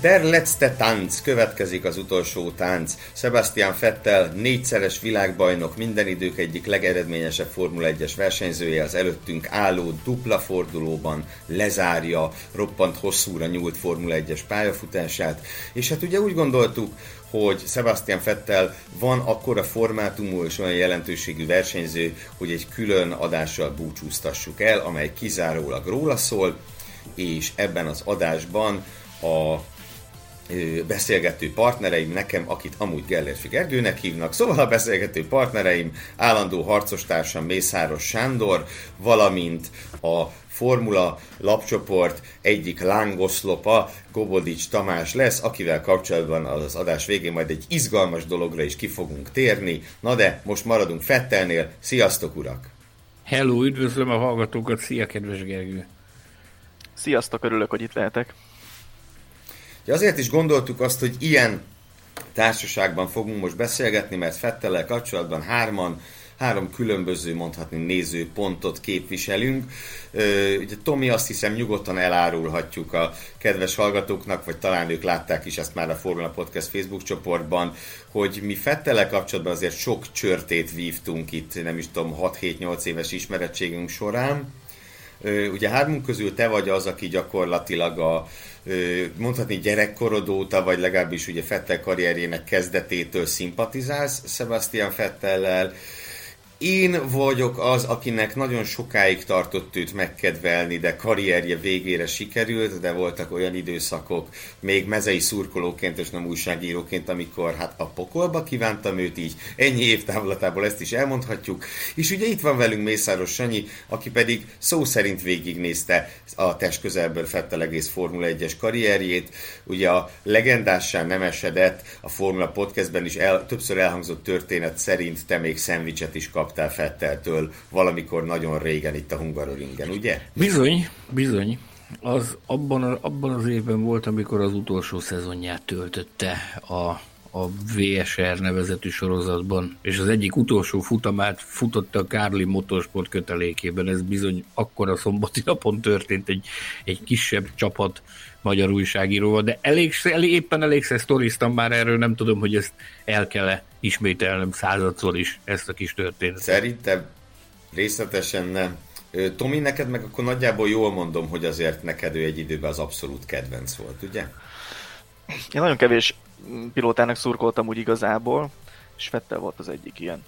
Der letzte Tanz, következik az utolsó tánc. Sebastian Vettel, négyszeres világbajnok, minden idők egyik legeredményesebb Formula 1-es versenyzője az előttünk álló dupla fordulóban lezárja roppant hosszúra nyúlt Formula 1-es pályafutását, és hát ugye úgy gondoltuk, hogy Sebastian Vettel van akkora formátumú és olyan jelentőségű versenyző, hogy egy külön adással búcsúztassuk el, amely kizárólag róla szól, és ebben az adásban a beszélgető partnereim nekem, akit amúgy Gellérfi Gergőnek hívnak, szóval a beszélgető partnereim állandó harcostársam Mészáros Sándor, valamint a Formula lapcsoport egyik lángoszlopa, Gobodics Tamás lesz, akivel kapcsolatban az adás végén majd egy izgalmas dologra is ki fogunk térni. Na de, most maradunk Fettelnél. Sziasztok, urak! Hello, üdvözlöm a hallgatókat, szia, kedves Gergő! Sziasztok, örülök, hogy itt lehetek. Azért is gondoltuk azt, hogy ilyen társaságban fogunk most beszélgetni, mert Fettellel kapcsolatban hárman három különböző, mondhatni nézőpontot képviselünk. Ugye Tomi azt hiszem nyugodtan elárulhatjuk a kedves hallgatóknak, vagy talán ők látták is ezt már a Formula Podcast Facebook csoportban, hogy mi Fettele kapcsolatban azért sok csörtét vívtunk itt, nem is tudom, 6-7-8 éves ismerettségünk során. Ugye hármunk közül te vagy az, aki gyakorlatilag a mondhatni gyerekkorod óta, vagy legalábbis ugye Fettel karrierjének kezdetétől szimpatizálsz Sebastian Fettellel, én vagyok az, akinek nagyon sokáig tartott őt megkedvelni, de karrierje végére sikerült, de voltak olyan időszakok, még mezei szurkolóként és nem újságíróként, amikor hát a pokolba kívántam őt így, ennyi év távlatából ezt is elmondhatjuk. És ugye itt van velünk Mészáros Sanyi, aki pedig szó szerint végignézte a test közelből Fettel egész Formula 1-es karrierjét. Ugye a legendássá nem esedett, a Formula Podcastben is el, többször elhangzott történet szerint te még szendvicset is kap kaptál Fetteltől valamikor nagyon régen itt a Hungaroringen, ugye? Bizony, bizony. Az abban, abban az évben volt, amikor az utolsó szezonját töltötte a a VSR nevezetű sorozatban, és az egyik utolsó futamát futotta a Kárli Motorsport kötelékében. Ez bizony akkor a szombati napon történt egy, egy kisebb csapat magyar újságíróval, de elég, elég, éppen elégszer sztoriztam már erről, nem tudom, hogy ezt el kell ismételnem századszor is, ezt a kis történetet. Szerintem részletesen nem. Tomi, neked meg akkor nagyjából jól mondom, hogy azért neked ő egy időben az abszolút kedvenc volt, ugye? Én nagyon kevés pilótának szurkoltam úgy igazából, és Fettel volt az egyik ilyen.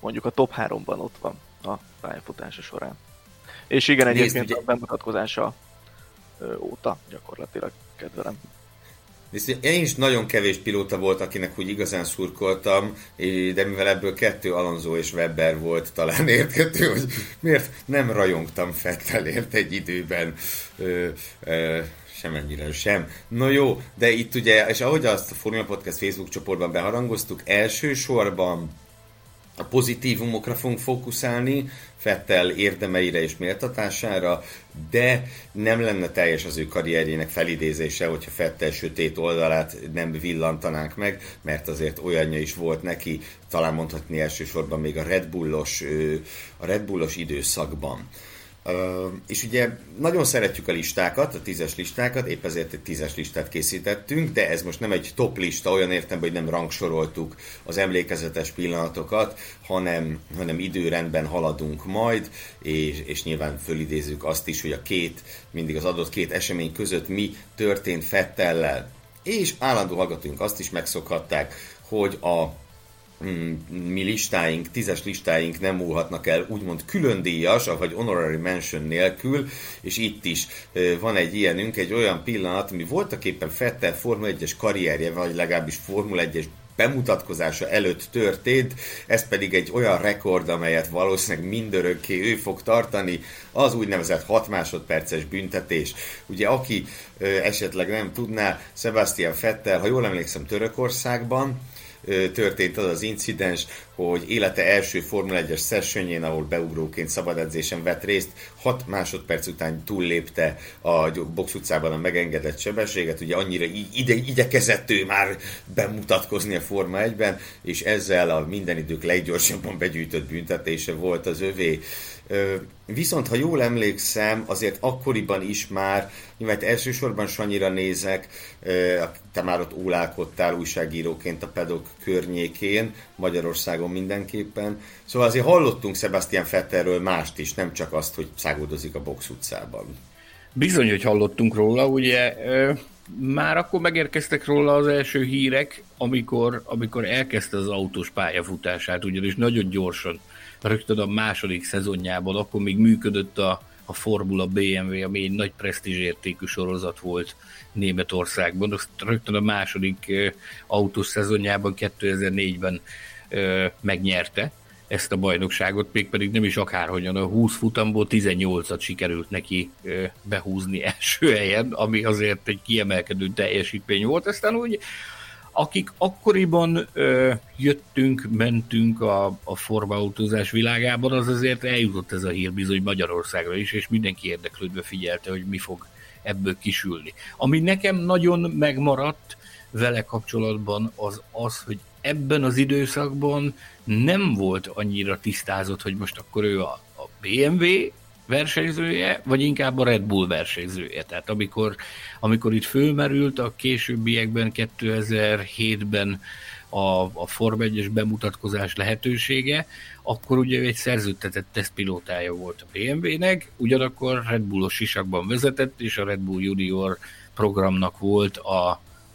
Mondjuk a top 3-ban ott van a pályafutása során. És igen, egyébként Nézd, ugye... a bemutatkozása óta gyakorlatilag kedvelem. Én is nagyon kevés pilóta volt, akinek úgy igazán szurkoltam, de mivel ebből kettő Alonso és Webber volt, talán érthető, hogy miért nem rajongtam Fettelért egy időben. Ö, ö, semennyire sem. No jó, de itt ugye, és ahogy azt a Formula Podcast Facebook csoportban beharangoztuk, elsősorban a pozitívumokra fogunk fókuszálni, Fettel érdemeire és méltatására, de nem lenne teljes az ő karrierjének felidézése, hogyha Fettel sötét oldalát nem villantanánk meg, mert azért olyanja is volt neki, talán mondhatni elsősorban még a Red Bullos, a Red Bullos időszakban. És ugye nagyon szeretjük a listákat, a tízes listákat, épp ezért egy tízes listát készítettünk, de ez most nem egy top lista, olyan értem, hogy nem rangsoroltuk az emlékezetes pillanatokat, hanem, hanem időrendben haladunk majd, és, és nyilván fölidézzük azt is, hogy a két, mindig az adott két esemény között mi történt Fettellel. És állandó hallgatóink azt is megszokhatták, hogy a mi listáink, tízes listáink nem múlhatnak el úgymond külön díjas, vagy honorary mention nélkül, és itt is van egy ilyenünk, egy olyan pillanat, ami voltak éppen Fettel Forma 1-es karrierje, vagy legalábbis Formula 1-es bemutatkozása előtt történt, ez pedig egy olyan rekord, amelyet valószínűleg mindörökké ő fog tartani, az úgynevezett 6 másodperces büntetés. Ugye aki esetleg nem tudná, Sebastian Fettel, ha jól emlékszem Törökországban, történt az az incidens, hogy élete első Formula 1-es sessionjén, ahol beugróként szabad edzésen vett részt, 6 másodperc után túllépte a box utcában a megengedett sebességet, ugye annyira ide, igyekezett ő már bemutatkozni a Forma 1-ben, és ezzel a minden idők leggyorsabban begyűjtött büntetése volt az övé. Viszont, ha jól emlékszem, azért akkoriban is már, nyilván elsősorban Sanyira nézek, te már ott ólálkodtál újságíróként a pedok környékén, Magyarországon mindenképpen. Szóval azért hallottunk Sebastian Fetterről mást is, nem csak azt, hogy szágoldozik a box utcában. Bizony, hogy hallottunk róla, ugye már akkor megérkeztek róla az első hírek, amikor, amikor elkezdte az autós pályafutását, ugyanis nagyon gyorsan rögtön a második szezonjában, akkor még működött a, a Formula BMW, ami egy nagy presztízsértékű sorozat volt Németországban. Azt rögtön a második autós szezonjában, 2004-ben megnyerte ezt a bajnokságot, mégpedig nem is akárhogyan, a 20 futamból 18-at sikerült neki behúzni első helyen, ami azért egy kiemelkedő teljesítmény volt. Aztán úgy akik akkoriban ö, jöttünk, mentünk a, a formautózás világában, az azért eljutott ez a hír bizony Magyarországra is, és mindenki érdeklődve figyelte, hogy mi fog ebből kisülni. Ami nekem nagyon megmaradt vele kapcsolatban az az, hogy ebben az időszakban nem volt annyira tisztázott, hogy most akkor ő a, a BMW versenyzője, vagy inkább a Red Bull versenyzője. Tehát amikor, amikor itt fölmerült a későbbiekben, 2007-ben a, a Form 1-es bemutatkozás lehetősége, akkor ugye egy szerződtetett tesztpilótája volt a BMW-nek, ugyanakkor Red Bullos sisakban vezetett, és a Red Bull Junior programnak volt a,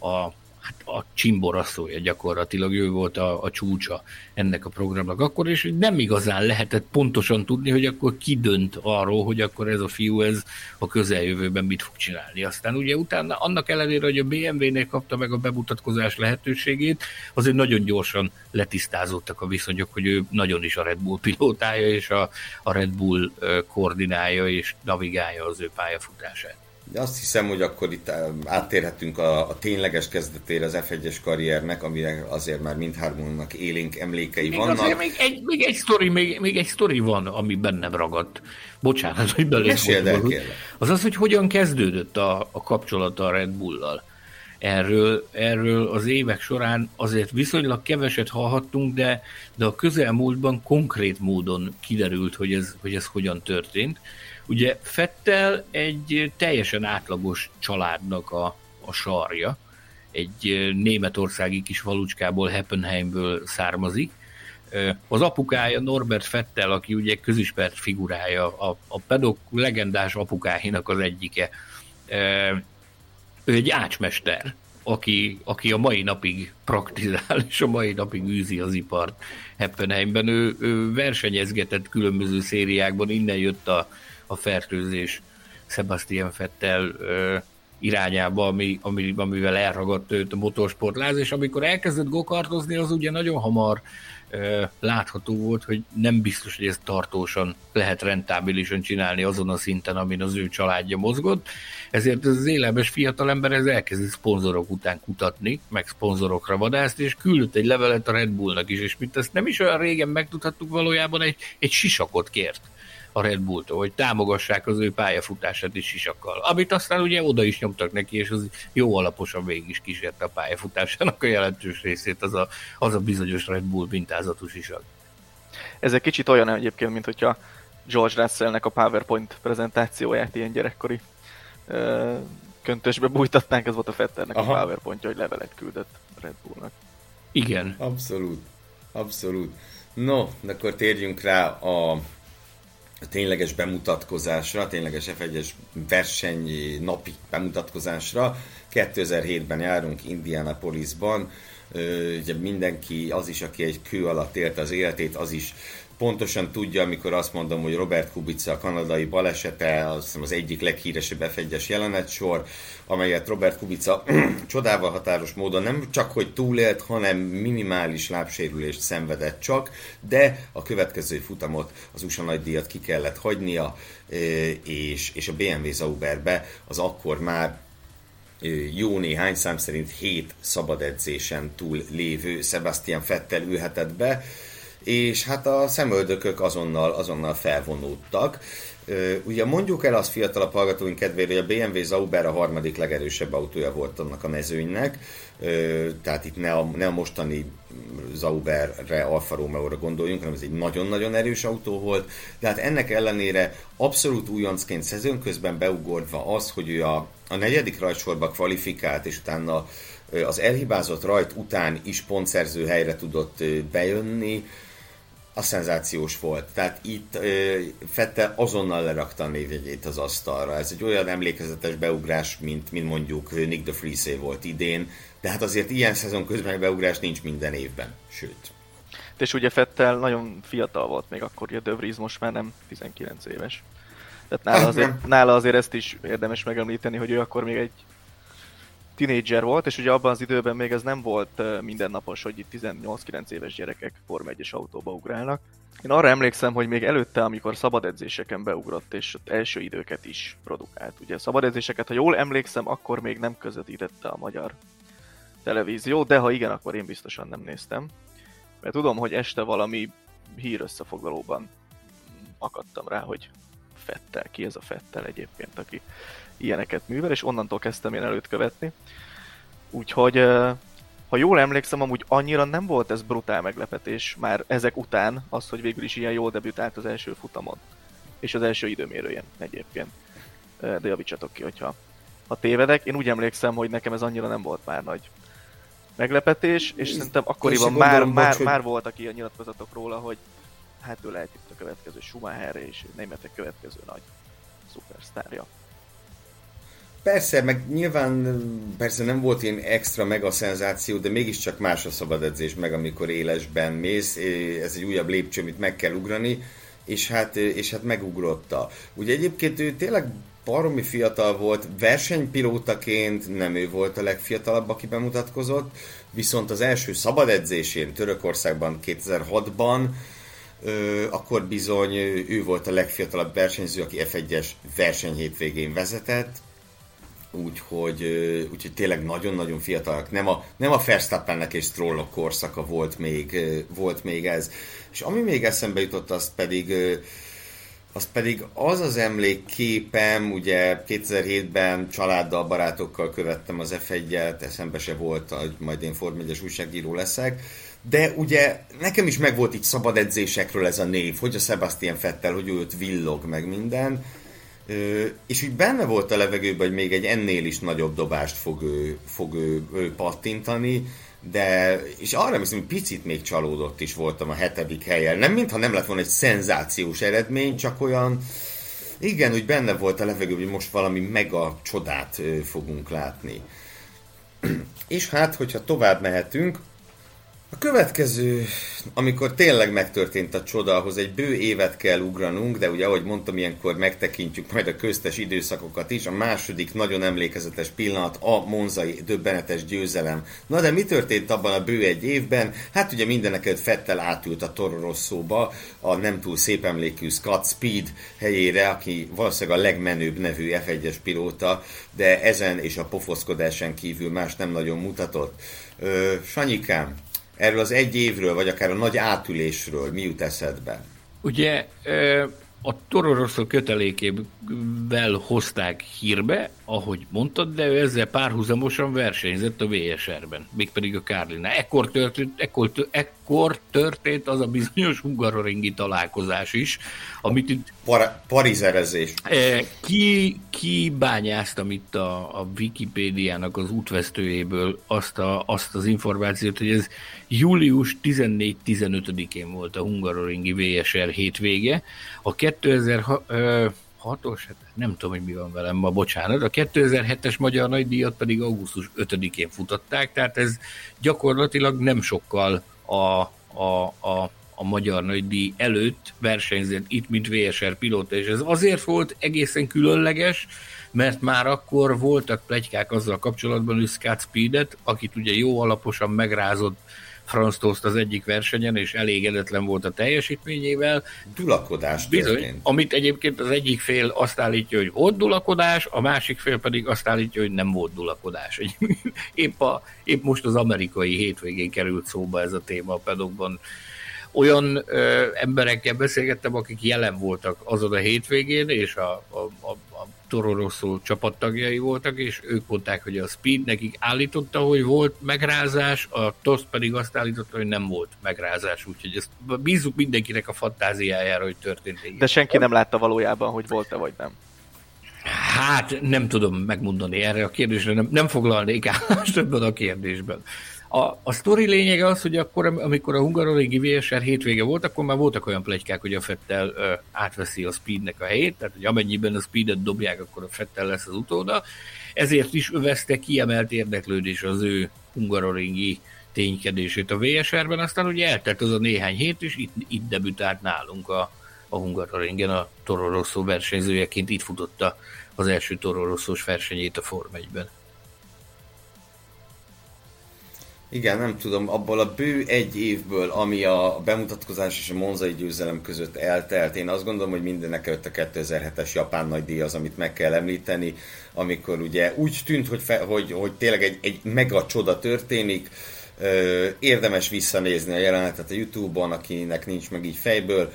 a hát a csimborasszója gyakorlatilag, ő volt a, a csúcsa ennek a programnak akkor, és nem igazán lehetett pontosan tudni, hogy akkor ki dönt arról, hogy akkor ez a fiú ez a közeljövőben mit fog csinálni. Aztán ugye utána annak ellenére, hogy a BMW-nél kapta meg a bemutatkozás lehetőségét, azért nagyon gyorsan letisztázódtak a viszonyok, hogy ő nagyon is a Red Bull pilótája, és a, a Red Bull koordinálja és navigálja az ő pályafutását. De azt hiszem, hogy akkor itt áttérhetünk a, a tényleges kezdetére az F1-es karriernek, amire azért már mindhármunknak élénk emlékei még vannak. Azért még egy, még egy sztori, még, még egy sztori van, ami bennem ragadt. Bocsánat, hogy beléptem. Az az, hogy hogyan kezdődött a, a kapcsolata a Red Bull-lal. Erről, erről az évek során azért viszonylag keveset hallhattunk, de, de a közelmúltban konkrét módon kiderült, hogy ez, hogy ez hogyan történt. Ugye Fettel egy teljesen átlagos családnak a, a sarja, egy németországi kis valucskából, Heppenheimből származik. Az apukája Norbert Fettel, aki ugye közismert figurája, a, a pedok legendás apukáinak az egyike. Ő egy ácsmester, aki, aki a mai napig praktizál, és a mai napig űzi az ipart Heppenheimben. Ő, ő versenyezgetett különböző szériákban, innen jött a, a fertőzés Sebastian Fettel irányába, ami, ami, amivel elragadt őt a motorsportláz, és amikor elkezdett gokartozni, az ugye nagyon hamar ö, látható volt, hogy nem biztos, hogy ezt tartósan lehet rentábilisan csinálni azon a szinten, amin az ő családja mozgott, ezért ez az élelmes fiatalember ez elkezdett szponzorok után kutatni, meg szponzorokra vadászni, és küldött egy levelet a Red Bullnak is, és mint ezt nem is olyan régen megtudhattuk, valójában egy, egy sisakot kért a Red Bull-tól, hogy támogassák az ő pályafutását is sisakkal. Amit aztán ugye oda is nyomtak neki, és az jó alaposan végig is kísérte a pályafutásának a jelentős részét, az a, az a bizonyos Red Bull mintázatú sisak. Ez egy kicsit olyan egyébként, mint hogyha George Russellnek a PowerPoint prezentációját ilyen gyerekkori ö, köntösbe bújtatnánk, ez volt a Fetternek Aha. a PowerPointja, hogy levelet küldött Red Bullnak. Igen. Abszolút. Abszolút. No, de akkor térjünk rá a tényleges bemutatkozásra, tényleges F1-es verseny napi bemutatkozásra. 2007-ben járunk Indianapolisban, ugye mindenki, az is, aki egy kő alatt élte az életét, az is pontosan tudja, amikor azt mondom, hogy Robert Kubica a kanadai balesete, az, az egyik leghíresebb f jelenetsor, amelyet Robert Kubica csodával határos módon nem csak, hogy túlélt, hanem minimális lábsérülést szenvedett csak, de a következő futamot, az USA nagydíjat ki kellett hagynia, és, és a BMW Zauberbe az akkor már jó néhány szám szerint 7 szabad edzésen túl lévő Sebastian Fettel ülhetett be, és hát a szemöldökök azonnal, azonnal felvonódtak. Ugye mondjuk el azt fiatalabb hallgatóink kedvére, hogy a BMW Zauber a harmadik legerősebb autója volt annak a mezőnynek, tehát itt ne a, ne a mostani Zauberre, Alfa Romeo-ra gondoljunk, hanem ez egy nagyon-nagyon erős autó volt, de hát ennek ellenére abszolút újoncként szezon közben beugorva az, hogy ő a, a negyedik rajtsorba kvalifikált, és utána az elhibázott rajt után is pontszerző helyre tudott bejönni, a szenzációs volt. Tehát itt Fette azonnal lerakta a névjegyét az asztalra. Ez egy olyan emlékezetes beugrás, mint, mint mondjuk Nick de Friese volt idén, de hát azért ilyen szezon közben beugrás nincs minden évben, sőt. És ugye Fettel nagyon fiatal volt még akkor, ugye De Vries most már nem 19 éves. Tehát nála azért, nála azért ezt is érdemes megemlíteni, hogy ő akkor még egy tinédzser volt, és ugye abban az időben még ez nem volt mindennapos, hogy itt 18-9 éves gyerekek Forma 1 autóba ugrálnak. Én arra emlékszem, hogy még előtte, amikor szabad edzéseken beugrott, és ott első időket is produkált. Ugye szabad edzéseket, ha jól emlékszem, akkor még nem közvetítette a magyar televízió, de ha igen, akkor én biztosan nem néztem. Mert tudom, hogy este valami hír összefoglalóban akadtam rá, hogy Fettel, ki ez a Fettel egyébként, aki ilyeneket művel, és onnantól kezdtem én előtt követni. Úgyhogy, ha jól emlékszem, amúgy annyira nem volt ez brutál meglepetés már ezek után, az, hogy végül is ilyen jól debütált az első futamon. És az első időmérőjén egyébként. De javítsatok ki, hogyha ha tévedek. Én úgy emlékszem, hogy nekem ez annyira nem volt már nagy meglepetés, és szerintem akkoriban már, gondolom, már, már voltak ilyen nyilatkozatok róla, hogy hát ő lehet itt a következő Schumacher és németek következő nagy szupersztárja. Persze, meg nyilván persze nem volt ilyen extra mega szenzáció, de mégiscsak más a szabad edzés meg, amikor élesben mész. Ez egy újabb lépcső, amit meg kell ugrani, és hát, és hát megugrotta. Ugye egyébként ő tényleg baromi fiatal volt, versenypilótaként nem ő volt a legfiatalabb, aki bemutatkozott, viszont az első szabad edzésén Törökországban 2006-ban Ö, akkor bizony ő volt a legfiatalabb versenyző, aki F1-es versenyhétvégén vezetett, úgyhogy, úgyhogy tényleg nagyon-nagyon fiatalak. Nem a, nem a Verstappennek és Strollok korszaka volt még, volt még ez. És ami még eszembe jutott, az pedig az pedig az az emlékképem, ugye 2007-ben családdal, barátokkal követtem az F1-et, eszembe se volt, hogy majd én Form 1 újságíró leszek, de ugye nekem is megvolt itt szabad edzésekről ez a név, hogy a Sebastian Fettel, hogy őt villog meg minden, és úgy benne volt a levegőben, hogy még egy ennél is nagyobb dobást fog ő, fog ő, ő pattintani, de, és arra hiszem, hogy picit még csalódott is voltam a hetedik helyen. Nem mintha nem lett volna egy szenzációs eredmény, csak olyan, igen, hogy benne volt a levegőben, hogy most valami mega csodát fogunk látni. és hát, hogyha tovább mehetünk, a következő, amikor tényleg megtörtént a csoda, ahhoz egy bő évet kell ugranunk, de ugye ahogy mondtam, ilyenkor megtekintjük majd a köztes időszakokat is. A második nagyon emlékezetes pillanat a monzai döbbenetes győzelem. Na de mi történt abban a bő egy évben? Hát ugye mindeneket Fettel átült a Toro Rosszóba, a nem túl szép emlékű Scott Speed helyére, aki valószínűleg a legmenőbb nevű F1-es pilóta, de ezen és a pofoszkodásán kívül más nem nagyon mutatott. Ö, Sanyikám, erről az egy évről, vagy akár a nagy átülésről mi jut eszedbe? Ugye a Toro kötelékével hozták hírbe, ahogy mondtad, de ő ezzel párhuzamosan versenyzett a VSR-ben, mégpedig a Kárlinál. Ekkor történt, ekkor, ekkor történt az a bizonyos hungaroringi találkozás is, amit itt... Par- parizerezés. E, ki, ki bányáztam itt a, a Wikipédiának az útvesztőjéből azt, a, azt az információt, hogy ez július 14-15-én volt a hungaroringi VSR hétvége. A 2000 6-os, hát nem tudom, hogy mi van velem ma, bocsánat. A 2007-es Magyar Nagydíjat pedig augusztus 5-én futották, tehát ez gyakorlatilag nem sokkal a, a, a, a Magyar Nagydíj előtt versenyzett itt, mint VSR pilóta, és ez azért volt egészen különleges, mert már akkor voltak plegykák azzal kapcsolatban, hogy Scott Speedet, akit ugye jó alaposan megrázott Franz Tost az egyik versenyen, és elégedetlen volt a teljesítményével. Dulakodás Bizony, történt. amit egyébként az egyik fél azt állítja, hogy volt dulakodás, a másik fél pedig azt állítja, hogy nem volt dulakodás. Épp, a, épp most az amerikai hétvégén került szóba ez a téma a pedokban. Olyan ö, emberekkel beszélgettem, akik jelen voltak azon a hétvégén, és a, a, a, a Toro Rosso csapattagjai voltak, és ők mondták, hogy a Speed nekik állította, hogy volt megrázás, a TOS pedig azt állította, hogy nem volt megrázás, úgyhogy ezt bízunk mindenkinek a fantáziájára, hogy történt. Igen. De senki nem látta valójában, hogy volt-e vagy nem. Hát nem tudom megmondani erre a kérdésre, nem, nem foglalnék állást ebben a kérdésben. A, a sztori lényege az, hogy akkor, amikor a Hungaroringi VSR hétvége volt, akkor már voltak olyan plegykák, hogy a Fettel ö, átveszi a Speednek a helyét, tehát hogy amennyiben a Speedet dobják, akkor a Fettel lesz az utóda. Ezért is övezte kiemelt érdeklődés az ő Hungaroringi ténykedését a VSR-ben, aztán ugye eltelt az a néhány hét, és itt, itt debütált nálunk a, a Hungaroringen a Toro Rosso versenyzőjeként, itt futotta az első Toro versenyét a Form 1-ben. Igen, nem tudom, abból a bő egy évből, ami a bemutatkozás és a monzai győzelem között eltelt, én azt gondolom, hogy mindenek előtt a 2007-es japán nagydíj az, amit meg kell említeni, amikor ugye úgy tűnt, hogy, fe, hogy, hogy tényleg egy, egy mega csoda történik, érdemes visszanézni a jelenetet a Youtube-on, akinek nincs meg így fejből.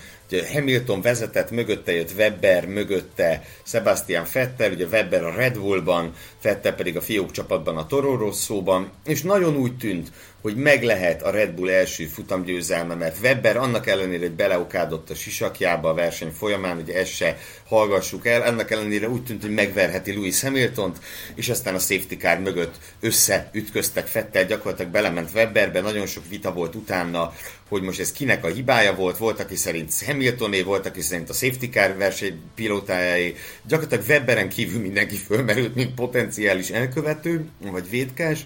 Hamilton vezetett, mögötte jött Webber, mögötte Sebastian Vettel, ugye Webber a Red Bullban, Vettel pedig a fiók csapatban a Toro Rosso-ban, és nagyon úgy tűnt, hogy meg lehet a Red Bull első futamgyőzelme, mert Webber annak ellenére, hogy beleokádott a sisakjába a verseny folyamán, ugye ezt se hallgassuk el, annak ellenére úgy tűnt, hogy megverheti Louis Hamiltont, és aztán a safety car mögött összeütköztek Fettel, gyakorlatilag belement Webberbe, nagyon sok vita volt utána, hogy most ez kinek a hibája volt, volt, aki szerint Hamiltoné, volt, aki szerint a safety car verseny pilótájai, gyakorlatilag Webberen kívül mindenki fölmerült, mint potenciális elkövető, vagy védkás,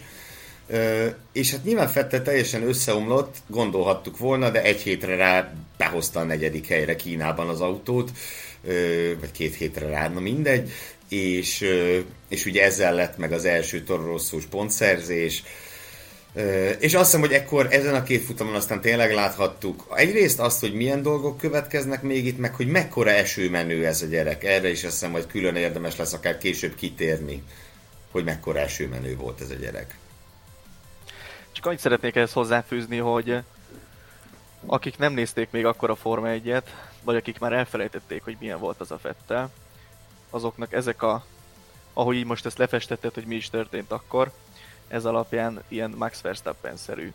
és hát nyilván Fettel teljesen összeomlott, gondolhattuk volna, de egy hétre rá behozta a negyedik helyre Kínában az autót, vagy két hétre rá, na mindegy, és, és ugye ezzel lett meg az első tororosszós pontszerzés, és azt hiszem, hogy ekkor ezen a két futamon aztán tényleg láthattuk egyrészt azt, hogy milyen dolgok következnek még itt, meg hogy mekkora esőmenő ez a gyerek. Erre is azt hiszem, hogy külön érdemes lesz akár később kitérni, hogy mekkora esőmenő volt ez a gyerek. Csak annyit szeretnék ehhez hozzáfűzni, hogy akik nem nézték még akkor a Forma 1-et, vagy akik már elfelejtették, hogy milyen volt az a Fettel, azoknak ezek a, ahogy így most ezt lefestetted, hogy mi is történt akkor, ez alapján ilyen Max Verstappen-szerű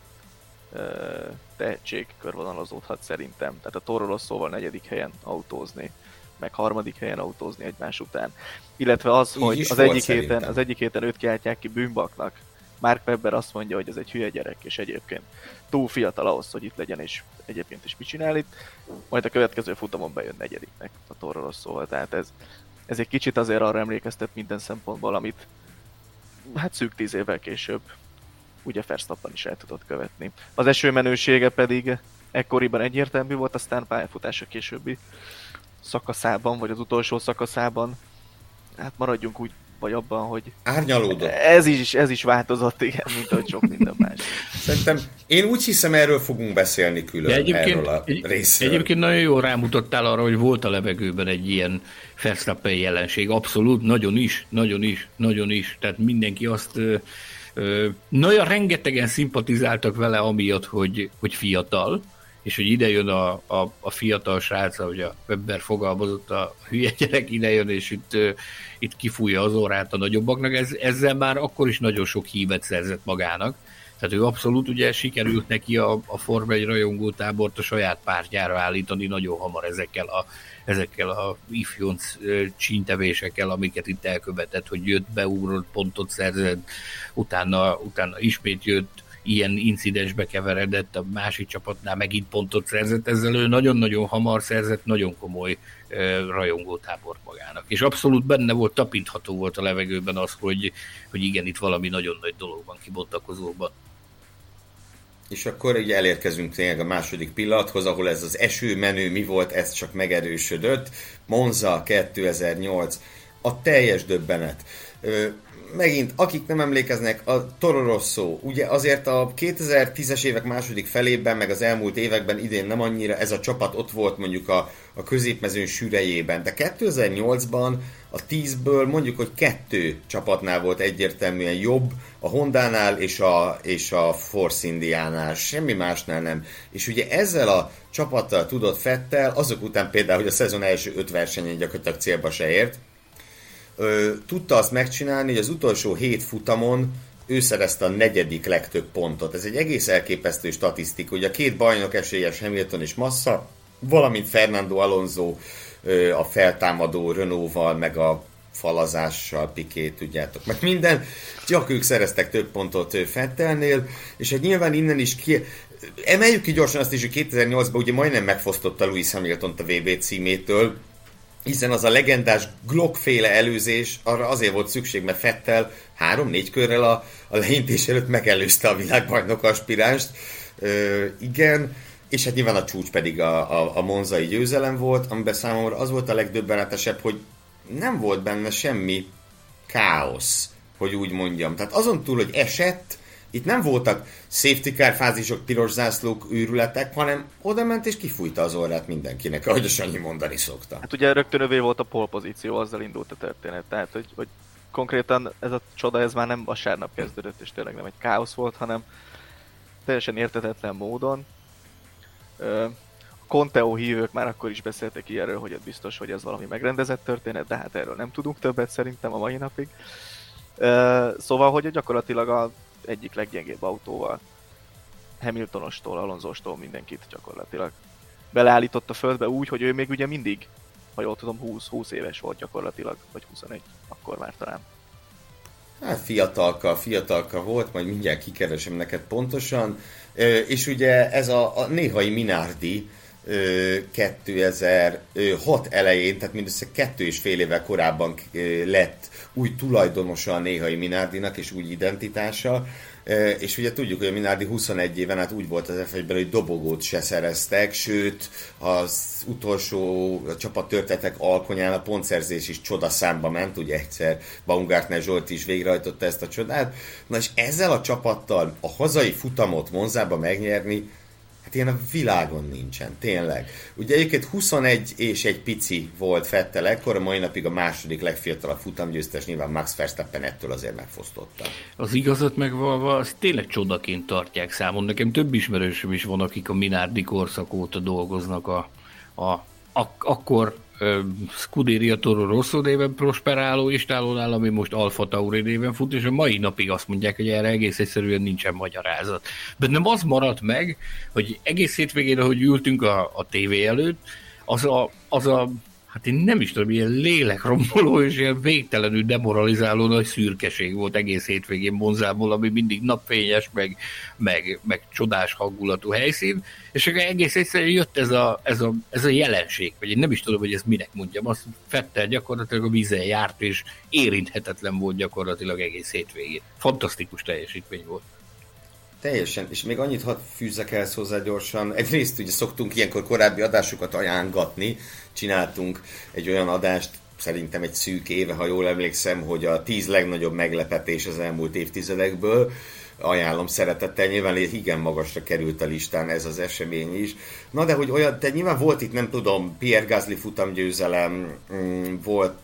tehetség körvonalazódhat szerintem. Tehát a Toro Rosso-val negyedik helyen autózni, meg harmadik helyen autózni egymás után. Illetve az, Így hogy az egyik, héten, az egyik héten őt kiáltják ki bűnbaknak, Mark Webber azt mondja, hogy ez egy hülye gyerek, és egyébként túl fiatal ahhoz, hogy itt legyen, és egyébként is mit csinál itt. Majd a következő futamon bejön negyediknek a Toro Rosso-val, tehát ez, ez egy kicsit azért arra emlékeztet minden szempontból, amit hát szűk tíz évvel később ugye Verstappen is el tudott követni. Az eső menősége pedig ekkoriban egyértelmű volt, aztán pályafutása későbbi szakaszában, vagy az utolsó szakaszában, hát maradjunk úgy vagy abban, hogy árnyalódott. Ez is, ez is változott, igen, mint hogy sok minden más. Szerintem én úgy hiszem, erről fogunk beszélni külön, De egyébként, erről a részről. Egyébként nagyon jól rámutattál arra, hogy volt a levegőben egy ilyen Verstappen jelenség. Abszolút, nagyon is, nagyon is, nagyon is. Tehát mindenki azt nagyon rengetegen szimpatizáltak vele amiatt, hogy, hogy fiatal, és hogy ide jön a, a, a fiatal srác, hogy a Webber fogalmazott, a hülye gyerek ide jön, és itt, itt kifújja az órát a nagyobbaknak, ez, ezzel már akkor is nagyon sok hívet szerzett magának. Tehát ő abszolút ugye sikerült neki a, a Forma 1 rajongótábort a saját pártjára állítani nagyon hamar ezekkel a, ezekkel a ifjonc csíntevésekkel, amiket itt elkövetett, hogy jött, beugrott, pontot szerzett, utána, utána ismét jött, ilyen incidensbe keveredett, a másik csapatnál megint pontot szerzett, ezzel ő nagyon-nagyon hamar szerzett nagyon komoly rajongótábor magának. És abszolút benne volt, tapintható volt a levegőben az, hogy, hogy igen, itt valami nagyon nagy dolog van kibontakozóban. És akkor ugye elérkezünk tényleg a második pillanathoz, ahol ez az esőmenő mi volt, ez csak megerősödött. Monza 2008, a teljes döbbenet megint, akik nem emlékeznek, a Toro Rosso, ugye azért a 2010-es évek második felében, meg az elmúlt években idén nem annyira ez a csapat ott volt mondjuk a, a középmezőn sűrejében, de 2008-ban a 10-ből mondjuk, hogy kettő csapatnál volt egyértelműen jobb, a Hondánál és a, és a Force Indiánál, semmi másnál nem. És ugye ezzel a csapattal tudott Fettel, azok után például, hogy a szezon első öt versenyen gyakorlatilag célba se ért, tudta azt megcsinálni, hogy az utolsó hét futamon ő szerezte a negyedik legtöbb pontot. Ez egy egész elképesztő statisztika. Ugye a két bajnok esélyes Hamilton és Massa, valamint Fernando Alonso a feltámadó Renault-val, meg a falazással, Pikét, tudjátok, meg minden, csak ők szereztek több pontot Fettelnél, és hát nyilván innen is ki, emeljük ki gyorsan azt is, hogy 2008-ban ugye majdnem megfosztotta Lewis Hamilton a VB címétől, hiszen az a legendás Glock-féle előzés arra azért volt szükség, mert Fettel három-négy körrel a, a leintés előtt megelőzte a világbajnok aspiránst. Ö, igen, és hát nyilván a csúcs pedig a, a, a monzai győzelem volt, amiben számomra az volt a legdöbbenetesebb, hogy nem volt benne semmi káosz, hogy úgy mondjam. Tehát azon túl, hogy esett, itt nem voltak safety car fázisok, piros zászlók, őrületek, hanem oda ment és kifújta az orrát mindenkinek, ahogy a Sanyi mondani szokta. Hát ugye rögtön övé volt a pole pozíció, azzal indult a történet. Tehát, hogy, hogy konkrétan ez a csoda, ez már nem vasárnap kezdődött, és tényleg nem egy káosz volt, hanem teljesen értetetlen módon. A Conteo hívők már akkor is beszéltek ilyenről, hogy ez biztos, hogy ez valami megrendezett történet, de hát erről nem tudunk többet szerintem a mai napig. Szóval, hogy gyakorlatilag a egyik leggyengébb autóval. Hamiltonostól, Alonzostól mindenkit gyakorlatilag beleállított a földbe úgy, hogy ő még ugye mindig, ha jól tudom, 20, 20 éves volt gyakorlatilag, vagy 21, akkor már talán. Hát fiatalka, fiatalka volt, majd mindjárt kikeresem neked pontosan. És ugye ez a, a néhai Minardi 2006 elején, tehát mindössze kettő és fél évvel korábban lett új tulajdonosa a néhai Minardinak és új identitása. És ugye tudjuk, hogy a Minardi 21 éven át úgy volt az f hogy dobogót se szereztek, sőt az utolsó a csapat történetek alkonyán a pontszerzés is csoda számba ment, ugye egyszer Baumgartner Zsolt is végrehajtotta ezt a csodát. Na és ezzel a csapattal a hazai futamot Monzába megnyerni, Hát ilyen a világon nincsen, tényleg. Ugye egyébként 21 és egy pici volt Fettel ekkor, a mai napig a második legfiatalabb futamgyőztes, nyilván Max Verstappen ettől azért megfosztotta. Az igazat megvalva, az tényleg csodaként tartják számon. Nekem több ismerősöm is van, akik a Minardi korszak óta dolgoznak a, a, a akkor Scuderia Toro Rosso néven prosperáló istálónál, ami most Alfa Tauri néven fut, és a mai napig azt mondják, hogy erre egész egyszerűen nincsen magyarázat. nem az maradt meg, hogy egész hétvégén, ahogy ültünk a, a tévé előtt, az a, az a hát én nem is tudom, ilyen lélekromboló és ilyen végtelenül demoralizáló nagy szürkeség volt egész hétvégén Monzából, ami mindig napfényes, meg, meg, meg csodás hangulatú helyszín, és akkor egész egyszerűen jött ez a, ez, a, ez a jelenség, vagy én nem is tudom, hogy ezt minek mondjam, azt Fettel gyakorlatilag a vízen járt, és érinthetetlen volt gyakorlatilag egész hétvégén. Fantasztikus teljesítmény volt. Teljesen, és még annyit hadd fűzzek el hozzá gyorsan. Egyrészt ugye szoktunk ilyenkor korábbi adásokat ajánlatni, csináltunk egy olyan adást, szerintem egy szűk éve, ha jól emlékszem, hogy a tíz legnagyobb meglepetés az elmúlt évtizedekből, ajánlom szeretettel, nyilván igen magasra került a listán ez az esemény is. Na de hogy olyan, te nyilván volt itt, nem tudom, Pierre Gasly futamgyőzelem, mm, volt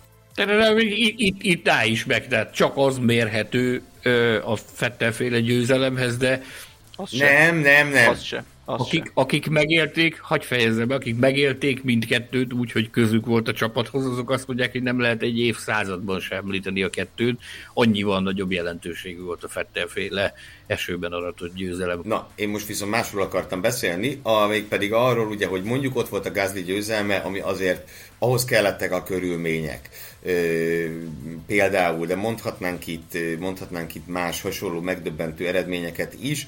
itt, itt, itt áll is meg, tehát csak az mérhető ö, a Fettelféle győzelemhez, de az nem, nem, nem. Az se. akik, akik megélték, hagyj fejezze be, akik megélték mindkettőt úgy, hogy közük volt a csapathoz, azok azt mondják, hogy nem lehet egy évszázadban sem említeni a kettőt. Annyival nagyobb jelentőségű volt a Fettelféle esőben aratott győzelem. Na, én most viszont másról akartam beszélni, amíg pedig arról, ugye, hogy mondjuk ott volt a Gázli győzelme, ami azért ahhoz kellettek a körülmények. Például, de mondhatnánk itt, mondhatnánk itt más hasonló megdöbbentő eredményeket is,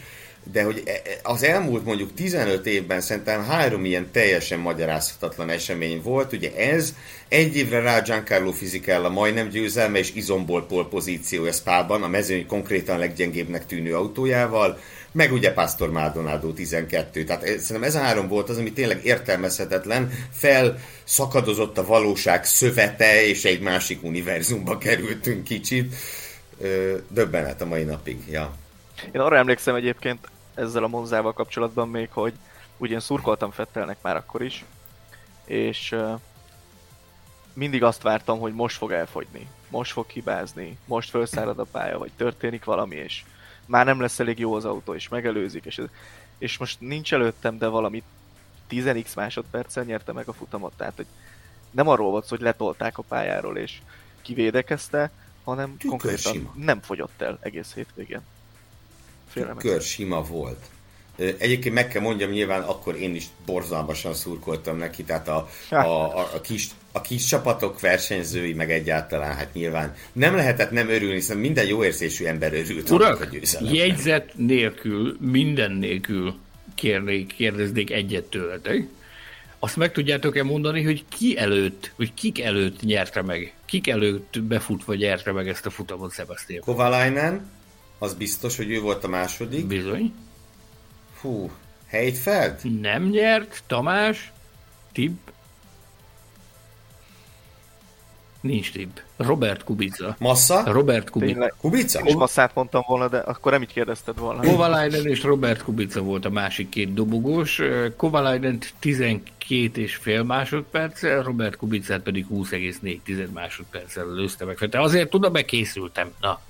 de hogy e, e, az elmúlt mondjuk 15 évben szerintem három ilyen teljesen magyarázhatatlan esemény volt. Ugye ez, egy évre rá Giancarlo Fisichella majdnem győzelme és izomból pol pozíciója Spában, a mezőny konkrétan leggyengébbnek tűnő autójával, meg ugye Pastor Maldonado 12. Tehát szerintem ez a három volt az, ami tényleg értelmezhetetlen, felszakadozott a valóság szövete, és egy másik univerzumba kerültünk kicsit. Döbbenet a mai napig, ja. Én arra emlékszem egyébként ezzel a Monzával kapcsolatban még, hogy ugyan szurkoltam Fettelnek már akkor is, és mindig azt vártam, hogy most fog elfogyni, most fog hibázni, most felszárad a pálya, vagy történik valami, és már nem lesz elég jó az autó, és megelőzik, és, és most nincs előttem, de valami 10x másodperccel nyerte meg a futamot, tehát hogy nem arról volt hogy letolták a pályáról, és kivédekezte, hanem Tükör konkrétan sima. nem fogyott el egész hétvégén kör sima volt. Egyébként meg kell mondjam, nyilván akkor én is borzalmasan szurkoltam neki, tehát a, a, a, a, kis, a kis csapatok versenyzői, meg egyáltalán, hát nyilván nem lehetett nem örülni, hiszen minden jó érzésű ember örült Urak, a győzelemben. jegyzet nélkül, minden nélkül kérnék, kérdeznék egyet tőletek. Azt meg tudjátok-e mondani, hogy ki előtt, hogy kik előtt nyerte meg? Kik előtt befutva nyerte meg ezt a futamot Sebastian? Kovalainen, az biztos, hogy ő volt a második. Bizony. Hú, Heidfeld? Nem nyert, Tamás, Tib. Nincs Tib. Robert Kubica. Massa? Robert Kubica. Tényleg. Kubica? És Masszát mondtam volna, de akkor nem így kérdezted volna. Kovalainen és Robert Kubica volt a másik két dobogós. Kovalainen 12 és fél másodperccel, Robert Kubicát pedig 20,4 másodperccel lőzte meg. Tehát azért tudom, bekészültem. Na,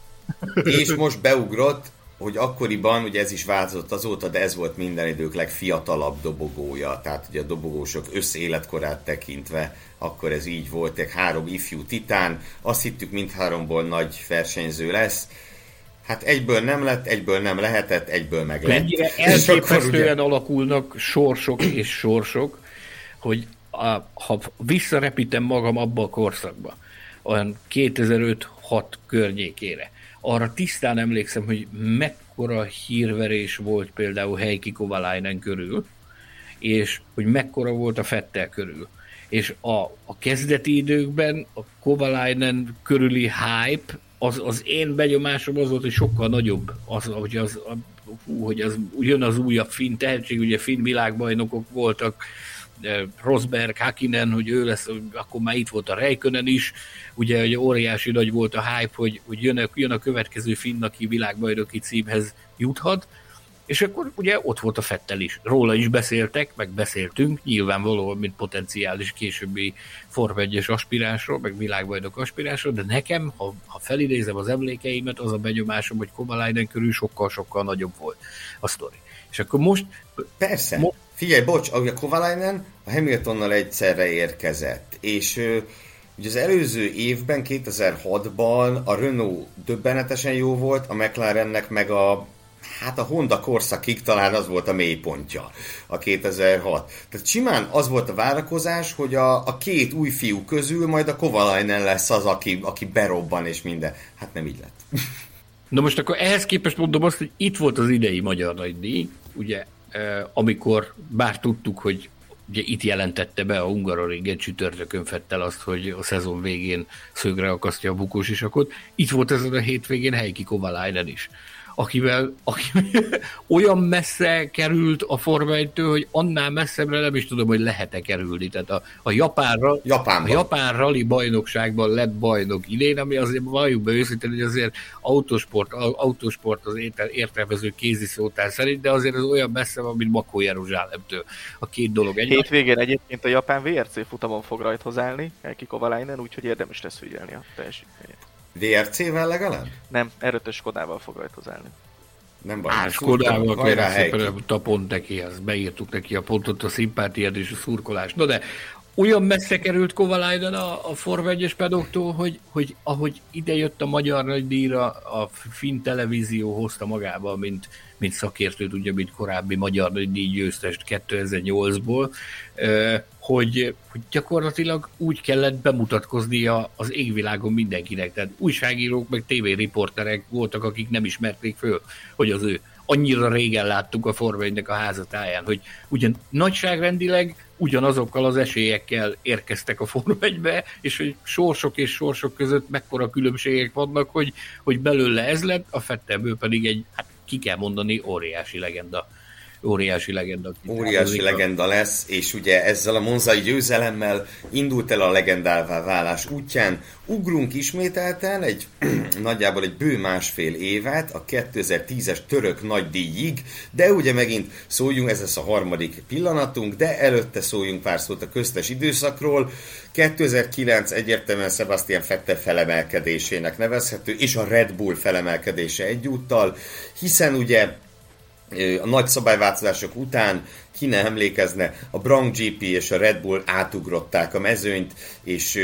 és most beugrott, hogy akkoriban, ugye ez is változott azóta, de ez volt minden idők legfiatalabb dobogója, tehát ugye a dobogósok összéletkorát tekintve, akkor ez így volt, egy három ifjú titán, azt hittük mindháromból nagy versenyző lesz, Hát egyből nem lett, egyből nem lehetett, egyből meg lett. Ennyire elképesztően ugye... alakulnak sorsok és sorsok, hogy a, ha visszarepítem magam abba a korszakba, olyan 2005-6 környékére, arra tisztán emlékszem, hogy mekkora hírverés volt például Heikki Kovalainen körül, és hogy mekkora volt a Fettel körül. És a, a kezdeti időkben a Kovalainen körüli hype, az, az én benyomásom az volt, hogy sokkal nagyobb, az, hogy az, a, hú, hogy az, jön az újabb finn tehetség, ugye finn világbajnokok voltak, Rosberg, Hakinen, hogy ő lesz, akkor már itt volt a Reikönen is, ugye hogy óriási nagy volt a hype, hogy, hogy jön, a, jön a következő finn, aki világbajnoki címhez juthat, és akkor ugye ott volt a Fettel is. Róla is beszéltek, meg beszéltünk, nyilvánvalóan, mint potenciális későbbi Form 1 aspiránsról, meg világbajnok aspiránsról, de nekem, ha, ha felidézem az emlékeimet, az a benyomásom, hogy Kovalainen körül sokkal-sokkal nagyobb volt a sztori. És akkor most... Persze. Mo- Figyelj, bocs, a Kovalainen a Hamiltonnal egyszerre érkezett, és ugye az előző évben, 2006-ban a Renault döbbenetesen jó volt, a McLarennek meg a hát a Honda korszakig talán az volt a mélypontja, a 2006. Tehát simán az volt a várakozás, hogy a, a két új fiú közül majd a Kovalainen lesz az, aki, aki berobban és minden. Hát nem így lett. Na most akkor ehhez képest mondom azt, hogy itt volt az idei Magyar Nagydíj, ugye amikor bár tudtuk, hogy ugye itt jelentette be a Hungaroring egy csütörtökön fettel azt, hogy a szezon végén szögre akasztja a bukós isakot. Itt volt ezen a hétvégén Heikki Kovalainen is akivel, aki olyan messze került a Forma 1 hogy annál messzebbre nem is tudom, hogy lehet-e kerülni. Tehát a, a, Japán, a Japán rally bajnokságban lett bajnok idén, ami azért valljuk be őszintén, hogy azért autosport, autosport az értelmező kéziszótár szerint, de azért az olyan messze van, mint Makó Jeruzsálemtől. A két dolog egy. Hétvégén egyébként a Japán VRC futamon fog rajthoz állni, Elki Kovalainen, úgyhogy érdemes lesz figyelni a teljesítményét. VRC-vel legalább? Nem, erőtös Skodával fog rajta állni. Nem baj. Áskodával kell a pont neki, azt beírtuk neki a pontot, a szimpátiát és a szurkolást. No de olyan messze került Kovalainen a, a Forma 1-es pedoktól, hogy, hogy ahogy idejött a magyar nagydíjra, a Finn televízió hozta magába, mint, mint szakértőt, ugye, mint korábbi magyar nagydíj győztest 2008-ból, hogy, hogy gyakorlatilag úgy kellett bemutatkoznia az égvilágon mindenkinek. Tehát újságírók, meg tévériporterek voltak, akik nem ismerték föl, hogy az ő annyira régen láttuk a Forma a házatáján, hogy ugyan nagyságrendileg ugyanazokkal az esélyekkel érkeztek a Forma 1-be, és hogy sorsok és sorsok között mekkora különbségek vannak, hogy, hogy belőle ez lett, a Fettelből pedig egy, hát ki kell mondani, óriási legenda óriási legenda. Óriási legenda lesz, és ugye ezzel a monzai győzelemmel indult el a legendálvá válás útján. Ugrunk ismételten egy nagyjából egy bő másfél évet a 2010-es török nagydíjig, de ugye megint szóljunk, ez lesz a harmadik pillanatunk, de előtte szóljunk pár szót a köztes időszakról. 2009 egyértelműen Sebastian Vettel felemelkedésének nevezhető, és a Red Bull felemelkedése egyúttal, hiszen ugye a nagy szabályváltozások után ki ne emlékezne, a Brown GP és a Red Bull átugrották a mezőnyt, és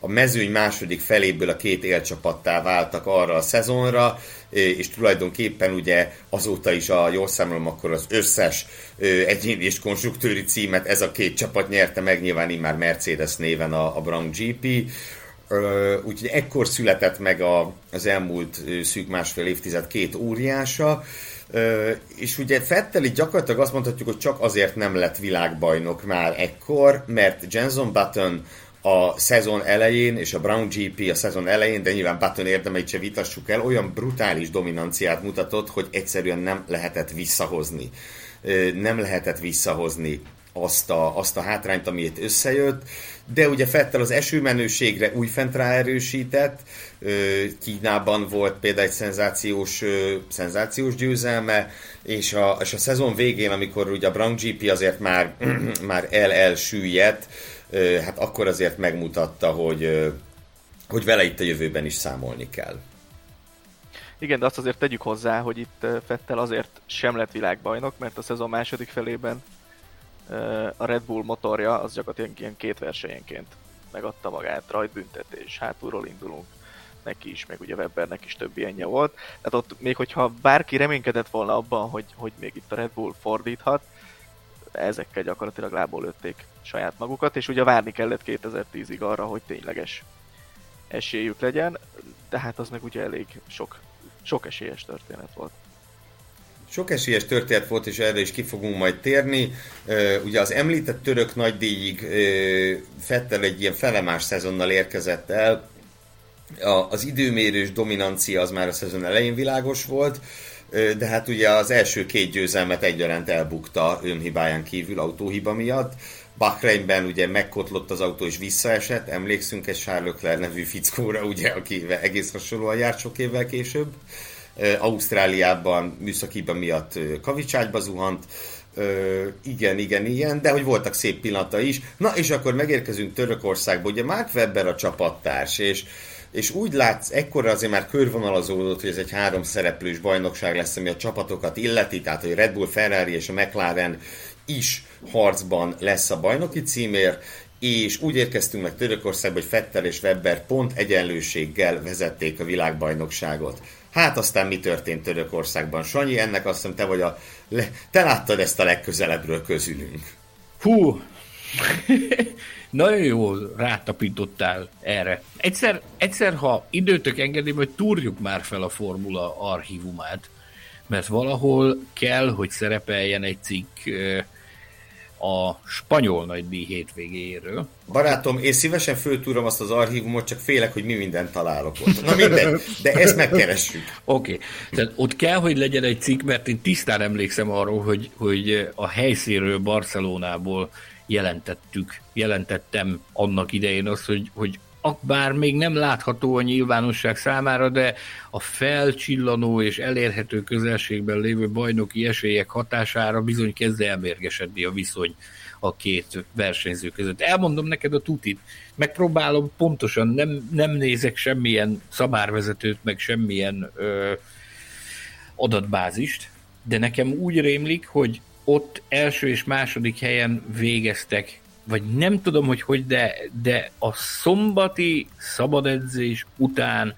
a mezőny második feléből a két élcsapattá váltak arra a szezonra, és tulajdonképpen ugye azóta is, a jól számolom, akkor az összes egyéni és konstruktőri címet ez a két csapat nyerte meg, nyilván már Mercedes néven a, a Brown GP. Úgyhogy ekkor született meg a, az elmúlt szűk másfél évtized két óriása, és ugye Fetteli gyakorlatilag azt mondhatjuk, hogy csak azért nem lett világbajnok már ekkor, mert Jenson Button a szezon elején, és a Brown GP a szezon elején, de nyilván Button érdemeit se vitassuk el, olyan brutális dominanciát mutatott, hogy egyszerűen nem lehetett visszahozni. Nem lehetett visszahozni azt a, azt a hátrányt, amit összejött, de ugye Fettel az esőmenőségre újfent ráerősített, Kínában volt például egy szenzációs, szenzációs győzelme, és a, és a szezon végén, amikor ugye a Brown GP azért már, már el-el süllyedt, hát akkor azért megmutatta, hogy, hogy vele itt a jövőben is számolni kell. Igen, de azt azért tegyük hozzá, hogy itt Fettel azért sem lett világbajnok, mert a szezon második felében a Red Bull motorja az gyakorlatilag ilyen két versenyenként megadta magát, rajtbüntetés, hátulról indulunk, neki is, meg ugye Webbernek is több ilyenje volt. Tehát ott még hogyha bárki reménykedett volna abban, hogy, hogy még itt a Red Bull fordíthat, ezekkel gyakorlatilag lából lőtték saját magukat, és ugye várni kellett 2010-ig arra, hogy tényleges esélyük legyen, de hát az meg ugye elég sok, sok esélyes történet volt. Sok esélyes történet volt, és erre is ki fogunk majd térni. Ugye az említett török nagydíjig Fettel egy ilyen felemás szezonnal érkezett el. Az időmérős dominancia az már a szezon elején világos volt, de hát ugye az első két győzelmet egyaránt elbukta önhibáján kívül autóhiba miatt. Bahreinben ugye megkotlott az autó és visszaesett, emlékszünk egy Charles Leclerc nevű fickóra, ugye, aki egész hasonlóan járt sok évvel később. Ausztráliában műszakiba miatt kavicságyba zuhant, igen, igen, igen, de hogy voltak szép pillanata is. Na, és akkor megérkezünk Törökországba, ugye Mark Webber a csapattárs, és, és úgy látsz, ekkora azért már körvonalazódott, hogy ez egy három szereplős bajnokság lesz, ami a csapatokat illeti, tehát hogy Red Bull, Ferrari és a McLaren is harcban lesz a bajnoki címért, és úgy érkeztünk meg Törökországba, hogy Fettel és Webber pont egyenlőséggel vezették a világbajnokságot. Hát aztán mi történt Törökországban? Sanyi, ennek azt hiszem te vagy a... Le... Te láttad ezt a legközelebbről közülünk. Hú, nagyon jól rátapítottál erre. Egyszer, egyszer, ha időtök engedi, hogy túrjuk már fel a formula archívumát, mert valahol kell, hogy szerepeljen egy cikk a spanyol nagydíj hétvégéről. Barátom, én szívesen föltúrom azt az archívumot, csak félek, hogy mi mindent találok ott. Na mindegy, de ezt megkeressük. Oké, okay. tehát ott kell, hogy legyen egy cikk, mert én tisztán emlékszem arról, hogy, hogy a helyszínről Barcelonából jelentettük, jelentettem annak idején azt, hogy, hogy bár még nem látható a nyilvánosság számára, de a felcsillanó és elérhető közelségben lévő bajnoki esélyek hatására bizony kezd elmérgesedni a viszony a két versenyző között. Elmondom neked a tutit, megpróbálom pontosan, nem, nem nézek semmilyen szabárvezetőt, meg semmilyen ö, adatbázist, de nekem úgy rémlik, hogy ott első és második helyen végeztek, vagy nem tudom, hogy hogy, de, de a szombati szabadedzés után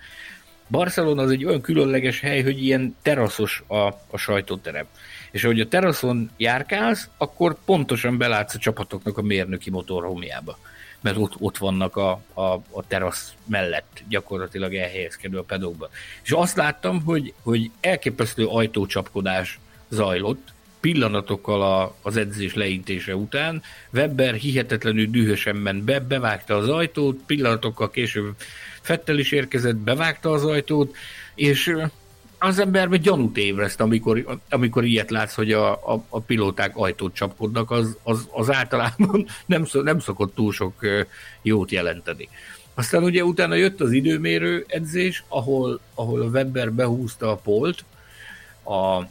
Barcelona az egy olyan különleges hely, hogy ilyen teraszos a, a sajtóterem. És ahogy a teraszon járkálsz, akkor pontosan belátsz a csapatoknak a mérnöki motorhomjába mert ott, ott vannak a, a, a terasz mellett gyakorlatilag elhelyezkedő a pedokban. És azt láttam, hogy, hogy elképesztő ajtócsapkodás zajlott, pillanatokkal a, az edzés leintése után. Webber hihetetlenül dühösen ment be, bevágta az ajtót, pillanatokkal később Fettel is érkezett, bevágta az ajtót, és az emberbe gyanút ébreszt, amikor, amikor ilyet látsz, hogy a, a, a pilóták ajtót csapkodnak, az, az, az általában nem, nem szokott túl sok jót jelenteni. Aztán ugye utána jött az időmérő edzés, ahol, ahol a Webber behúzta a polt a,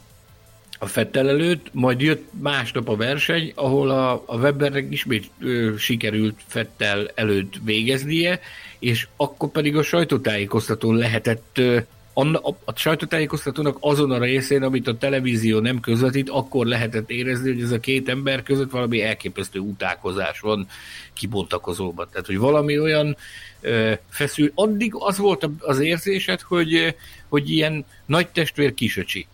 a Fettel előtt, majd jött másnap a verseny, ahol a, a Webbernek ismét ö, sikerült Fettel előtt végeznie, és akkor pedig a sajtótájékoztatón lehetett ö, a, a, a sajtótájékoztatónak azon a részén, amit a televízió nem közvetít, akkor lehetett érezni, hogy ez a két ember között valami elképesztő utálkozás van kibontakozóban. Tehát, hogy valami olyan ö, feszül. Addig az volt az érzésed, hogy, hogy ilyen nagy testvér kisöcsi.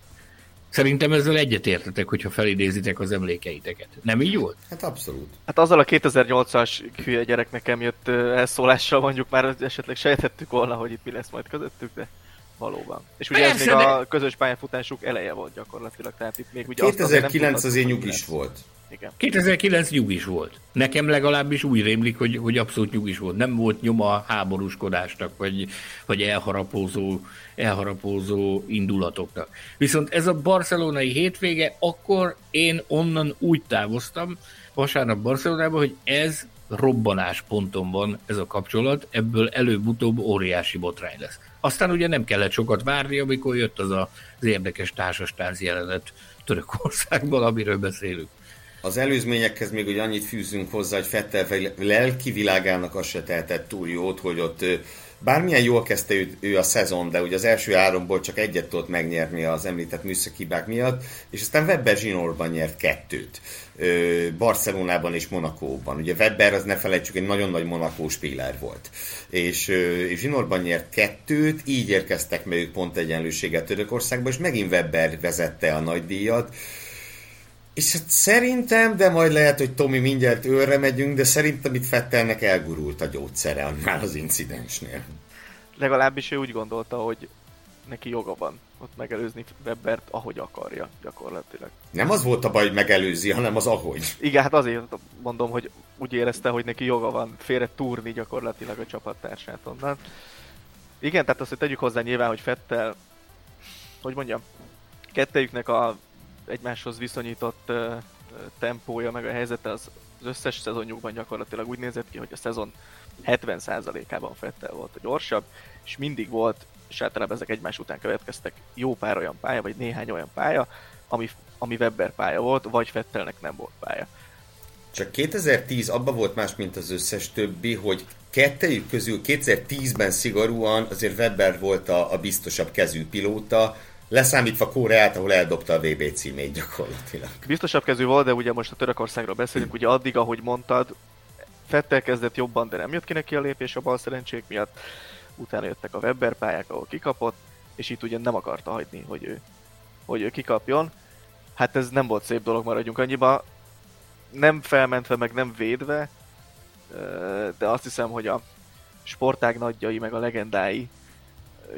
Szerintem ezzel egyetértetek, hogyha felidézitek az emlékeiteket. Nem így volt? Hát abszolút. Hát azzal a 2008-as hülye gyerek nekem jött elszólással mondjuk már esetleg sejtettük volna, hogy itt mi lesz majd közöttük, de Valóban. És ugye Persze, ez még de... a közös pályafutásuk eleje volt gyakorlatilag, tehát itt még ugye 2009 az én nyugis volt. Igen. 2009 nyugis volt. Nekem legalábbis úgy rémlik, hogy, hogy abszolút nyugis volt. Nem volt nyoma háborúskodásnak, vagy, vagy elharapózó, elharapózó indulatoknak. Viszont ez a barcelonai hétvége, akkor én onnan úgy távoztam, vasárnap Barcelonában, hogy ez robbanás ponton van ez a kapcsolat, ebből előbb-utóbb óriási botrány lesz. Aztán ugye nem kellett sokat várni, amikor jött az a, az érdekes társastánc jelenet Törökországban, amiről beszélünk. Az előzményekhez még hogy annyit fűzünk hozzá, hogy Fettel lelki világának az se tehetett túl jót, hogy ott bármilyen jól kezdte ő, ő a szezon, de ugye az első háromból csak egyet tudott megnyerni az említett műszakibák miatt, és aztán Webber Zsinórban nyert kettőt. Barcelonában és Monakóban. Ugye Webber, az ne felejtsük, egy nagyon nagy Monakó spíler volt. És, és Zsinorban nyert kettőt, így érkeztek meg ők pont egyenlőséget Törökországba, és megint Webber vezette a nagy díjat. És hát szerintem, de majd lehet, hogy Tomi mindjárt őre megyünk, de szerintem itt Fettelnek elgurult a gyógyszere annál az incidensnél. Legalábbis ő úgy gondolta, hogy neki joga van ott megelőzni Webbert, ahogy akarja gyakorlatilag. Nem az volt a baj, hogy megelőzi, hanem az ahogy. Igen, hát azért mondom, hogy úgy érezte, hogy neki joga van félre túrni gyakorlatilag a csapattársát onnan. Igen, tehát azt, hogy tegyük hozzá nyilván, hogy Fettel, hogy mondjam, kettejüknek a egymáshoz viszonyított tempója, meg a helyzete az, az összes szezonjukban gyakorlatilag úgy nézett ki, hogy a szezon 70%-ában Fettel volt a gyorsabb, és mindig volt és általában ezek egymás után következtek jó pár olyan pálya, vagy néhány olyan pálya, ami, ami Webber pálya volt, vagy Fettelnek nem volt pálya. Csak 2010 abban volt más, mint az összes többi, hogy kettejük közül 2010-ben szigorúan azért Webber volt a, a biztosabb kezű pilóta, leszámítva Koreát, ahol eldobta a VB címét gyakorlatilag. Biztosabb kezű volt, de ugye most a Törökországról beszélünk, ugye addig, ahogy mondtad, Fettel kezdett jobban, de nem jött ki neki a lépés a bal szerencsék miatt utána jöttek a Webber pályák, ahol kikapott, és itt ugye nem akarta hagyni, hogy ő, hogy ő kikapjon. Hát ez nem volt szép dolog, maradjunk annyiba. Nem felmentve, meg nem védve, de azt hiszem, hogy a sportág nagyjai, meg a legendái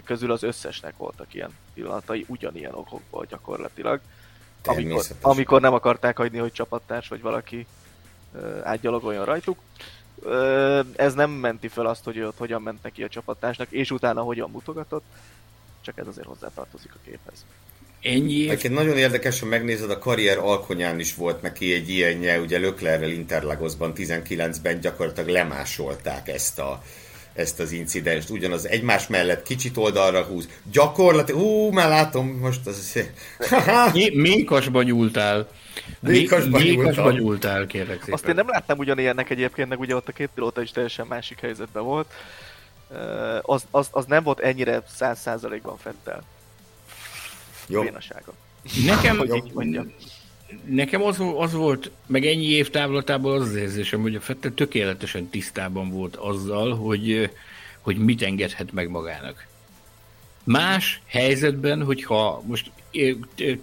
közül az összesnek voltak ilyen pillanatai, ugyanilyen okokból gyakorlatilag. Amikor, amikor nem akarták hagyni, hogy csapattárs vagy valaki átgyalogoljon rajtuk ez nem menti fel azt, hogy ott hogyan ment neki a csapatásnak, és utána hogyan mutogatott, csak ez azért hozzátartozik a képhez. Ennyi. Egyébként nagyon érdekes, ha megnézed, a karrier alkonyán is volt neki egy ilyenje, ugye Löklerrel Interlagosban 19-ben gyakorlatilag lemásolták ezt a, ezt az incidenst, ugyanaz egymás mellett kicsit oldalra húz. Gyakorlatilag, ú, már látom most az... Mékasba nyúltál. Mékasba nyúltál, kérlek szépen. Azt én nem láttam ugyanilyennek egyébként, meg ugye ott a két pilóta is teljesen másik helyzetben volt. Az, az, az nem volt ennyire száz százalékban fettel. Jó. bénasága. Nekem, hogy így mondjam. Nekem az, az volt, meg ennyi év távlatából az az érzésem, hogy a Fettel tökéletesen tisztában volt azzal, hogy, hogy mit engedhet meg magának. Más helyzetben, hogyha most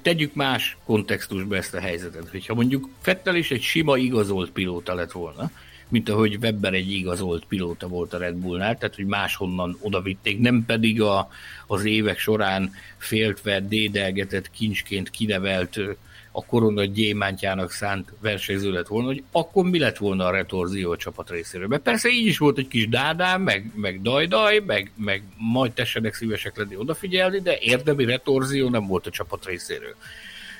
tegyük más kontextusba ezt a helyzetet, hogyha mondjuk Fettel is egy sima igazolt pilóta lett volna, mint ahogy Webber egy igazolt pilóta volt a Red Bullnál, tehát hogy máshonnan odavitték, nem pedig a, az évek során féltve, dédelgetett, kincsként kinevelt a korona gyémántjának szánt versenyző lett volna, hogy akkor mi lett volna a retorzió a csapat részéről. Mert persze így is volt egy kis dádám, meg, meg dajdaj, meg, meg majd tessenek szívesek lenni odafigyelni, de érdemi retorzió nem volt a csapat részéről.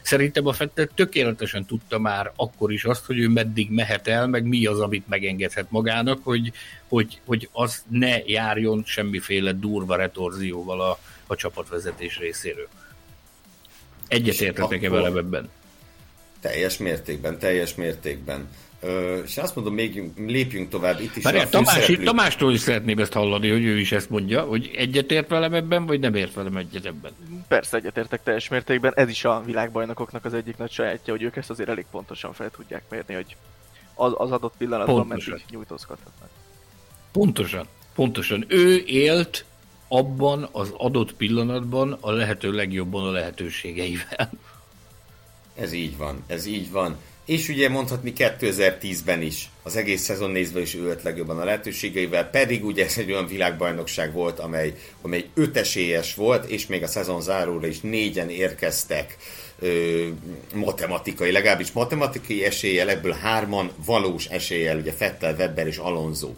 Szerintem a Fettel tökéletesen tudta már akkor is azt, hogy ő meddig mehet el, meg mi az, amit megengedhet magának, hogy, hogy, hogy az ne járjon semmiféle durva retorzióval a, a csapatvezetés részéről. Egyetértetek-e velem ebben? Teljes mértékben, teljes mértékben. Ö, és azt mondom, még lépjünk tovább. Itt is Már a Tamás, Tamástól is szeretném ezt hallani, hogy ő is ezt mondja, hogy egyetért velem ebben, vagy nem ért velem egyet ebben. Persze egyetértek teljes mértékben. Ez is a világbajnokoknak az egyik nagy sajátja, hogy ők ezt azért elég pontosan fel tudják mérni, hogy az, az adott pillanatban meddig nyújtózkodhatnak. Pontosan. Pontosan. Ő élt abban az adott pillanatban a lehető legjobban a lehetőségeivel. Ez így van, ez így van. És ugye mondhatni 2010-ben is, az egész szezon nézve is ő legjobban a lehetőségeivel, pedig ugye ez egy olyan világbajnokság volt, amely, amely ötesélyes volt, és még a szezon záróra is négyen érkeztek ö, matematikai, legalábbis matematikai eséllyel, ebből hárman valós eséllyel, ugye Fettel, Webber és Alonso.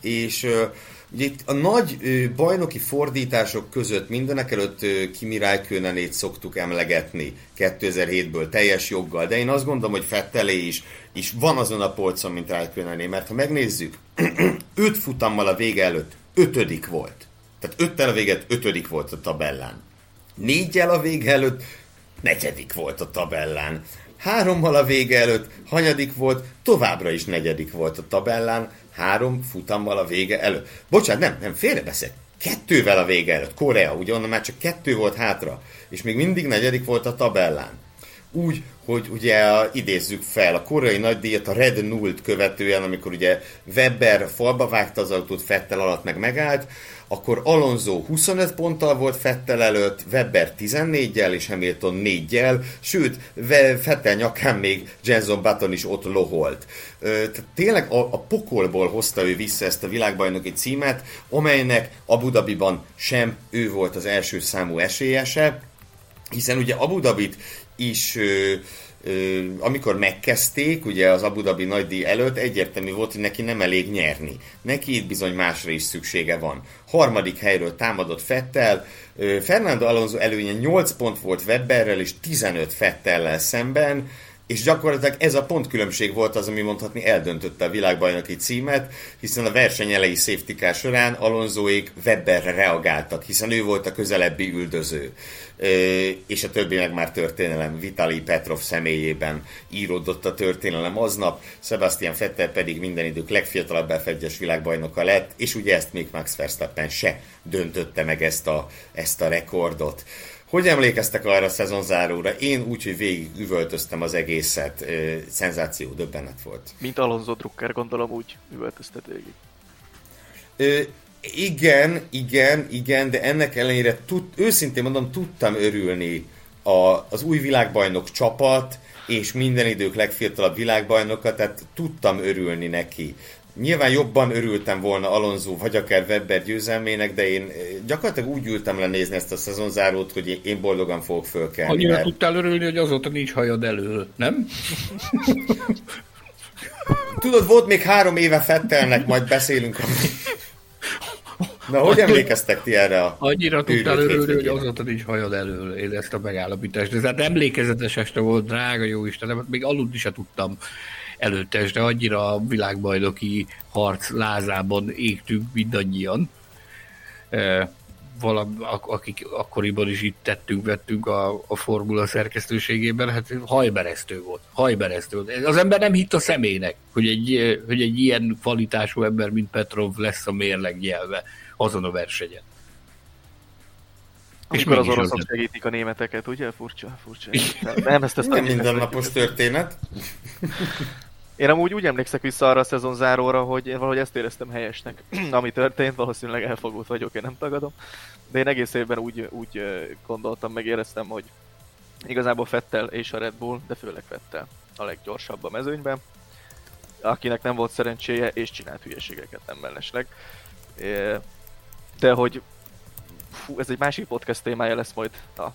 És ö, Ugye itt a nagy bajnoki fordítások között mindenek előtt Kimi Räikkönenét szoktuk emlegetni 2007-ből teljes joggal, de én azt gondolom, hogy Fettelé is, is van azon a polcon, mint Räikkönené, mert ha megnézzük, öt futammal a vége előtt ötödik volt. Tehát öttel a véget ötödik volt a tabellán. Négyel a vége előtt negyedik volt a tabellán. Hárommal a vége előtt hanyadik volt, továbbra is negyedik volt a tabellán három futammal a vége előtt. Bocsánat, nem, nem, félrebeszél. Kettővel a vége előtt. Korea, ugye onnan már csak kettő volt hátra, és még mindig negyedik volt a tabellán. Úgy, hogy ugye a, idézzük fel a koreai nagydíjat a Red Nullt követően, amikor ugye Webber falba vágta az autót, Fettel alatt meg megállt, akkor Alonso 25 ponttal volt Fettel előtt, Webber 14-jel és Hamilton 4-jel, sőt, Fettel nyakán még Jenson Button is ott loholt. Tehát tényleg a, a pokolból hozta ő vissza ezt a világbajnoki címet, amelynek Abu Dhabiban sem ő volt az első számú esélyese, hiszen ugye Abu Dhabit is amikor megkezdték, ugye az Abu Dhabi nagydíj előtt egyértelmű volt, hogy neki nem elég nyerni. Neki itt bizony másra is szüksége van. Harmadik helyről támadott Fettel, Fernando Alonso előnye 8 pont volt Webberrel és 15 Fettellel szemben, és gyakorlatilag ez a pontkülönbség volt az, ami mondhatni eldöntötte a világbajnoki címet, hiszen a verseny elejé safety során Alonsoék Webberre reagáltak, hiszen ő volt a közelebbi üldöző. És a többi meg már történelem. Vitali Petrov személyében íródott a történelem aznap, Sebastian Vettel pedig minden idők legfiatalabb F1-es világbajnoka lett, és ugye ezt még Max Verstappen se döntötte meg ezt a, ezt a rekordot. Hogy emlékeztek arra a szezonzáróra? Én úgy, hogy végig üvöltöztem az egészet. Szenzáció, döbbenet volt. Mint Alonso Drucker, gondolom úgy üvöltözted végig. Ö, igen, igen, igen, de ennek ellenére tud, őszintén mondom, tudtam örülni a, az új világbajnok csapat, és minden idők legfiatalabb világbajnoka, tehát tudtam örülni neki. Nyilván jobban örültem volna Alonso vagy akár Webber győzelmének, de én eh, gyakorlatilag úgy ültem le nézni ezt a szezonzárót, hogy én boldogan fogok fölkelni. Annyira mert... tudtál örülni, hogy azóta nincs hajad elől, nem? Tudod, volt még három éve Fettelnek, majd beszélünk. Na, hogy emlékeztek ti erre a Annyira tudtál örülni, hogy azóta nincs hajad elől, én ezt a megállapítást. Ez hát emlékezetes este volt, drága jó Istenem, még aludni se tudtam előttes, de annyira a világbajnoki harc lázában égtünk mindannyian. E, valam, akik akkoriban is itt tettünk, vettünk a, a formula szerkesztőségében, hát hajberesztő volt. Hajberesztő volt. Az ember nem hitt a szemének, hogy egy, hogy egy ilyen kvalitású ember, mint Petrov lesz a mérleg nyelve azon a versenyen. Amikor az oroszok segítik a németeket, ugye? Furcsa, furcsa. Nem, ezt, ezt nem mindennapos történet. Én amúgy úgy emlékszek vissza arra a szezon záróra, hogy én valahogy ezt éreztem helyesnek, ami történt, valószínűleg elfogult vagyok, én nem tagadom. De én egész évben úgy, úgy gondoltam, meg éreztem, hogy igazából Fettel és a Red Bull, de főleg Fettel a leggyorsabb a mezőnyben, akinek nem volt szerencséje, és csinált hülyeségeket nem mellesleg. De hogy fú, ez egy másik podcast témája lesz majd a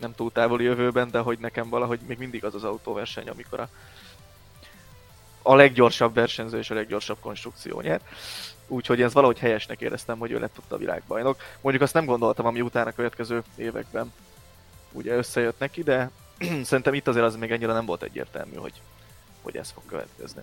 nem túl távoli jövőben, de hogy nekem valahogy még mindig az az autóverseny, amikor a, a leggyorsabb versenyző és a leggyorsabb konstrukció nyer. Úgyhogy ez valahogy helyesnek éreztem, hogy ő lett ott a világbajnok. Mondjuk azt nem gondoltam, ami utána a következő években ugye összejött neki, de szerintem itt azért az még ennyire nem volt egyértelmű, hogy, hogy ez fog következni.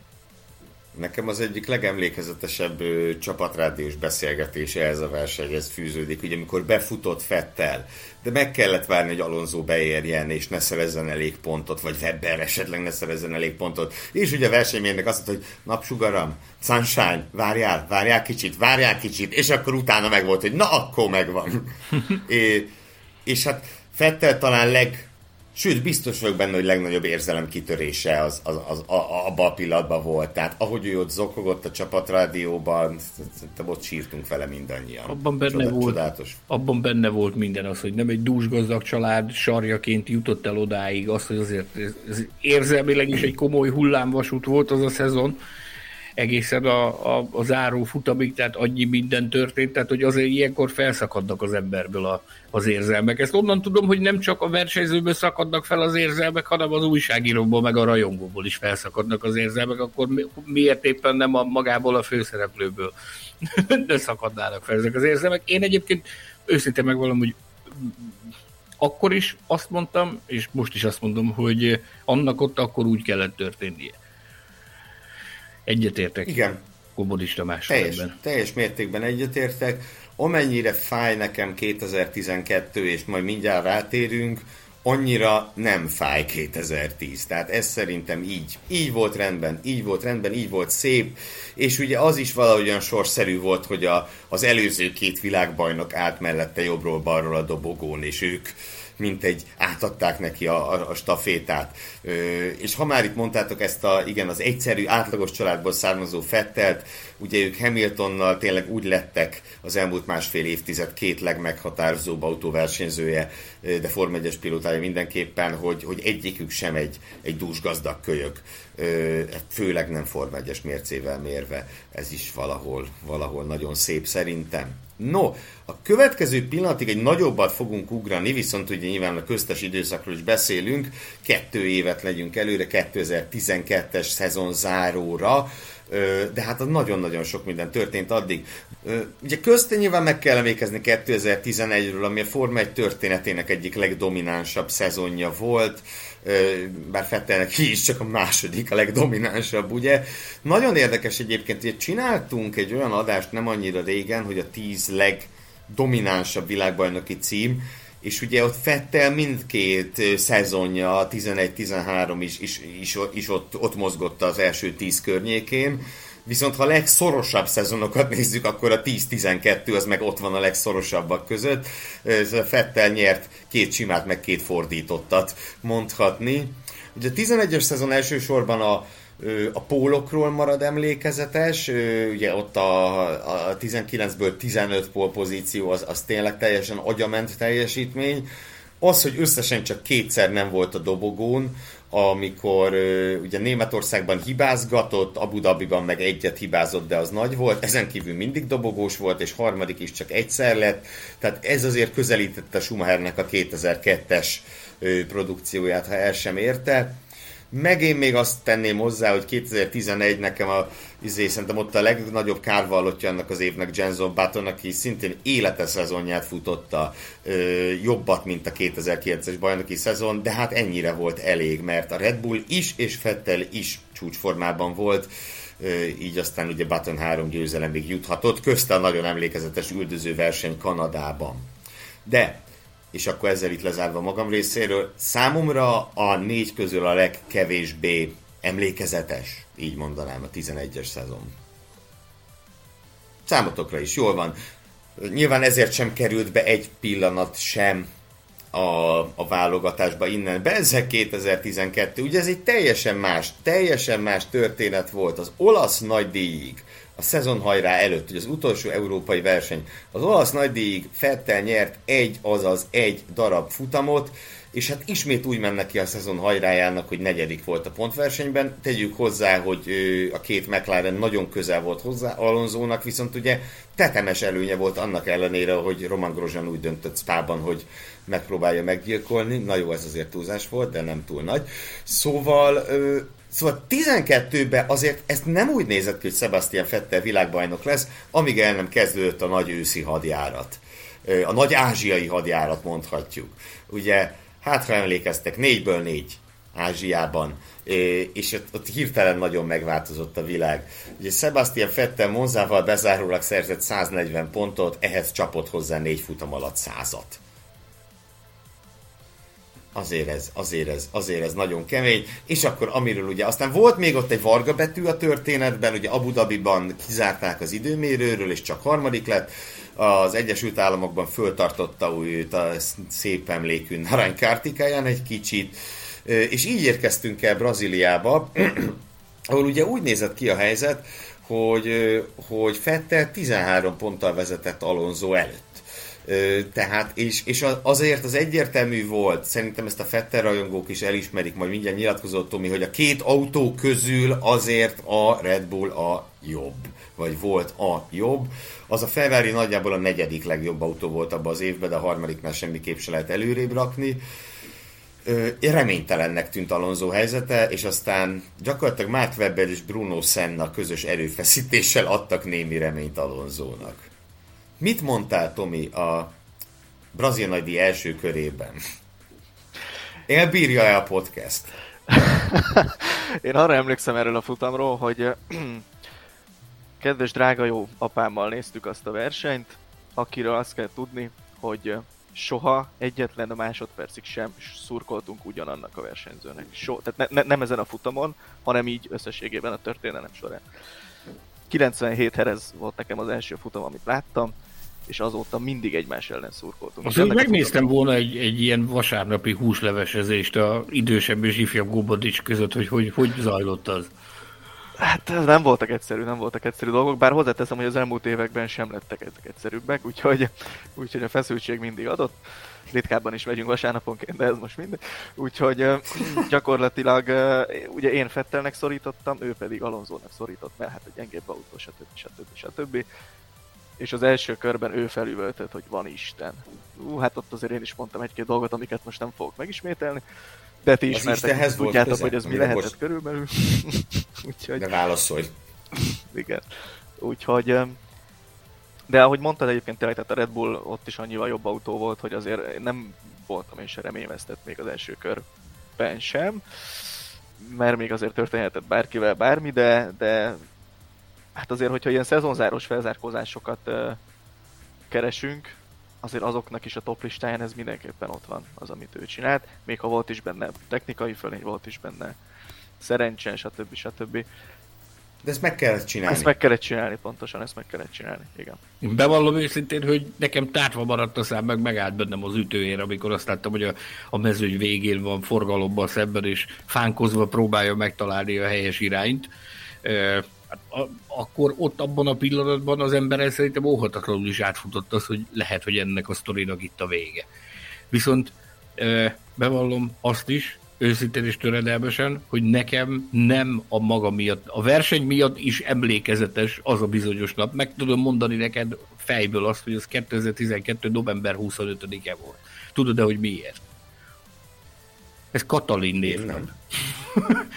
Nekem az egyik legemlékezetesebb ö, csapatrádiós beszélgetése ez a versenyhez fűződik, ugye amikor befutott Fettel, de meg kellett várni, hogy Alonso beérjen, és ne szerezzen elég pontot, vagy Webber esetleg ne szerezzen elég pontot. És ugye a versenymérnek azt mondta, hogy napsugaram, sunshine, várjál, várjál kicsit, várjál kicsit, és akkor utána meg volt, hogy na akkor megvan. é, és hát Fettel talán leg, Sőt, biztos vagyok benne, hogy legnagyobb érzelem kitörése az, az, az, az abban a pillanatban volt. Tehát ahogy ő ott zokogott a csapatrádióban, ott sírtunk vele mindannyian. Abban benne, Csodát, volt, csodálatos. abban benne volt minden az, hogy nem egy dúsgazdag család sarjaként jutott el odáig, az, hogy azért ez, ez érzelmileg is egy komoly hullámvasút volt az a szezon, egészen a, a, a záró futamig, tehát annyi minden történt, tehát hogy azért ilyenkor felszakadnak az emberből a, az érzelmek. Ezt onnan tudom, hogy nem csak a versenyzőből szakadnak fel az érzelmek, hanem az újságíróból, meg a rajongóból is felszakadnak az érzelmek, akkor miért éppen nem a magából a főszereplőből ne szakadnának fel ezek az érzelmek. Én egyébként őszintén megvalom, hogy akkor is azt mondtam, és most is azt mondom, hogy annak ott akkor úgy kellett történnie. Egyetértek. Igen. Komodis Tamás teljes, teljes mértékben egyetértek. Amennyire fáj nekem 2012, és majd mindjárt rátérünk, annyira nem fáj 2010. Tehát ez szerintem így. Így volt rendben, így volt rendben, így volt szép, és ugye az is valahogyan sorszerű volt, hogy a, az előző két világbajnok át mellette jobbról-balról a dobogón, és ők mint egy átadták neki a, a, a stafétát. Ö, és ha már itt mondtátok ezt a, igen, az egyszerű, átlagos családból származó Fettelt, ugye ők Hamiltonnal tényleg úgy lettek az elmúlt másfél évtized két legmeghatározóbb autóversenyzője, de Form 1 pilótája mindenképpen, hogy, hogy egyikük sem egy, egy dúsgazdag kölyök. Hát főleg nem Form 1 mércével mérve. Ez is valahol, valahol nagyon szép szerintem. No, a következő pillanatig egy nagyobbat fogunk ugrani, viszont ugye nyilván a köztes időszakról is beszélünk, kettő évet legyünk előre, 2012-es szezon záróra, de hát nagyon-nagyon sok minden történt addig. Ugye közte nyilván meg kell emlékezni 2011-ről, ami a Forma 1 történetének egyik legdominánsabb szezonja volt, bár Fettelnek ki is csak a második, a legdominánsabb, ugye. Nagyon érdekes egyébként, hogy csináltunk egy olyan adást nem annyira régen, hogy a 10 legdominánsabb világbajnoki cím, és ugye ott Fettel mindkét szezonja, 11-13 is, is, is, is ott, ott mozgott az első 10 környékén, Viszont ha a legszorosabb szezonokat nézzük, akkor a 10-12 az meg ott van a legszorosabbak között. Ez a Fettel nyert két simát, meg két fordítottat mondhatni. Ugye a 11-es szezon elsősorban a, a pólokról marad emlékezetes, ugye ott a, a 19-ből 15 pól pozíció az, az tényleg teljesen agyament teljesítmény. Az, hogy összesen csak kétszer nem volt a dobogón, amikor ugye Németországban hibázgatott, Abu Dhabiban meg egyet hibázott, de az nagy volt, ezen kívül mindig dobogós volt, és harmadik is csak egyszer lett, tehát ez azért közelítette Schumachernek a 2002-es produkcióját, ha el sem érte. Meg én még azt tenném hozzá, hogy 2011 nekem a, izé, szerintem ott a legnagyobb kárvallottja annak az évnek Jenson Button, aki szintén élete szezonját futotta ö, jobbat, mint a 2009-es bajnoki szezon, de hát ennyire volt elég, mert a Red Bull is és Fettel is csúcsformában volt, így aztán ugye Button három győzelemig juthatott, közte a nagyon emlékezetes üldöző verseny Kanadában. De és akkor ezzel itt lezárva magam részéről, számomra a négy közül a legkevésbé emlékezetes, így mondanám a 11-es szezon. Számotokra is jól van. Nyilván ezért sem került be egy pillanat sem a, a válogatásba innen. Bezek 2012, ugye ez egy teljesen más, teljesen más történet volt az olasz nagydíjig a szezon hajrá előtt, ugye az utolsó európai verseny. Az olasz nagydíjig Fettel nyert egy, azaz egy darab futamot, és hát ismét úgy mennek ki a szezon hajrájának, hogy negyedik volt a pontversenyben. Tegyük hozzá, hogy a két McLaren nagyon közel volt hozzá Alonzónak, viszont ugye tetemes előnye volt annak ellenére, hogy Roman Grosjean úgy döntött Spában, hogy megpróbálja meggyilkolni. Na jó, ez azért túlzás volt, de nem túl nagy. Szóval Szóval 12-ben azért ezt nem úgy nézett ki, hogy Sebastian Vettel világbajnok lesz, amíg el nem kezdődött a nagy őszi hadjárat. A nagy ázsiai hadjárat mondhatjuk. Ugye, hát ha emlékeztek, négyből négy Ázsiában, és ott, ott hirtelen nagyon megváltozott a világ. Ugye Sebastian Vettel Monzával bezárólag szerzett 140 pontot, ehhez csapott hozzá négy futam alatt százat azért ez, azért ez, azért ez nagyon kemény. És akkor amiről ugye, aztán volt még ott egy Varga betű a történetben, ugye Abu Dhabiban kizárták az időmérőről, és csak harmadik lett. Az Egyesült Államokban föltartotta úgy a szép emlékű Narány Kártikáján egy kicsit, és így érkeztünk el Brazíliába, ahol ugye úgy nézett ki a helyzet, hogy, hogy Fettel 13 ponttal vezetett Alonso előtt. Tehát, és, és azért az egyértelmű volt, szerintem ezt a Fetter rajongók is elismerik, majd mindjárt nyilatkozott Tomi, hogy a két autó közül azért a Red Bull a jobb, vagy volt a jobb. Az a Ferrari nagyjából a negyedik legjobb autó volt abban az évben, de a harmadiknál semmiképp se lehet előrébb rakni. Reménytelennek tűnt Alonso helyzete, és aztán gyakorlatilag Mark Webber és Bruno Senna közös erőfeszítéssel adtak némi reményt Alonzónak. Mit mondtál, Tomi, a Brazil nagydi első körében? Elbírja-e a podcast? Én arra emlékszem erről a futamról, hogy kedves drága jó apámmal néztük azt a versenyt, akiről azt kell tudni, hogy soha egyetlen másodpercig sem szurkoltunk ugyanannak a versenyzőnek. So, tehát ne, ne, nem ezen a futamon, hanem így összességében a történelem során. 97 herez volt nekem az első futam, amit láttam, és azóta mindig egymás ellen szurkoltunk. Azt megnéztem futam... volna egy, egy ilyen vasárnapi húslevesezést a idősebb és ifjabb Gobodics között, hogy, hogy hogy zajlott az. Hát nem voltak egyszerű, nem voltak egyszerű dolgok, bár hozzáteszem, hogy az elmúlt években sem lettek egyszerűbbek, úgyhogy, úgyhogy a feszültség mindig adott. Ritkábban is megyünk vasárnaponként, de ez most minden. Úgyhogy gyakorlatilag ugye én Fettelnek szorítottam, ő pedig Alonzónak szorított, mert hát egy gyengébb autó, stb. stb. stb. stb és az első körben ő felüvöltött, hogy van Isten. Ú, hát ott azért én is mondtam egy-két dolgot, amiket most nem fogok megismételni, de ti ismertek, tudjátok, hogy ez mi lehetett most... körülbelül. Úgyhogy... De válaszolj. Igen. Úgyhogy... De ahogy mondtad egyébként tényleg, tehát a Red Bull ott is annyival jobb autó volt, hogy azért nem voltam én se reményvesztett még az első körben sem, mert még azért történhetett bárkivel bármi, de, de hát azért, hogyha ilyen szezonzáros felzárkózásokat uh, keresünk, azért azoknak is a top listáján ez mindenképpen ott van, az, amit ő csinált. Még ha volt is benne technikai fölény, volt is benne szerencsen, stb. stb. De ezt meg kellett csinálni. Ezt meg kellett csinálni, pontosan ezt meg kellett csinálni, igen. Én bevallom őszintén, hogy nekem tártva maradt a szám, meg megállt bennem az ütőjén, amikor azt láttam, hogy a, a mezőny végén van forgalomban szemben, és fánkozva próbálja megtalálni a helyes irányt. Hát a, akkor ott abban a pillanatban az ember szerintem óhatatlanul is átfutott az, hogy lehet, hogy ennek a sztorinak itt a vége. Viszont bevallom azt is, őszintén és töredelmesen, hogy nekem nem a maga miatt, a verseny miatt is emlékezetes az a bizonyos nap. Meg tudom mondani neked fejből azt, hogy az 2012. november 25-e volt. Tudod-e, hogy miért? Ez Katalin név. Nem.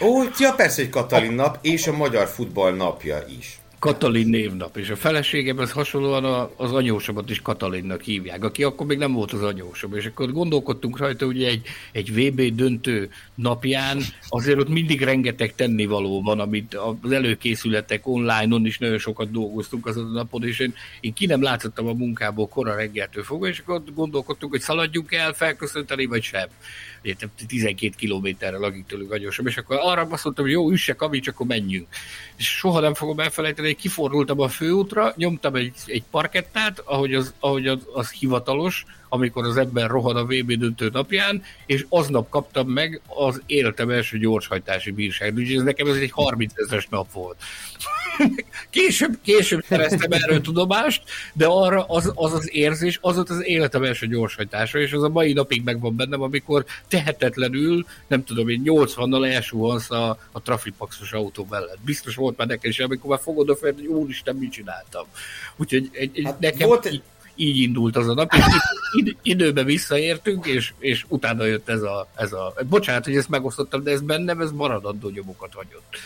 Ó, ja persze, hogy Katalin nap, és a magyar futball napja is. Katalin névnap, és a feleségem az hasonlóan az anyósomat is Katalinnak hívják, aki akkor még nem volt az anyósom, és akkor gondolkodtunk rajta, hogy egy, egy VB döntő napján azért ott mindig rengeteg tennivaló van, amit az előkészületek online-on is nagyon sokat dolgoztunk azon a napon, és én, én ki nem látszottam a munkából kora reggeltől fogva, és akkor gondolkodtunk, hogy szaladjunk el felköszönteni, vagy sem. 12 kilométerre lakik tőlük anyósom, és akkor arra azt mondtam, hogy jó, üsse kavics, akkor menjünk. És soha nem fogom elfelejteni, én kifordultam a főútra, nyomtam egy, egy parkettát, ahogy, az, ahogy az, az hivatalos, amikor az ember rohan a VB döntő napján, és aznap kaptam meg az életem első gyorshajtási bírságot. Úgyhogy ez nekem ez egy 30 ezeres nap volt. később, később szereztem erről tudomást, de arra az az, az érzés, az volt az életem első gyorshajtása, és az a mai napig megvan bennem, amikor tehetetlenül, nem tudom én, 80-nal elsuhansz a, a trafipaxos autó mellett. Biztos volt már nekem is, amikor már fogod a fel, hogy úristen, mit csináltam. Úgyhogy egy, egy, hát nekem volt egy így indult az a nap, és id, időben visszaértünk, és, és utána jött ez a, ez a... Bocsánat, hogy ezt megosztottam, de ez bennem, ez maradandó nyomokat hagyott.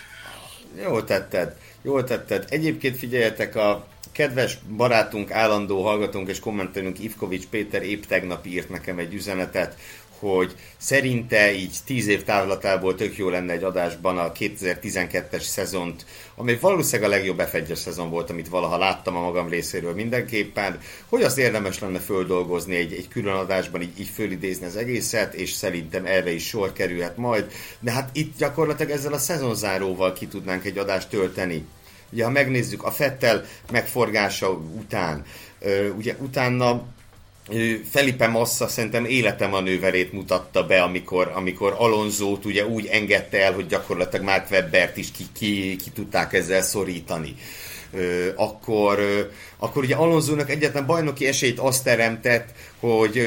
Jól tetted, jól tetted. Egyébként figyeljetek, a kedves barátunk, állandó hallgatónk és kommentelünk Ivkovics Péter épp tegnap írt nekem egy üzenetet, hogy szerinte így tíz év távlatából tök jó lenne egy adásban a 2012-es szezont, ami valószínűleg a legjobb f szezon volt, amit valaha láttam a magam részéről mindenképpen, hogy azt érdemes lenne földolgozni egy, egy külön adásban, így, így fölidézni az egészet, és szerintem erre is sor kerülhet majd. De hát itt gyakorlatilag ezzel a szezonzáróval ki tudnánk egy adást tölteni. Ugye, ha megnézzük a Fettel megforgása után, ugye utána Felipe Massa szerintem életem a nőverét mutatta be, amikor, amikor Alonzót ugye úgy engedte el, hogy gyakorlatilag Mark Webbert is ki, ki, ki tudták ezzel szorítani. akkor, akkor ugye Alonzónak egyetlen bajnoki esélyt azt teremtett, hogy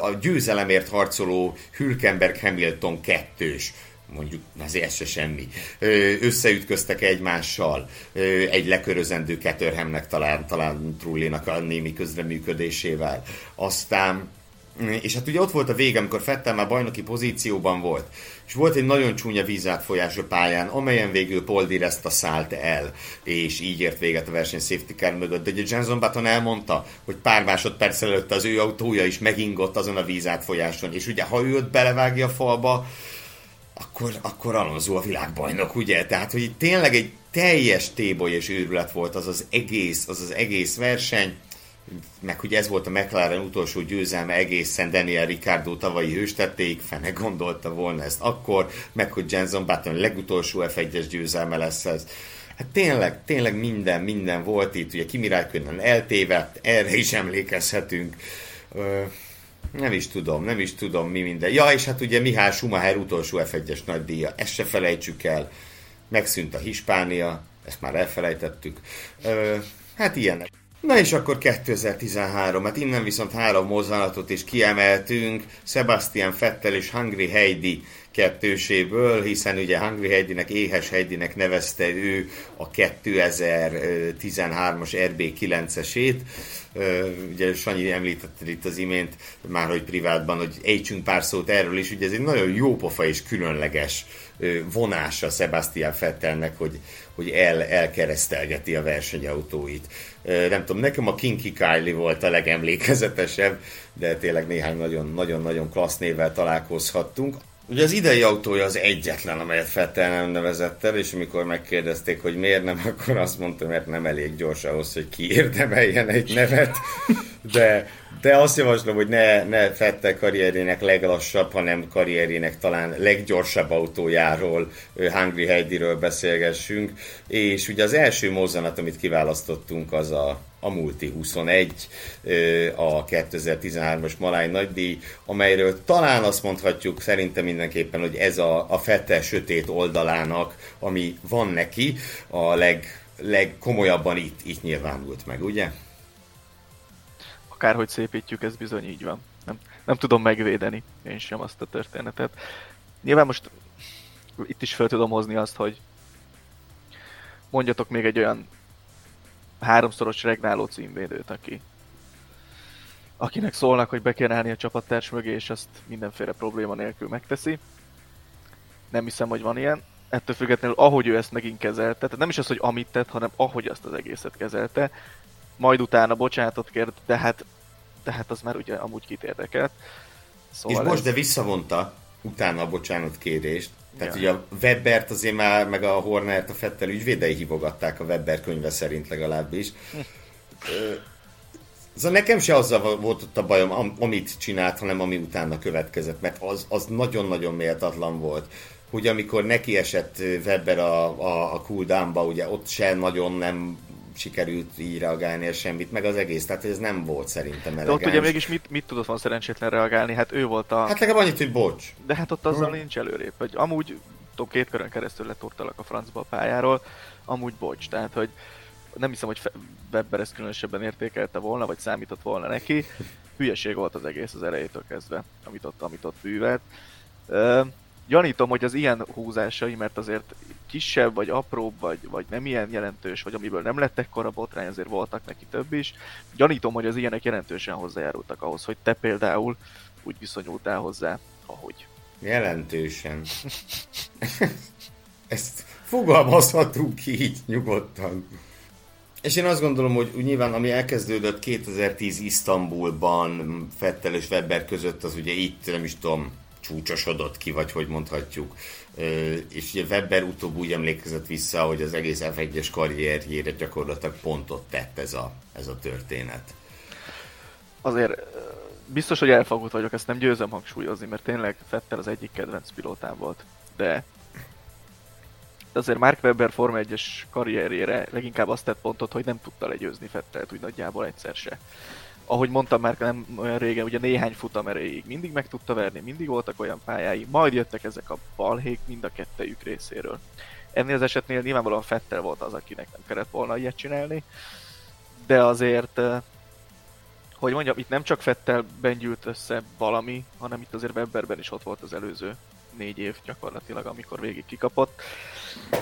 a győzelemért harcoló Hülkenberg-Hamilton kettős mondjuk azért ez se semmi. Összeütköztek egymással, egy lekörözendő Caterhamnek talán, talán Trullinak a némi közreműködésével. Aztán és hát ugye ott volt a vége, amikor Fettel már bajnoki pozícióban volt, és volt egy nagyon csúnya vízátfolyás a pályán, amelyen végül Paul di Resta szállt el, és így ért véget a verseny safety car mögött. De ugye Jenson Button elmondta, hogy pár másodperc előtt az ő autója is megingott azon a vízátfolyáson, és ugye ha ő ott belevágja a falba, akkor, akkor Alonso a világbajnok, ugye? Tehát, hogy tényleg egy teljes téboly és őrület volt az az egész, az az egész verseny, meg hogy ez volt a McLaren utolsó győzelme egészen Daniel Ricciardo tavalyi hőstették, fene gondolta volna ezt akkor, meg hogy Jenson Button legutolsó F1-es győzelme lesz ez. Hát tényleg, tényleg minden, minden volt itt, ugye Kimi Räikkönen eltévedt, erre is emlékezhetünk. Nem is tudom, nem is tudom mi minden. Ja, és hát ugye Mihály Schumacher utolsó F1-es nagydíja, ezt se felejtsük el. Megszűnt a Hispánia, ezt már elfelejtettük. Ö, hát ilyenek. Na és akkor 2013, hát innen viszont három mozzanatot is kiemeltünk, Sebastian Fettel és Hungry Heidi kettőséből, hiszen ugye Hungry Heidinek, Éhes Heidinek nevezte ő a 2013-as RB9-esét. Ugye Sanyi említette itt az imént, már hogy privátban, hogy ejtsünk pár szót erről is, ugye ez egy nagyon jó pofa és különleges vonása Sebastian Fettelnek, hogy, hogy el, elkeresztelgeti a versenyautóit. Nem tudom, nekem a Kinky Kylie volt a legemlékezetesebb, de tényleg néhány nagyon-nagyon klassz névvel találkozhattunk. Ugye az idei autója az egyetlen, amelyet Fettel nem nevezett el, és amikor megkérdezték, hogy miért nem, akkor azt mondta, mert nem elég gyors ahhoz, hogy kiérdemeljen egy nevet. De, de azt javaslom, hogy ne, ne Fettel karrierének leglassabb, hanem karrierének talán leggyorsabb autójáról, Hungry Heidiről beszélgessünk. És ugye az első mozzanat, amit kiválasztottunk, az a a Multi 21, a 2013-as Malány nagydíj, amelyről talán azt mondhatjuk szerintem mindenképpen, hogy ez a, a fette sötét oldalának, ami van neki, a leg, legkomolyabban itt, itt nyilvánult meg, ugye? Akárhogy szépítjük, ez bizony így van. Nem, nem tudom megvédeni én sem azt a történetet. Nyilván most itt is fel tudom hozni azt, hogy mondjatok még egy olyan háromszoros regnáló címvédőt, aki akinek szólnak, hogy be kell állni a csapattárs mögé, és azt mindenféle probléma nélkül megteszi. Nem hiszem, hogy van ilyen. Ettől függetlenül, ahogy ő ezt megint kezelte, tehát nem is az, hogy amit tett, hanem ahogy azt az egészet kezelte, majd utána bocsánatot kért, de hát, de hát az már ugye amúgy kit érdekelt. Szóval és most, ez... de visszavonta utána a bocsánat kérést, tehát ja. ugye a Webbert azért már, meg a Hornert a Fettel ügyvédei hívogatták a Webber könyve szerint legalábbis. Szóval nekem se azzal volt ott a bajom, amit csinált, hanem ami utána következett, mert az, az nagyon-nagyon méltatlan volt. hogy amikor neki esett Webber a, a, a cooldownba, ugye ott se nagyon nem sikerült így reagálni semmit, meg az egész, tehát ez nem volt szerintem elegáns. De ott ugye mégis mit, mit tudott van szerencsétlen reagálni? Hát ő volt a... Hát legalább annyit, hogy bocs. De hát ott azzal hmm. nincs előrébb, hogy amúgy tudom, két körön keresztül leturtalak a francba a pályáról, amúgy bocs, tehát hogy nem hiszem, hogy Webber ezt különösebben értékelte volna, vagy számított volna neki. Hülyeség volt az egész az elejétől kezdve, amit ott, amit ott bűvelt. Uh, gyanítom, hogy az ilyen húzásai, mert azért kisebb, vagy apróbb, vagy, vagy nem ilyen jelentős, vagy amiből nem lett ekkora botrány, azért voltak neki több is. Gyanítom, hogy az ilyenek jelentősen hozzájárultak ahhoz, hogy te például úgy viszonyultál hozzá, ahogy. Jelentősen. Ezt fogalmazhatunk így nyugodtan. És én azt gondolom, hogy nyilván ami elkezdődött 2010 Isztambulban Fettel és Weber között, az ugye itt nem is tudom, csúcsosodott ki, vagy hogy mondhatjuk. És ugye Weber utóbb úgy emlékezett vissza, hogy az egész F1-es karrierjére gyakorlatilag pontot tett ez a, ez a történet. Azért biztos, hogy elfogult vagyok, ezt nem győzöm hangsúlyozni, mert tényleg Fettel az egyik kedvenc pilótám volt. De azért Mark Webber Forma 1-es karrierjére leginkább azt tett pontot, hogy nem tudta legyőzni Fettelt úgy nagyjából egyszer se. Ahogy mondtam már nem olyan régen, ugye néhány futam erejéig mindig meg tudta verni, mindig voltak olyan pályái, majd jöttek ezek a balhék mind a kettejük részéről. Ennél az esetnél nyilvánvalóan Fettel volt az, akinek nem kellett volna ilyet csinálni, de azért hogy mondjam, itt nem csak Fettelben gyűlt össze valami, hanem itt azért Webberben is ott volt az előző négy év gyakorlatilag, amikor végig kikapott.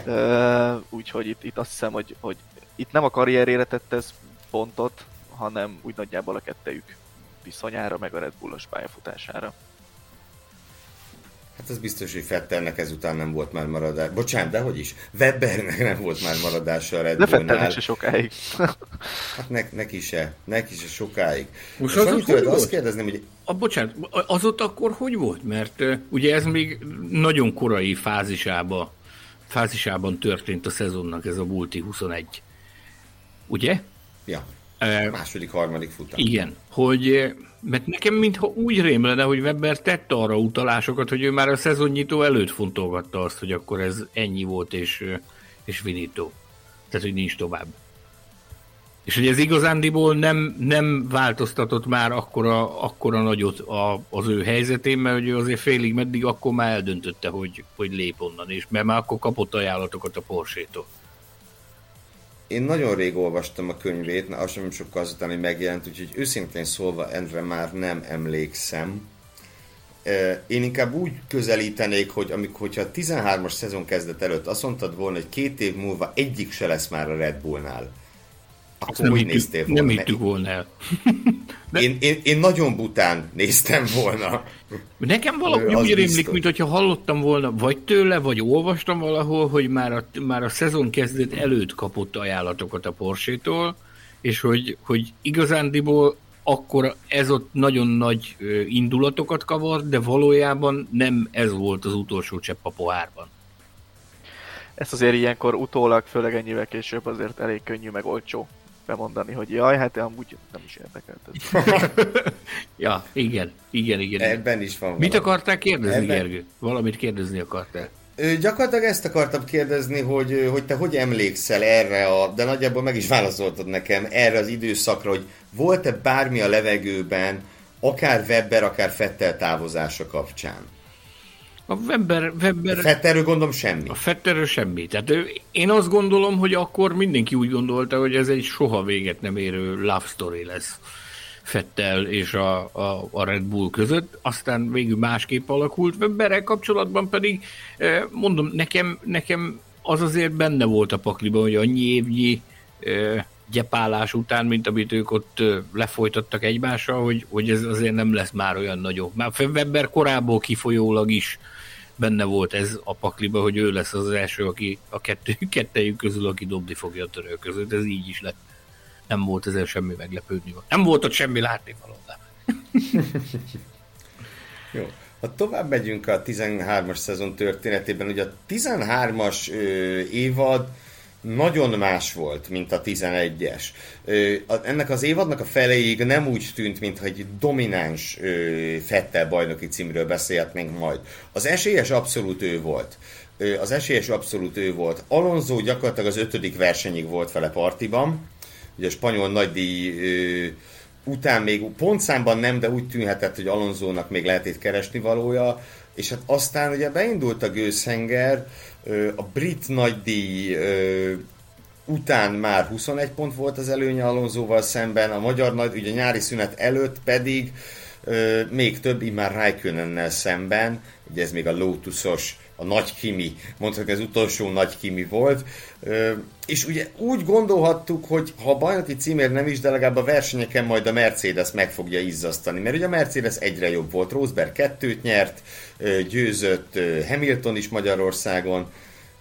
Uh, úgyhogy itt, itt azt hiszem, hogy, hogy itt nem a karrierére tett ez pontot, hanem úgy nagyjából a kettejük viszonyára, meg a Red Bullos pályafutására. Hát az biztos, hogy Fettelnek ezután nem volt már maradás. Bocsánat, de hogy is? Webbernek nem volt már maradása a Red De Fettelnek se sokáig. hát ne, neki se. Neki se sokáig. Most az ott hogy azt kérdezném, hogy... A, bocsánat, az ott akkor hogy volt? Mert uh, ugye ez még nagyon korai fázisába, fázisában történt a szezonnak ez a Multi 21. Ugye? Ja. Második, harmadik futam. Igen, hogy mert nekem mintha úgy rém lenne, hogy Weber tette arra utalásokat, hogy ő már a szezonnyitó előtt fontolgatta azt, hogy akkor ez ennyi volt, és, és vinító. Tehát, hogy nincs tovább. És hogy ez igazándiból nem, nem változtatott már akkora, akkora nagyot a, az ő helyzetén, mert hogy ő azért félig meddig akkor már eldöntötte, hogy, hogy lép onnan, és mert már akkor kapott ajánlatokat a Porsche-tól. Én nagyon rég olvastam a könyvét, az sem sokkal azután, hogy megjelent, úgyhogy őszintén szólva Endre már nem emlékszem. Én inkább úgy közelítenék, hogy amikor, hogyha a 13-as szezon kezdet előtt azt mondtad volna, hogy két év múlva egyik se lesz már a Red Bullnál, akkor nem úgy hittük, néztél volna? Nem hittük volna el. De... Én, én, én nagyon bután néztem volna. Nekem valahogy úgy rémlik, mint hogyha hallottam volna, vagy tőle, vagy olvastam valahol, hogy már a, már a szezon kezdet előtt kapott ajánlatokat a Porsche-tól, és hogy, hogy igazándiból akkor ez ott nagyon nagy indulatokat kavart, de valójában nem ez volt az utolsó csepp a pohárban. Ezt azért ilyenkor utólag, főleg ennyivel később azért elég könnyű meg olcsó bemondani, hogy jaj, hát amúgy nem is érdekelt ez. ja, igen, igen, igen. Ebben is van Mit akartál kérdezni, Ebben... Gergő? Valamit kérdezni akartál? Ö, gyakorlatilag ezt akartam kérdezni, hogy, hogy te hogy emlékszel erre, a, de nagyjából meg is válaszoltad nekem, erre az időszakra, hogy volt-e bármi a levegőben, akár Webber, akár Fettel távozása kapcsán? A Weber, Weber... A Fetterről gondolom semmi. A Fetterről semmi. Tehát ő, én azt gondolom, hogy akkor mindenki úgy gondolta, hogy ez egy soha véget nem érő love story lesz Fettel és a, a, a Red Bull között, aztán végül másképp alakult. Weberrel kapcsolatban pedig, eh, mondom, nekem, nekem az azért benne volt a pakliban, hogy annyi évnyi eh, gyepálás után, mint amit ők ott eh, lefolytattak egymással, hogy, hogy ez azért nem lesz már olyan nagyobb. Már Weber korából kifolyólag is benne volt ez a pakliba, hogy ő lesz az első, aki a kettő, kettejük közül, aki dobni fogja a törő között. Ez így is lett. Nem volt ezzel semmi meglepődni. Nem volt ott semmi látni való. Jó. Ha tovább megyünk a 13-as szezon történetében, ugye a 13-as ö, évad nagyon más volt, mint a 11-es. Ennek az évadnak a feléig nem úgy tűnt, mintha egy domináns Fettel bajnoki címről beszélhetnénk majd. Az esélyes abszolút ő volt. Az esélyes abszolút ő volt. Alonso gyakorlatilag az ötödik versenyig volt vele partiban. Ugye a spanyol nagydíj után még pontszámban nem, de úgy tűnhetett, hogy Alonzónak még lehet itt keresni valója. És hát aztán ugye beindult a gőzhenger, a brit nagydíj után már 21 pont volt az előnye Alonzóval szemben, a magyar nagy, ugye nyári szünet előtt pedig még több immár Raikönennel szemben, ugye ez még a Lotusos, a nagy kimi, mondhatni az utolsó nagy kimi volt, és ugye úgy gondolhattuk, hogy ha a bajnoki címért nem is, de legalább a versenyeken majd a Mercedes meg fogja izzasztani, mert ugye a Mercedes egyre jobb volt, Rosberg kettőt nyert, győzött Hamilton is Magyarországon,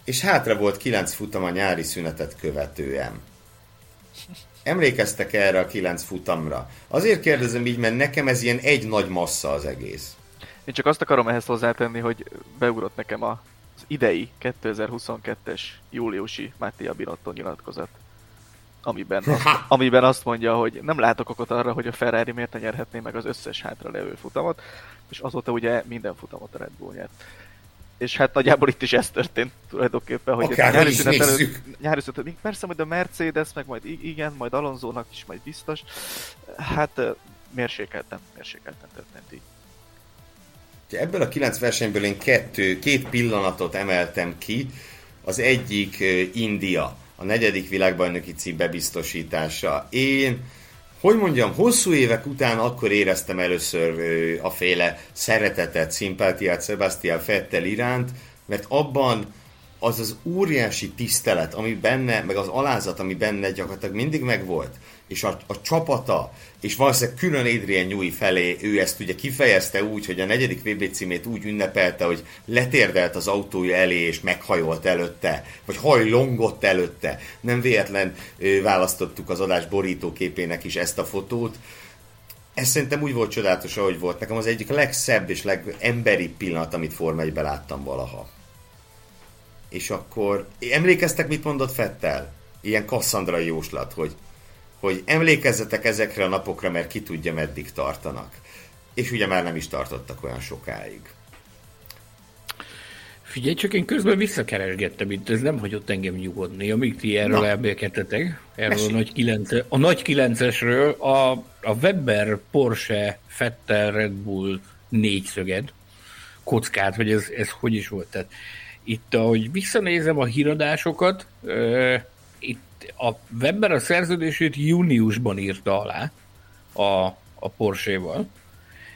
és hátra volt kilenc futam a nyári szünetet követően. Emlékeztek erre a kilenc futamra? Azért kérdezem így, mert nekem ez ilyen egy nagy massza az egész. Én csak azt akarom ehhez hozzátenni, hogy beugrott nekem az idei 2022-es júliusi Mattia Binotto nyilatkozat. Amiben, azt, amiben azt mondja, hogy nem látok okot arra, hogy a Ferrari miért ne nyerhetné meg az összes hátra levő futamot, és azóta ugye minden futamot a Red Bull nyert. És hát nagyjából itt is ez történt tulajdonképpen, hogy nyári szünet előtt, nyári szünet, persze majd a Mercedes, meg majd igen, majd Alonzónak is majd biztos. Hát mérsékelten, mérsékelten történt így. Ebből a kilenc versenyből én kettő, két pillanatot emeltem ki. Az egyik India, a negyedik világbajnoki cím bebiztosítása. Én hogy mondjam, hosszú évek után akkor éreztem először a féle szeretetet, szimpátiát Sebastian Fettel iránt, mert abban az az óriási tisztelet, ami benne, meg az alázat, ami benne gyakorlatilag mindig megvolt, és a, a csapata, és valószínűleg külön Adrian Newey felé ő ezt ugye kifejezte úgy, hogy a negyedik VB címét úgy ünnepelte, hogy letérdelt az autója elé, és meghajolt előtte, vagy hajlongott előtte. Nem véletlen választottuk az adás borítóképének is ezt a fotót. Ez szerintem úgy volt csodálatos, ahogy volt. Nekem az egyik legszebb és legemberi pillanat, amit Forma 1 láttam valaha. És akkor emlékeztek, mit mondott Fettel? Ilyen kasszandrai jóslat, hogy hogy emlékezzetek ezekre a napokra, mert ki tudja, meddig tartanak. És ugye már nem is tartottak olyan sokáig. Figyelj, csak én közben visszakeresgettem itt, ez nem hagyott engem nyugodni, amíg ti erről elbélkedtetek, erről a nagy, 9, a nagy 9-esről, a, a Weber, Porsche, Fettel, Red Bull négyszöged, kockát, hogy ez, ez hogy is volt. Tehát itt, ahogy visszanézem a híradásokat, a Webber a szerződését júniusban írta alá a, a Porsche-val.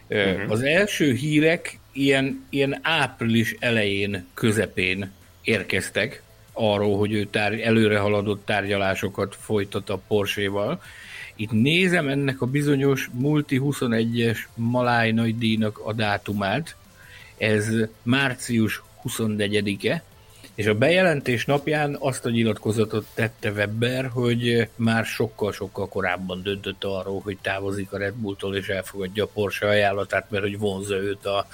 Uh-huh. Az első hírek ilyen, ilyen április elején, közepén érkeztek arról, hogy ő tár, előre haladott tárgyalásokat folytat a Porsche-val. Itt nézem ennek a bizonyos Multi 21-es Maláj nagy díjnak a dátumát. Ez március 24-e, és a bejelentés napján azt a nyilatkozatot tette Webber, hogy már sokkal-sokkal korábban döntött arról, hogy távozik a Red Bulltól és elfogadja a Porsche ajánlatát, mert hogy vonza őt a,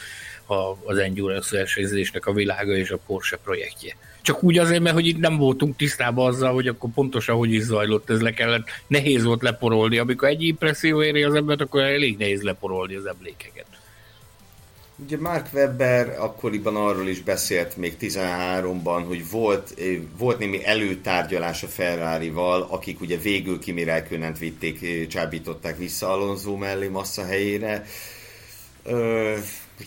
a, az endurance versenyzésnek a világa és a Porsche projektje. Csak úgy azért, mert hogy itt nem voltunk tisztában azzal, hogy akkor pontosan hogy is zajlott, ez le kellett, nehéz volt leporolni. Amikor egy impresszió éri az embert, akkor elég nehéz leporolni az emlékeket. Ugye Mark Webber akkoriban arról is beszélt még 13-ban, hogy volt, volt némi előtárgyalás a Ferrari-val, akik ugye végül Kimi Räikkönent vitték, csábították vissza Alonso mellé massza helyére. Úgyhogy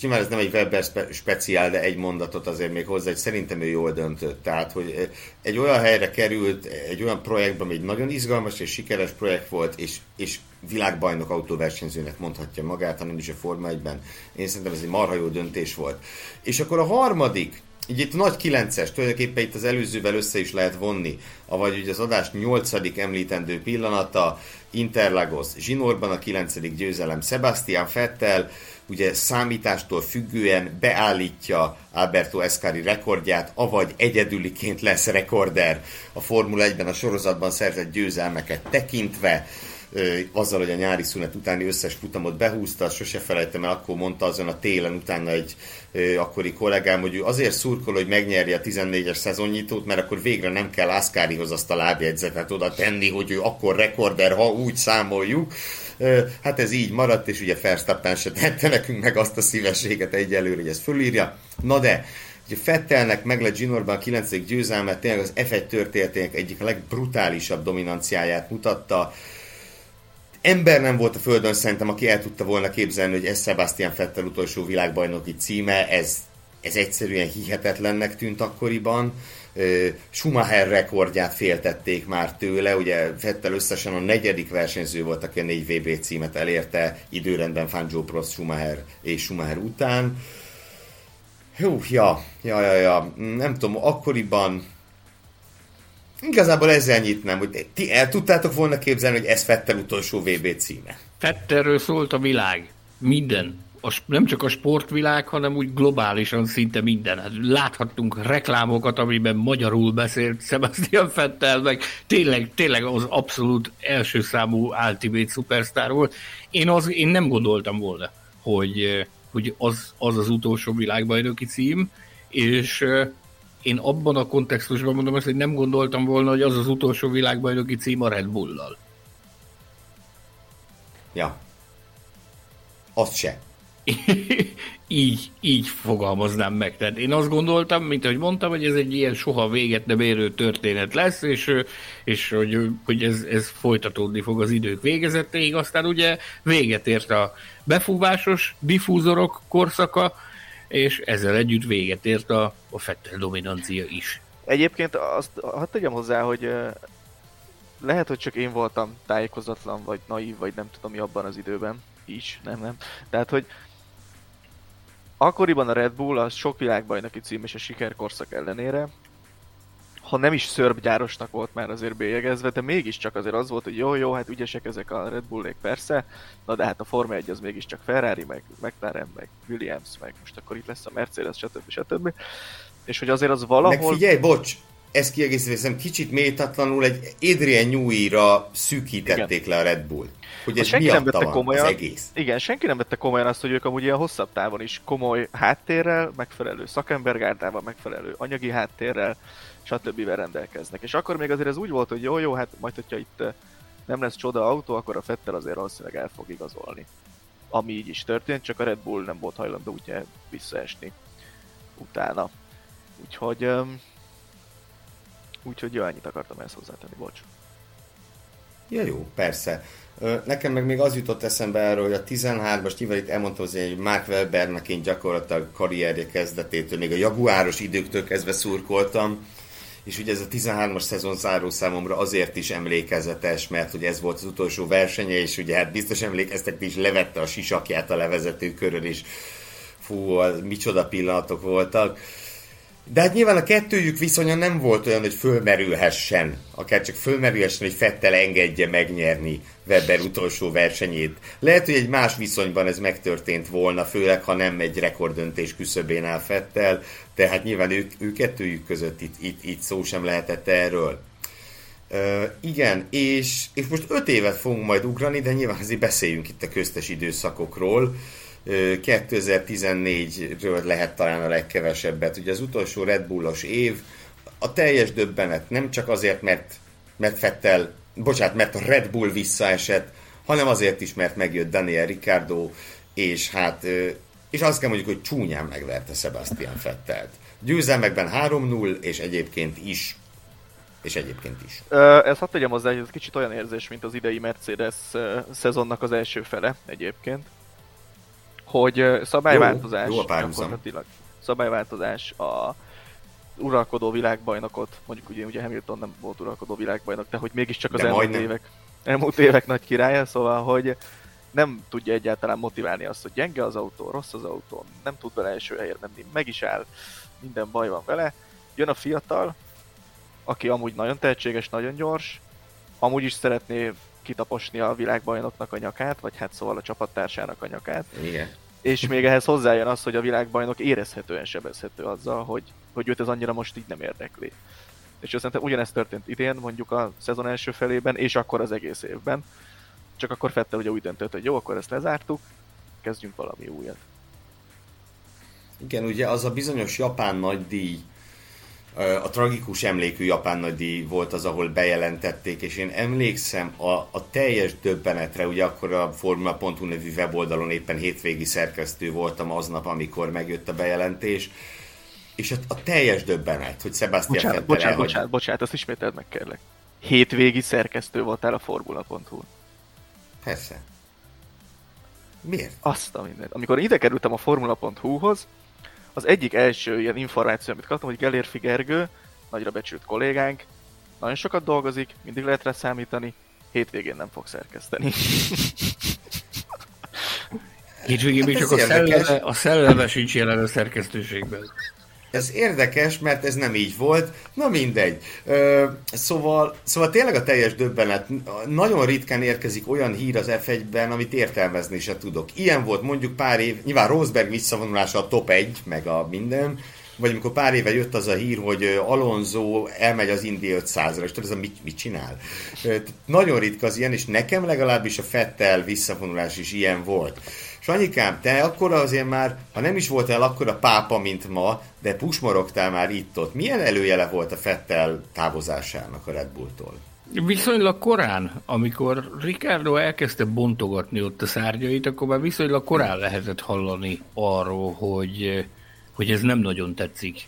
már ez nem egy Weber spe- speciál, de egy mondatot azért még hozzá, hogy szerintem ő jól döntött. Tehát, hogy egy olyan helyre került, egy olyan projektben, ami egy nagyon izgalmas és sikeres projekt volt, és, és világbajnok autóversenyzőnek mondhatja magát, hanem is a Forma 1-ben. Én szerintem ez egy marha jó döntés volt. És akkor a harmadik, így itt nagy 9-es, tulajdonképpen itt az előzővel össze is lehet vonni, avagy ugye az adás 8. említendő pillanata, Interlagos, Zsinórban a 9. győzelem, Sebastian Fettel, ugye számítástól függően beállítja Alberto Escari rekordját, avagy egyedüliként lesz rekorder a Formula 1-ben a sorozatban szerzett győzelmeket tekintve. Azzal, hogy a nyári szünet utáni összes futamot behúzta, sose felejtem el, akkor mondta azon a télen utána egy akkori kollégám, hogy ő azért szurkol, hogy megnyerje a 14-es szezonnyitót, mert akkor végre nem kell Ászkárihoz azt a lábjegyzetet oda tenni, hogy ő akkor rekorder, ha úgy számoljuk. Hát ez így maradt, és ugye Verstappen se tette nekünk meg azt a szívességet egyelőre, hogy ezt fölírja. Na de, Ugye Fettelnek meg lett Ginorban a 9. győzelmet, tényleg az F1 történetének egyik legbrutálisabb dominanciáját mutatta. Ember nem volt a Földön szerintem, aki el tudta volna képzelni, hogy ez Sebastian Fettel utolsó világbajnoki címe, ez, ez egyszerűen hihetetlennek tűnt akkoriban. Schumacher rekordját féltették már tőle, ugye Fettel összesen a negyedik versenyző volt, aki a négy VB címet elérte, időrendben Fangio Prost, Schumacher és Schumacher után. Hú, ja, ja, ja, ja, nem tudom, akkoriban Igazából ezzel nyitnám, hogy ti el tudtátok volna képzelni, hogy ez Fettel utolsó VB címe? Fettelről szólt a világ. Minden. A, nem csak a sportvilág, hanem úgy globálisan szinte minden. Hát láthattunk reklámokat, amiben magyarul beszélt Sebastian Fettel, meg tényleg, tényleg az abszolút első számú Ultimate Superstar volt. Én, az, én nem gondoltam volna, hogy, hogy az, az az utolsó világbajnoki cím, és én abban a kontextusban mondom ezt, hogy nem gondoltam volna, hogy az az utolsó világbajnoki cím a Red Bull-lal. Ja. Azt se. így, így fogalmaznám meg. Tehát én azt gondoltam, mint ahogy mondtam, hogy ez egy ilyen soha véget nem érő történet lesz, és, és hogy, hogy ez, ez folytatódni fog az idők végezetéig. Aztán ugye véget ért a befúvásos diffúzorok korszaka, és ezzel együtt véget ért a, a Fettel dominancia is. Egyébként azt hadd tegyem hozzá, hogy lehet, hogy csak én voltam tájékozatlan, vagy naív, vagy nem tudom mi abban az időben is, nem, nem. Tehát, hogy akkoriban a Red Bull az sok világbajnoki cím és a sikerkorszak ellenére ha nem is szörb gyárosnak volt már azért bélyegezve, de mégiscsak azért az volt, hogy jó, jó, hát ügyesek ezek a Red Bullék persze, na de hát a Forma 1 az mégiscsak Ferrari, meg McLaren, meg Williams, meg most akkor itt lesz a Mercedes, stb. stb. És hogy azért az valahol... Meg figyelj, bocs, ezt kiegészítem, kicsit méltatlanul egy Adrian Newey-ra szűkítették igen. le a Red Bull. Hogy ez senki nem vette komolyan, az egész. Igen, senki nem vette komolyan azt, hogy ők amúgy ilyen hosszabb távon is komoly háttérrel, megfelelő szakembergárdával, megfelelő anyagi háttérrel, stb. rendelkeznek. És akkor még azért ez úgy volt, hogy jó, jó, hát majd, hogyha itt nem lesz csoda autó, akkor a Fettel azért valószínűleg el fog igazolni. Ami így is történt, csak a Red Bull nem volt hajlandó ugye visszaesni utána. Úgyhogy, úgyhogy jó, ennyit akartam ezt hozzátenni, bocs. Ja, jó, persze. Nekem meg még az jutott eszembe erről, hogy a 13-as, nyilván itt elmondtam, hogy Mark Webbernek én gyakorlatilag karrierje kezdetétől, még a Jaguáros időktől kezdve szurkoltam, és ugye ez a 13-as szezon záró számomra azért is emlékezetes, mert hogy ez volt az utolsó versenye, és ugye hát biztos emlékeztek, is levette a sisakját a levezető körön, és fú, micsoda pillanatok voltak. De hát nyilván a kettőjük viszonya nem volt olyan, hogy fölmerülhessen, akár csak fölmerülhessen, hogy Fettel engedje megnyerni Weber utolsó versenyét. Lehet, hogy egy más viszonyban ez megtörtént volna, főleg ha nem egy rekordöntés küszöbén áll Fettel, tehát nyilván ő, ő kettőjük között itt, itt, itt szó sem lehetett erről. Uh, igen, és, és most öt évet fogunk majd ugrani, de nyilván azért beszéljünk itt a köztes időszakokról. 2014-ről lehet talán a legkevesebbet. Ugye az utolsó Red Bullos év, a teljes döbbenet nem csak azért, mert, mert Fettel, bocsánat, mert a Red Bull visszaesett, hanem azért is, mert megjött Daniel Ricardo, és hát, és azt kell mondjuk, hogy csúnyán megverte Sebastian Fettelt. Győzelmekben 3-0, és egyébként is és egyébként is. Ez hadd tegyem hozzá, hogy ez kicsit olyan érzés, mint az idei Mercedes szezonnak az első fele egyébként hogy szabályváltozás, jó, jó gyakorlatilag szabályváltozás a uralkodó világbajnokot, mondjuk ugye, ugye Hamilton nem volt uralkodó világbajnok, de hogy mégiscsak az de elmúlt évek, elmúlt évek nagy királya, szóval, hogy nem tudja egyáltalán motiválni azt, hogy gyenge az autó, rossz az autó, nem tud vele első helyre menni, meg is áll, minden baj van vele. Jön a fiatal, aki amúgy nagyon tehetséges, nagyon gyors, amúgy is szeretné kitaposni a világbajnoknak a nyakát, vagy hát szóval a csapattársának a nyakát. Igen. És még ehhez hozzájön az, hogy a világbajnok érezhetően sebezhető azzal, hogy, hogy őt ez annyira most így nem érdekli. És szerintem ugyanezt történt idén, mondjuk a szezon első felében, és akkor az egész évben, Csak akkor Fettel ugye úgy döntött, hogy jó, akkor ezt lezártuk, kezdjünk valami újat. Igen, ugye az a bizonyos japán nagydíj, a tragikus emlékű japán nagydíj volt az, ahol bejelentették, és én emlékszem a, a teljes döbbenetre, ugye akkor a Formula.hu nevű weboldalon éppen hétvégi szerkesztő voltam aznap, amikor megjött a bejelentés, és a, a teljes döbbenet, hogy Sebastian bocsánat, Vettel bocsánat, elhagy... bocsánat, bocsánat, azt ismételd meg kérlek. Hétvégi szerkesztő voltál a Formula.hu. Persze. Miért? Azt a mindent. Amikor ide kerültem a Formula.hu-hoz, az egyik első ilyen információ, amit kaptam, hogy Gelérfi Gergő, nagyra becsült kollégánk, nagyon sokat dolgozik, mindig lehet rá számítani, hétvégén nem fog szerkeszteni. Hétvégén még csak a szelleme, a szelleme sincs jelen a szerkesztőségben. Ez érdekes, mert ez nem így volt. Na mindegy. Ö, szóval, szóval tényleg a teljes döbbenet. Nagyon ritkán érkezik olyan hír az F1-ben, amit értelmezni se tudok. Ilyen volt mondjuk pár év, nyilván Rosberg visszavonulása a top 1, meg a minden, vagy amikor pár éve jött az a hír, hogy Alonso elmegy az Indy 500-ra, és tudod, ez a mit, mit csinál? Nagyon ritka az ilyen, és nekem legalábbis a Fettel visszavonulás is ilyen volt. Sanyikám, te akkor azért már, ha nem is voltál akkor a pápa, mint ma, de pusmorogtál már itt-ott. Milyen előjele volt a Fettel távozásának a Red Bulltól? Viszonylag korán, amikor Ricardo elkezdte bontogatni ott a szárnyait, akkor már viszonylag korán lehetett hallani arról, hogy, hogy ez nem nagyon tetszik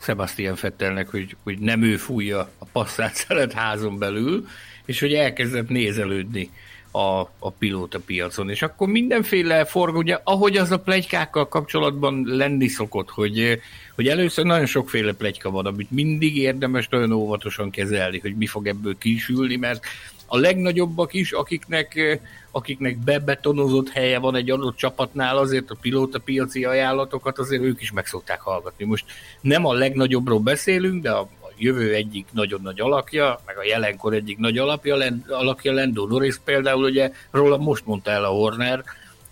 Sebastian Fettelnek, hogy, hogy nem ő fújja a passzát szelet házon belül, és hogy elkezdett nézelődni a, a pilóta piacon. És akkor mindenféle forg, ugye, ahogy az a plegykákkal kapcsolatban lenni szokott, hogy, hogy először nagyon sokféle plegyka van, amit mindig érdemes nagyon óvatosan kezelni, hogy mi fog ebből kisülni, mert a legnagyobbak is, akiknek, akiknek bebetonozott helye van egy adott csapatnál, azért a pilóta piaci ajánlatokat azért ők is meg szokták hallgatni. Most nem a legnagyobbról beszélünk, de a jövő egyik nagyon nagy alakja, meg a jelenkor egyik nagy alapja, alakja Lando Norris. Például, ugye róla most mondta el a Horner,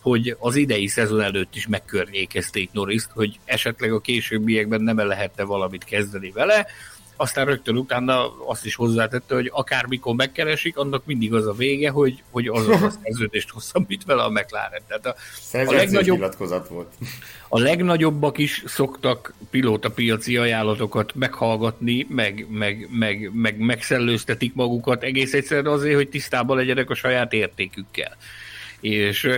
hogy az idei szezon előtt is megkörnyékezték Norriszt, hogy esetleg a későbbiekben nem lehetne valamit kezdeni vele, aztán rögtön utána azt is hozzátette, hogy akármikor megkeresik, annak mindig az a vége, hogy, hogy az a szerződést hosszabbít vele a McLaren. Tehát a, a legnagyobb, volt. A legnagyobbak is szoktak pilóta piaci ajánlatokat meghallgatni, meg, meg, meg, meg megszellőztetik magukat egész egyszerűen azért, hogy tisztában legyenek a saját értékükkel. És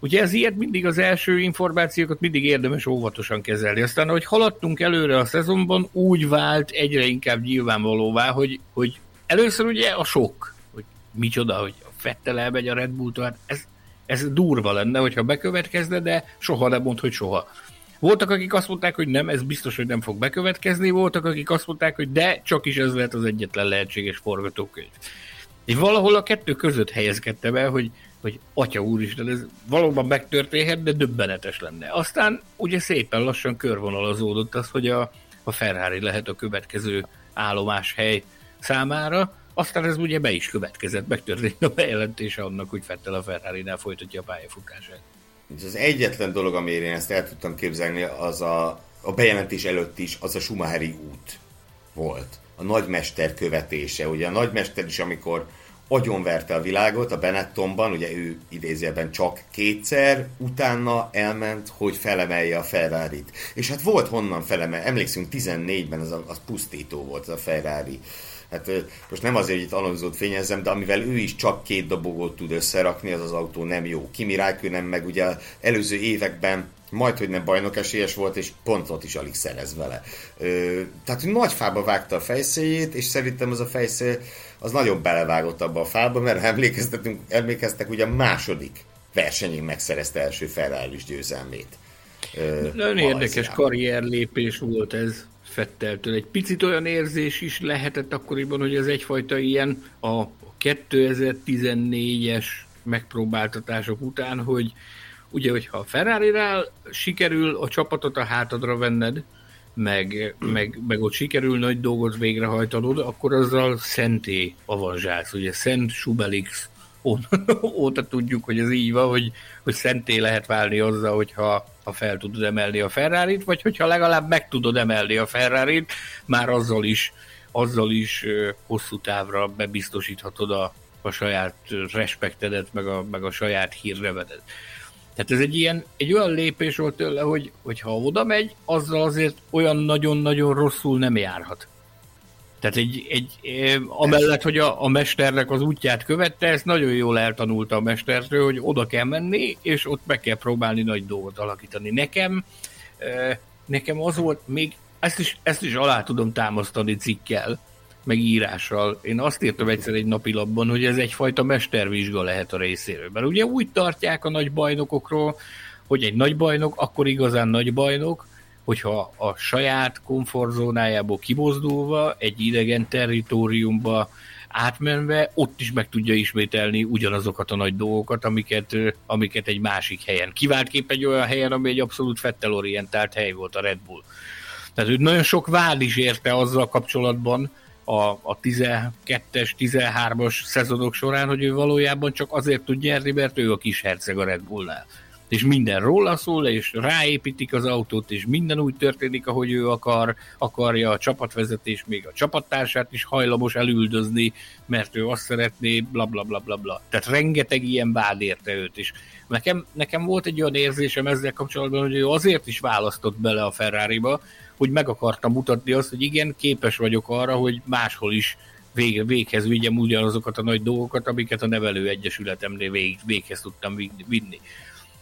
Ugye ez ilyet mindig az első információkat mindig érdemes óvatosan kezelni. Aztán, hogy haladtunk előre a szezonban, úgy vált egyre inkább nyilvánvalóvá, hogy, hogy először ugye a sok, hogy micsoda, hogy a Fettel elmegy a Red bull hát ez, ez durva lenne, hogyha bekövetkezne, de soha nem mond, hogy soha. Voltak, akik azt mondták, hogy nem, ez biztos, hogy nem fog bekövetkezni, voltak, akik azt mondták, hogy de, csak is ez lehet az egyetlen lehetséges forgatókönyv. És valahol a kettő között helyezkedtem el, hogy hogy atya úristen, ez valóban megtörténhet, de döbbenetes lenne. Aztán ugye szépen lassan körvonalazódott az, hogy a, a Ferrari lehet a következő állomáshely számára, aztán ez ugye be is következett, megtörtént a bejelentése annak, hogy Fettel a Ferrari-nál folytatja a pályafutását. Az egyetlen dolog, amire én ezt el tudtam képzelni, az a, a bejelentés előtt is, az a Schumacheri út volt. A nagymester követése. Ugye a nagymester is, amikor agyonverte a világot a Benettonban, ugye ő idézőben csak kétszer, utána elment, hogy felemelje a ferrari -t. És hát volt honnan felemel, emlékszünk 14-ben az, az pusztító volt az a Ferrari. Hát most nem azért, hogy itt Alonzót fényezzem, de amivel ő is csak két dobogót tud összerakni, az az autó nem jó. Kimi nem meg ugye előző években majd, hogy nem bajnok esélyes volt, és pontot is alig szerez vele. Ö, tehát, nagy fába vágta a fejszéjét, és szerintem az a fejszél az nagyon belevágott abba a fába, mert emlékeztetünk, emlékeztek, ugye a második versenyén megszerezte első ferrari győzelmét. Nagyon érdekes karrierlépés volt ez Fetteltől. Egy picit olyan érzés is lehetett akkoriban, hogy ez egyfajta ilyen a 2014-es megpróbáltatások után, hogy ugye, hogyha a ferrari sikerül a csapatot a hátadra venned, meg, meg, meg ott sikerül nagy dolgot végrehajtanod, akkor azzal szenté avanzsálsz. Ugye Szent Subelix óta tudjuk, hogy ez így van, hogy, hogy szenté lehet válni azzal, hogyha ha fel tudod emelni a ferrari vagy hogyha legalább meg tudod emelni a ferrari már azzal is, azzal is hosszú távra bebiztosíthatod a, a saját respektedet, meg a, meg a saját hírnevedet. Tehát ez egy ilyen, egy olyan lépés volt tőle, hogy, hogy ha oda megy, azzal azért olyan nagyon-nagyon rosszul nem járhat. Tehát egy, egy, amellett, hogy a, a mesternek az útját követte, ezt nagyon jól eltanulta a mesterről, hogy oda kell menni, és ott meg kell próbálni nagy dolgot alakítani. Nekem, nekem az volt, még ezt is, ezt is alá tudom támasztani cikkel, meg írással. Én azt írtam egyszer egy napilapban, hogy ez egyfajta mestervizsga lehet a részéről. Mert ugye úgy tartják a nagy bajnokokról, hogy egy nagy bajnok akkor igazán nagy bajnok, hogyha a saját komfortzónájából kibozdulva, egy idegen territóriumba átmenve, ott is meg tudja ismételni ugyanazokat a nagy dolgokat, amiket, amiket egy másik helyen. Kiváltképp egy olyan helyen, ami egy abszolút fettelorientált hely volt a Red Bull. Tehát ő nagyon sok vád is érte azzal kapcsolatban, a, a 12-es, 13-as szezonok során, hogy ő valójában csak azért tud nyerni, mert ő a kis herceg a Red Bullnál és minden róla szól, és ráépítik az autót, és minden úgy történik, ahogy ő akar, akarja a csapatvezetés, még a csapattársát is hajlamos elüldözni, mert ő azt szeretné, bla bla bla bla bla. Tehát rengeteg ilyen vád érte őt is. Nekem, nekem volt egy olyan érzésem ezzel kapcsolatban, hogy ő azért is választott bele a Ferrari-ba, hogy meg akarta mutatni azt, hogy igen, képes vagyok arra, hogy máshol is vég, véghez vigyem ugyanazokat a nagy dolgokat, amiket a nevelő egyesületemnél vég, véghez tudtam vinni.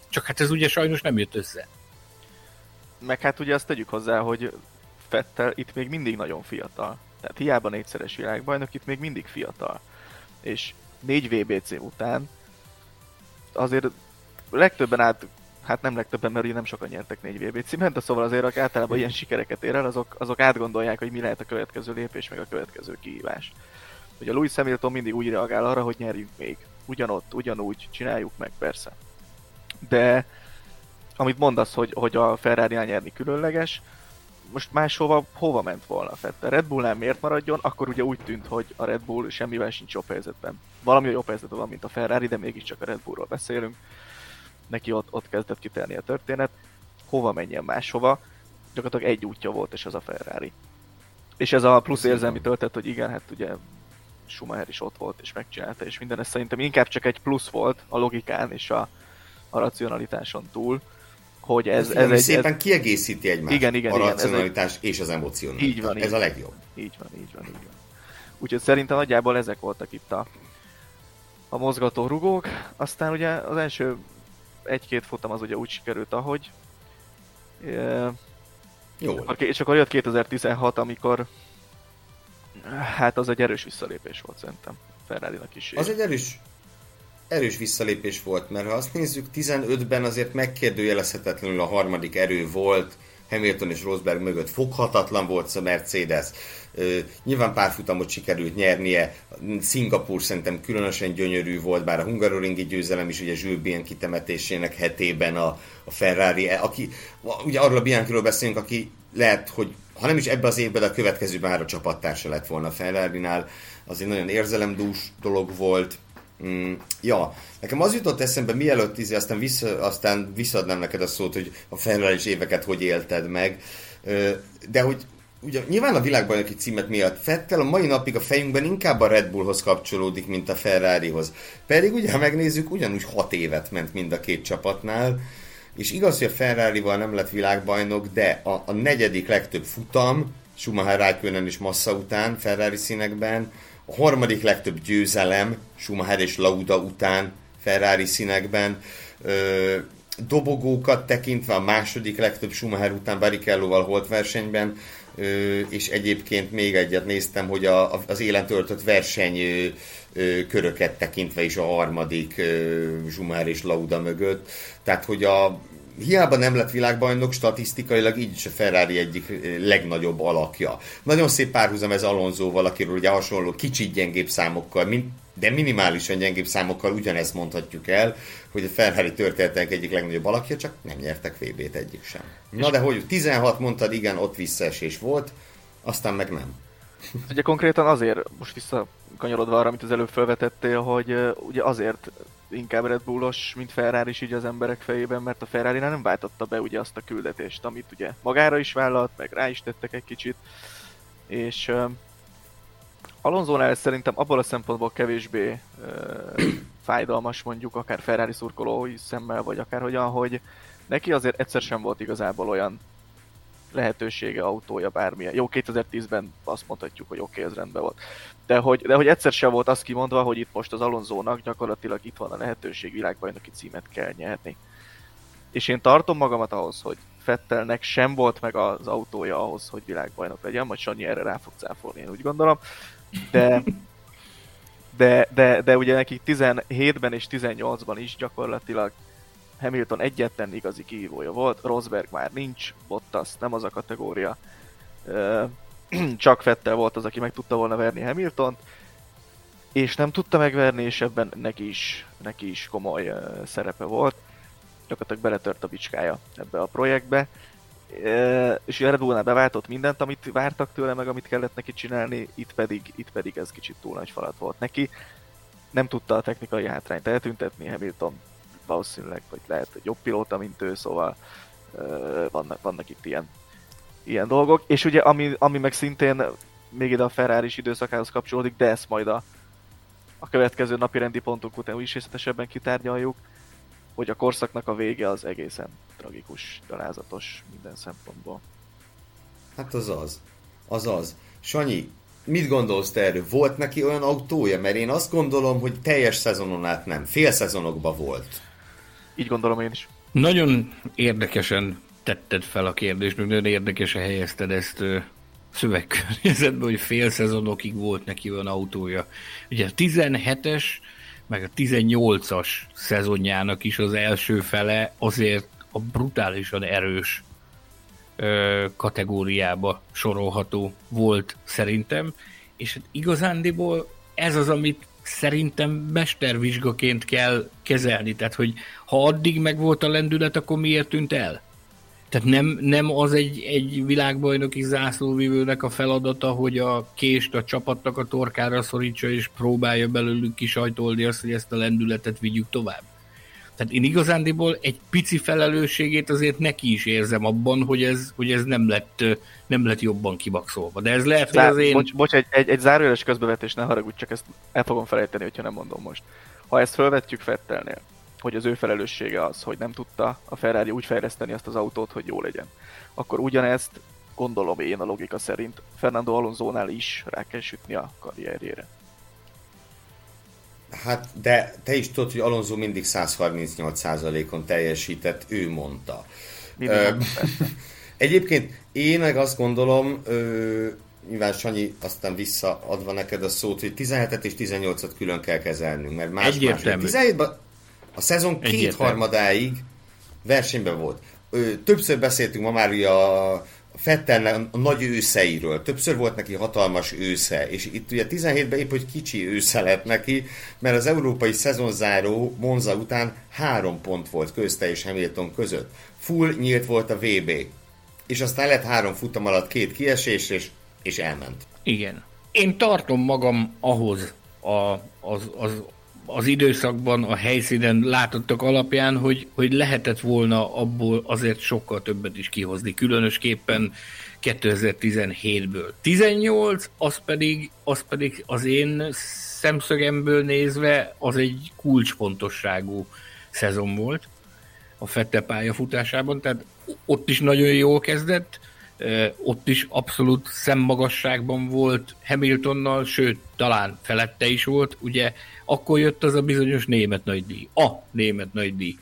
Csak hát ez ugye sajnos nem jött össze. Meg hát ugye azt tegyük hozzá, hogy Fettel itt még mindig nagyon fiatal. Tehát hiába négyszeres világbajnok, itt még mindig fiatal. És négy VBC után azért legtöbben át, hát nem legtöbben, mert ugye nem sokan nyertek négy VBC-ben, de szóval azért akik általában ilyen sikereket ér el, azok, azok átgondolják, hogy mi lehet a következő lépés, meg a következő kihívás. Ugye a Louis Hamilton mindig úgy reagál arra, hogy nyerjünk még. Ugyanott, ugyanúgy, csináljuk meg, persze de amit mondasz, hogy, hogy a ferrari nyerni különleges, most máshova hova ment volna a Fettel? Red Bullnál miért maradjon? Akkor ugye úgy tűnt, hogy a Red Bull semmivel sincs jobb helyzetben. Valami jobb helyzetben van, mint a Ferrari, de mégiscsak a Red Bullról beszélünk. Neki ott, ott kezdett kitelni a történet. Hova menjen máshova? Gyakorlatilag egy útja volt, és az a Ferrari. És ez a plusz érzelmi töltet, hogy igen, hát ugye Schumacher is ott volt, és megcsinálta, és minden ez szerintem inkább csak egy plusz volt a logikán és a, a racionalitáson túl, hogy ez, ez, ez egy... szépen ez... kiegészíti egymást. Igen, igen, a igen, racionalitás egy... és az emocionalitás. Így van, ez így a legjobb. Így van, így van, így van. Úgyhogy szerintem nagyjából ezek voltak itt a, a mozgató rugók. Aztán ugye az első egy-két futam az ugye úgy sikerült, ahogy. Jó. És akkor jött 2016, amikor hát az egy erős visszalépés volt szerintem ferrari is. Az egy erős erős visszalépés volt, mert ha azt nézzük, 15-ben azért megkérdőjelezhetetlenül a harmadik erő volt, Hamilton és Rosberg mögött foghatatlan volt a Mercedes. Nyilván párfutamot sikerült nyernie, Szingapur szerintem különösen gyönyörű volt, bár a hungaroringi győzelem is ugye Jules Bianchi temetésének hetében a, a Ferrari, aki, ugye arról a Bianchiról beszélünk, aki lehet, hogy ha nem is ebbe az évben, de a következőben már a csapattársa lett volna a Ferrari-nál, az egy nagyon érzelemdús dolog volt, Mm, ja, nekem az jutott eszembe, mielőtt izé, aztán, vissza, aztán visszadnám neked a szót, hogy a felelős éveket hogy élted meg, de hogy ugye nyilván a világbajnoki címet miatt Fettel a mai napig a fejünkben inkább a Red Bullhoz kapcsolódik, mint a Ferrarihoz. Pedig ugye, ha megnézzük, ugyanúgy hat évet ment mind a két csapatnál, és igaz, hogy a Ferrari-val nem lett világbajnok, de a, a negyedik legtöbb futam, Schumacher Raikkonen és Massa után Ferrari színekben, a harmadik legtöbb győzelem Schumacher és Lauda után Ferrari színekben, ö, dobogókat tekintve a második legtöbb Schumacher után Barrichello-val holt versenyben, ö, és egyébként még egyet néztem, hogy a, az élen töltött verseny ö, ö, köröket tekintve is a harmadik ö, Schumacher és Lauda mögött. Tehát, hogy a hiába nem lett világbajnok, statisztikailag így is a Ferrari egyik eh, legnagyobb alakja. Nagyon szép párhuzam ez Alonsoval, akiről ugye hasonló kicsit gyengébb számokkal, mint, de minimálisan gyengébb számokkal ugyanezt mondhatjuk el, hogy a Ferrari történetek egyik legnagyobb alakja, csak nem nyertek VB-t egyik sem. Na de hogy 16 mondtad, igen, ott visszaesés volt, aztán meg nem. Ugye konkrétan azért, most visszakanyarodva arra, amit az előbb felvetettél, hogy uh, ugye azért inkább Red Bullos, mint Ferrari is így az emberek fejében, mert a ferrari nem váltotta be ugye azt a küldetést, amit ugye magára is vállalt, meg rá is tettek egy kicsit, és uh, Alonzónál szerintem abból a szempontból kevésbé ö, fájdalmas mondjuk, akár Ferrari szurkolói szemmel, vagy akár hogyan, hogy neki azért egyszer sem volt igazából olyan lehetősége, autója, bármilyen. Jó, 2010-ben azt mondhatjuk, hogy oké, okay, ez rendben volt. De hogy, de hogy egyszer sem volt azt kimondva, hogy itt most az Alonzónak gyakorlatilag itt van a lehetőség, világbajnoki címet kell nyerni. És én tartom magamat ahhoz, hogy Fettelnek sem volt meg az autója ahhoz, hogy világbajnok legyen, majd Sanyi erre rá fog cáfolni, én úgy gondolom. De, de, de, de ugye neki 17-ben és 18-ban is gyakorlatilag Hamilton egyetlen igazi kihívója volt, Rosberg már nincs, Bottas nem az a kategória, csak Fettel volt az, aki meg tudta volna verni Hamiltont, és nem tudta megverni, és ebben neki is, neki is komoly szerepe volt. Gyakorlatilag beletört a bicskája ebbe a projektbe, és a Red Bullnál beváltott mindent, amit vártak tőle, meg amit kellett neki csinálni, itt pedig, itt pedig ez kicsit túl nagy falat volt neki. Nem tudta a technikai hátrányt eltüntetni, Hamilton valószínűleg, vagy lehet, hogy jobb pilóta, mint ő, szóval vannak, vannak itt ilyen, ilyen dolgok. És ugye, ami, ami meg szintén még ide a ferrari időszakához kapcsolódik, de ezt majd a, a következő napi rendi pontok után is részletesebben kitárgyaljuk, hogy a korszaknak a vége az egészen tragikus, talázatos minden szempontból. Hát az az. Az az. Sanyi, mit gondolsz te erről? Volt neki olyan autója? Mert én azt gondolom, hogy teljes szezonon át nem. Fél szezonokban volt. Így gondolom én is. Nagyon érdekesen tetted fel a kérdést, nagyon érdekesen helyezted ezt szövegkörnyezetben, hogy fél szezonokig volt neki olyan autója. Ugye a 17-es, meg a 18-as szezonjának is az első fele azért a brutálisan erős ö, kategóriába sorolható volt szerintem, és hát igazándiból ez az, amit szerintem mestervizsgaként kell kezelni, tehát hogy ha addig meg volt a lendület, akkor miért tűnt el? Tehát nem, nem az egy, egy világbajnoki zászlóvívőnek a feladata, hogy a kést a csapatnak a torkára szorítsa, és próbálja belőlük kisajtolni azt, hogy ezt a lendületet vigyük tovább. Tehát én igazándiból egy pici felelősségét azért neki is érzem abban, hogy ez, hogy ez nem, lett, nem lett jobban kibakszolva. De ez lehet, Zár, hogy az én... Bocs, bocs egy, egy, egy zárójeles közbevetés, ne haragudj, csak ezt el fogom felejteni, hogyha nem mondom most. Ha ezt felvetjük Fettelnél, hogy az ő felelőssége az, hogy nem tudta a Ferrari úgy fejleszteni azt az autót, hogy jó legyen. Akkor ugyanezt gondolom én a logika szerint Fernando Alonso-nál is rá kell sütni a karrierjére. Hát, de te is tudod, hogy Alonso mindig 138%-on teljesített, ő mondta. Ö, egyébként én meg azt gondolom, ö, nyilván Sanyi aztán visszaadva neked a szót, hogy 17-et és 18-at külön kell kezelnünk, mert más, más 17-ben a szezon kétharmadáig versenyben volt. Ö, többször beszéltünk ma már ugye a Fettelnek a nagy őszeiről. Többször volt neki hatalmas ősze, és itt ugye 17-ben épp, hogy kicsi ősze lett neki, mert az európai szezonzáró Monza után három pont volt közte és Hamilton között. Full nyílt volt a VB. És aztán lett három futam alatt két kiesés, és, és elment. Igen. Én tartom magam ahhoz a, az, az az időszakban a helyszínen látottak alapján, hogy, hogy lehetett volna abból azért sokkal többet is kihozni, különösképpen 2017-ből. 18, az pedig, az pedig az én szemszögemből nézve az egy kulcsfontosságú szezon volt a Fette pályafutásában, tehát ott is nagyon jól kezdett, ott is abszolút szemmagasságban volt Hamiltonnal, sőt, talán felette is volt, ugye akkor jött az a bizonyos német nagydíj, a német nagydíj,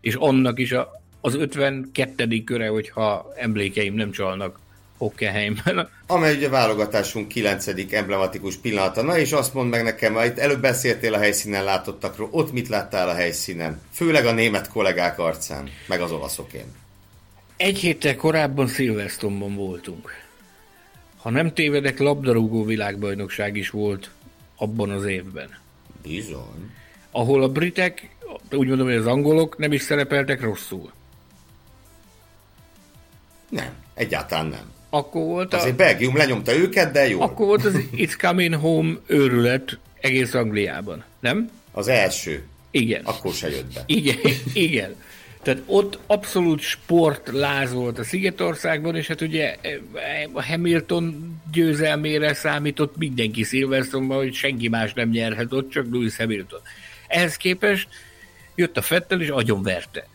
és annak is a, az 52. köre, hogyha emlékeim nem csalnak, Hockenheimben. Amely ugye válogatásunk 9. emblematikus pillanata. Na és azt mondd meg nekem, itt előbb beszéltél a helyszínen látottakról, ott mit láttál a helyszínen? Főleg a német kollégák arcán, meg az olaszokén. Egy héttel korábban Silverstone-ban voltunk. Ha nem tévedek, labdarúgó világbajnokság is volt abban az évben. Bizony. Ahol a britek, úgy mondom, hogy az angolok nem is szerepeltek rosszul. Nem, egyáltalán nem. Akkor volt a... Azért Belgium lenyomta őket, de jó. Akkor volt az It's Coming Home őrület egész Angliában, nem? Az első. Igen. Akkor se jött be. Igen, igen. Tehát ott abszolút sportláz volt a Szigetországban, és hát ugye a Hamilton győzelmére számított mindenki Silverstone-ban, hogy senki más nem nyerhet ott, csak Lewis Hamilton. Ehhez képest jött a Fettel, és agyonverte.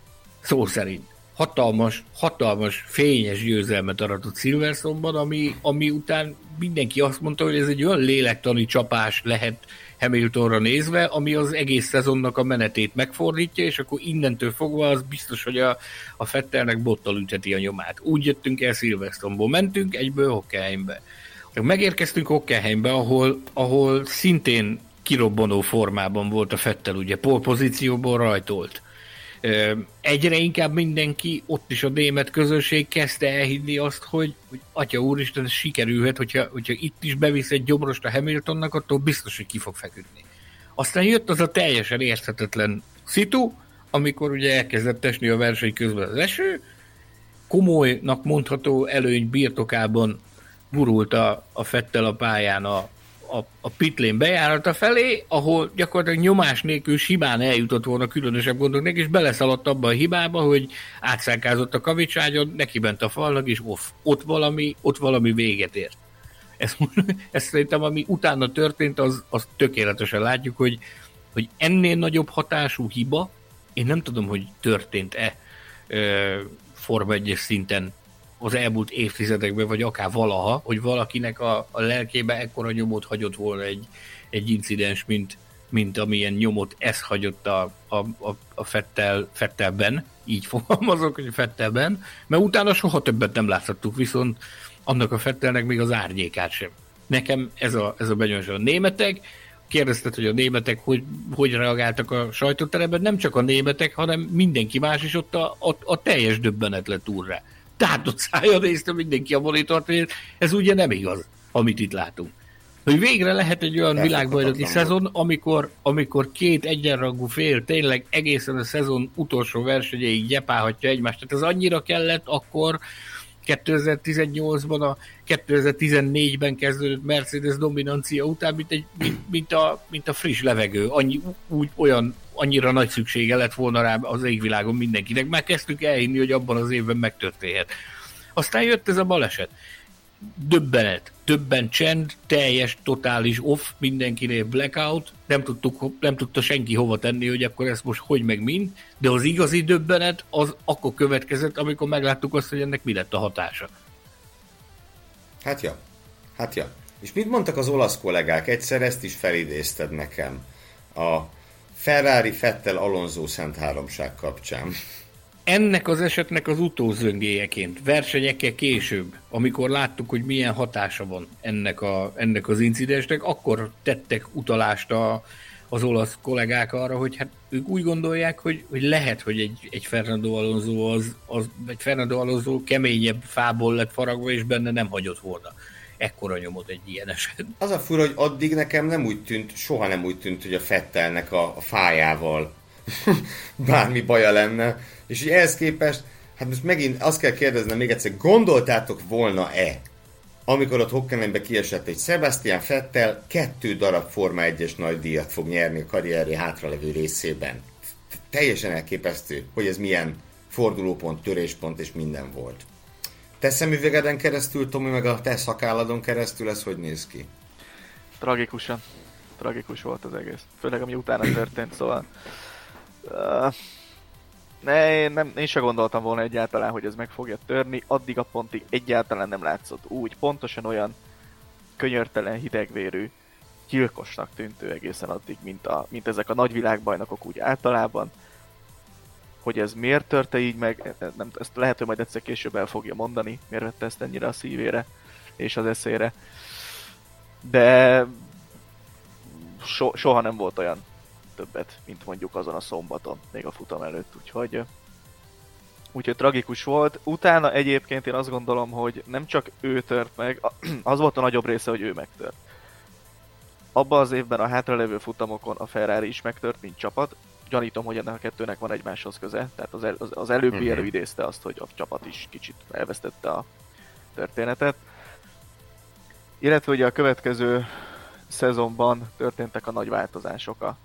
Szó szerint. Hatalmas, hatalmas, fényes győzelmet aratott Silverstone-ban, ami, ami után mindenki azt mondta, hogy ez egy olyan lélektani csapás lehet Hamiltonra nézve, ami az egész szezonnak a menetét megfordítja, és akkor innentől fogva az biztos, hogy a, a Fettelnek bottal üteti a nyomát. Úgy jöttünk el Silverstone-ból, mentünk egyből Hockenheimbe. Megérkeztünk Hockenheimbe, ahol, ahol szintén kirobbanó formában volt a Fettel, ugye polpozícióból rajtolt. Egyre inkább mindenki, ott is a német közösség kezdte elhinni azt, hogy, hogy atya úristen, ez sikerülhet, hogyha, hogyha itt is bevisz egy gyomrost a Hamiltonnak, attól biztos, hogy ki fog feküdni. Aztán jött az a teljesen érthetetlen szitu, amikor ugye elkezdett esni a verseny közben az eső, komolynak mondható előny birtokában burult a, a Fettel a pályán a, a, a pitlén bejárata felé, ahol gyakorlatilag nyomás nélkül simán eljutott volna különösebb gondoknak, és beleszaladt abba a hibába, hogy átszánkázott a kavicságyon, neki bent a falnak, és off. Ott valami, ott valami véget ért. Ezt, ezt szerintem, ami utána történt, az, az tökéletesen látjuk, hogy, hogy ennél nagyobb hatású hiba, én nem tudom, hogy történt-e Forma 1 szinten az elmúlt évtizedekben, vagy akár valaha, hogy valakinek a, a lelkébe ekkora nyomot hagyott volna egy, egy incidens, mint, mint amilyen nyomot ez hagyott a, a, a, a Fettel, Fettelben, így fogalmazok, hogy Fettelben, mert utána soha többet nem láthattuk, viszont annak a Fettelnek még az árnyékát sem. Nekem ez a, ez a benyomás. A németek, kérdezted, hogy a németek hogy, hogy reagáltak a sajtóteremben, nem csak a németek, hanem mindenki más is ott a, a, a teljes döbbenet lett úr rá tátott szája nézte mindenki a monitort, ez ugye nem igaz, amit itt látunk. Hogy végre lehet egy olyan világbajnoki szezon, amikor, amikor két egyenrangú fél tényleg egészen a szezon utolsó versenyéig gyepálhatja egymást. Tehát ez annyira kellett akkor, 2018-ban, a 2014-ben kezdődött Mercedes dominancia után, mint, egy, mint, mint, a, mint a friss levegő. Annyi, úgy, olyan, annyira nagy szüksége lett volna rá az égvilágon mindenkinek. Már kezdtük elhinni, hogy abban az évben megtörténhet. Aztán jött ez a baleset döbbenet, többen csend, teljes, totális off, mindenkinél blackout, nem, tudtuk, nem tudta senki hova tenni, hogy akkor ezt most hogy meg mind, de az igazi döbbenet az akkor következett, amikor megláttuk azt, hogy ennek mi lett a hatása. Hát ja, hát ja. És mit mondtak az olasz kollégák? Egyszer ezt is felidézted nekem. A Ferrari Fettel Alonso Szent Háromság kapcsán ennek az esetnek az utózöngéjeként, versenyekkel később, amikor láttuk, hogy milyen hatása van ennek, a, ennek az incidensnek, akkor tettek utalást a, az olasz kollégák arra, hogy hát ők úgy gondolják, hogy, hogy lehet, hogy egy, egy Fernando Alonso az, az, egy Fernando Alonso keményebb fából lett faragva, és benne nem hagyott volna ekkora nyomot egy ilyen eset. Az a fura, hogy addig nekem nem úgy tűnt, soha nem úgy tűnt, hogy a Fettelnek a, a fájával bármi baja lenne és hogy ehhez képest, hát most megint azt kell kérdeznem még egyszer, gondoltátok volna-e, amikor ott Hockenheimbe kiesett egy Sebastian Fettel, kettő darab Forma 1-es nagy díjat fog nyerni a karrierje hátralevő részében. Teljesen elképesztő, hogy ez milyen fordulópont, töréspont és minden volt. Te szemüvegeden keresztül, Tomi, meg a te szakálladon keresztül, ez hogy néz ki? Tragikusan. Tragikus volt az egész. Főleg ami utána történt, szóval... Uh, ne, nem, én sem gondoltam volna egyáltalán, hogy ez meg fogja törni, addig a pontig egyáltalán nem látszott úgy, pontosan olyan könyörtelen, hidegvérű, gyilkosnak tűntő egészen addig, mint, a, mint ezek a nagyvilágbajnokok úgy általában. Hogy ez miért törte így meg, e, e, nem, ezt lehet, hogy majd egyszer később el fogja mondani, miért vette ezt ennyire a szívére és az eszére. De so, soha nem volt olyan többet, mint mondjuk azon a szombaton, még a futam előtt, úgyhogy úgyhogy tragikus volt. Utána egyébként én azt gondolom, hogy nem csak ő tört meg, az volt a nagyobb része, hogy ő megtört. Abban az évben a hátralevő futamokon a Ferrari is megtört, mint csapat. Gyanítom, hogy ennek a kettőnek van egymáshoz köze, tehát az, el, az, az előbbi uh-huh. előidézte azt, hogy a csapat is kicsit elvesztette a történetet. Illetve ugye a következő szezonban történtek a nagy változások a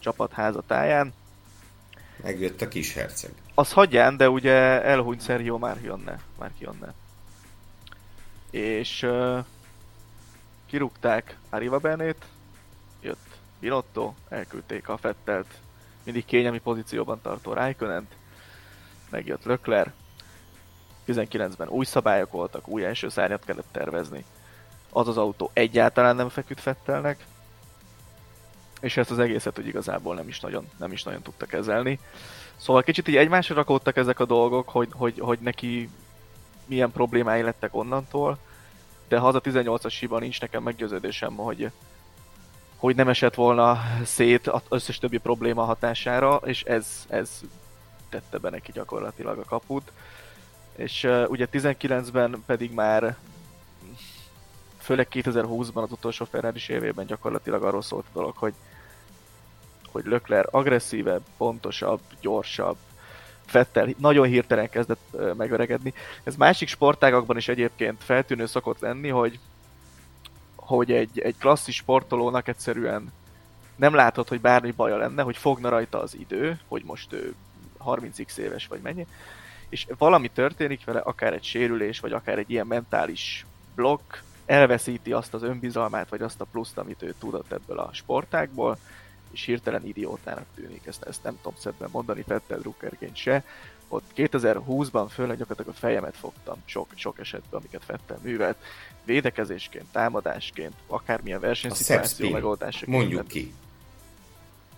csapat házatáján. Megjött a kis herceg. Az hagyján, de ugye elhunyt Sergio Marchionne. Marchionne. És uh, kirúgták Arriva Bennét, jött Binotto, elküldték a Fettelt, mindig kényelmi pozícióban tartó Raikkonent, megjött Lökler, 19-ben új szabályok voltak, új első szárnyat kellett tervezni. Az az autó egyáltalán nem feküdt Fettelnek, és ezt az egészet hogy igazából nem is nagyon, nem is nagyon tudta kezelni. Szóval kicsit így egymásra rakódtak ezek a dolgok, hogy, hogy, hogy neki milyen problémái lettek onnantól, de ha az a 18-as hiba nincs nekem meggyőződésem, hogy, hogy nem esett volna szét az összes többi probléma hatására, és ez, ez tette be neki gyakorlatilag a kaput. És uh, ugye 19-ben pedig már főleg 2020-ban az utolsó Ferrari évében gyakorlatilag arról szólt a dolog, hogy hogy Lökler agresszívebb, pontosabb, gyorsabb, Fettel nagyon hirtelen kezdett megöregedni. Ez másik sportágakban is egyébként feltűnő szokott lenni, hogy, hogy egy, egy klasszis sportolónak egyszerűen nem látod, hogy bármi baja lenne, hogy fogna rajta az idő, hogy most ő 30x éves vagy mennyi, és valami történik vele, akár egy sérülés, vagy akár egy ilyen mentális blokk, elveszíti azt az önbizalmát, vagy azt a pluszt, amit ő tudott ebből a sportákból, és hirtelen idiótának tűnik, ezt, ezt nem tudom szebben mondani Fettel Druckerként se. Ott 2020-ban főleg gyakorlatilag a fejemet fogtam sok, sok esetben, amiket Fettel művelt, védekezésként, támadásként, akármilyen versenyszituáció megoldásaként. Mondjuk ki.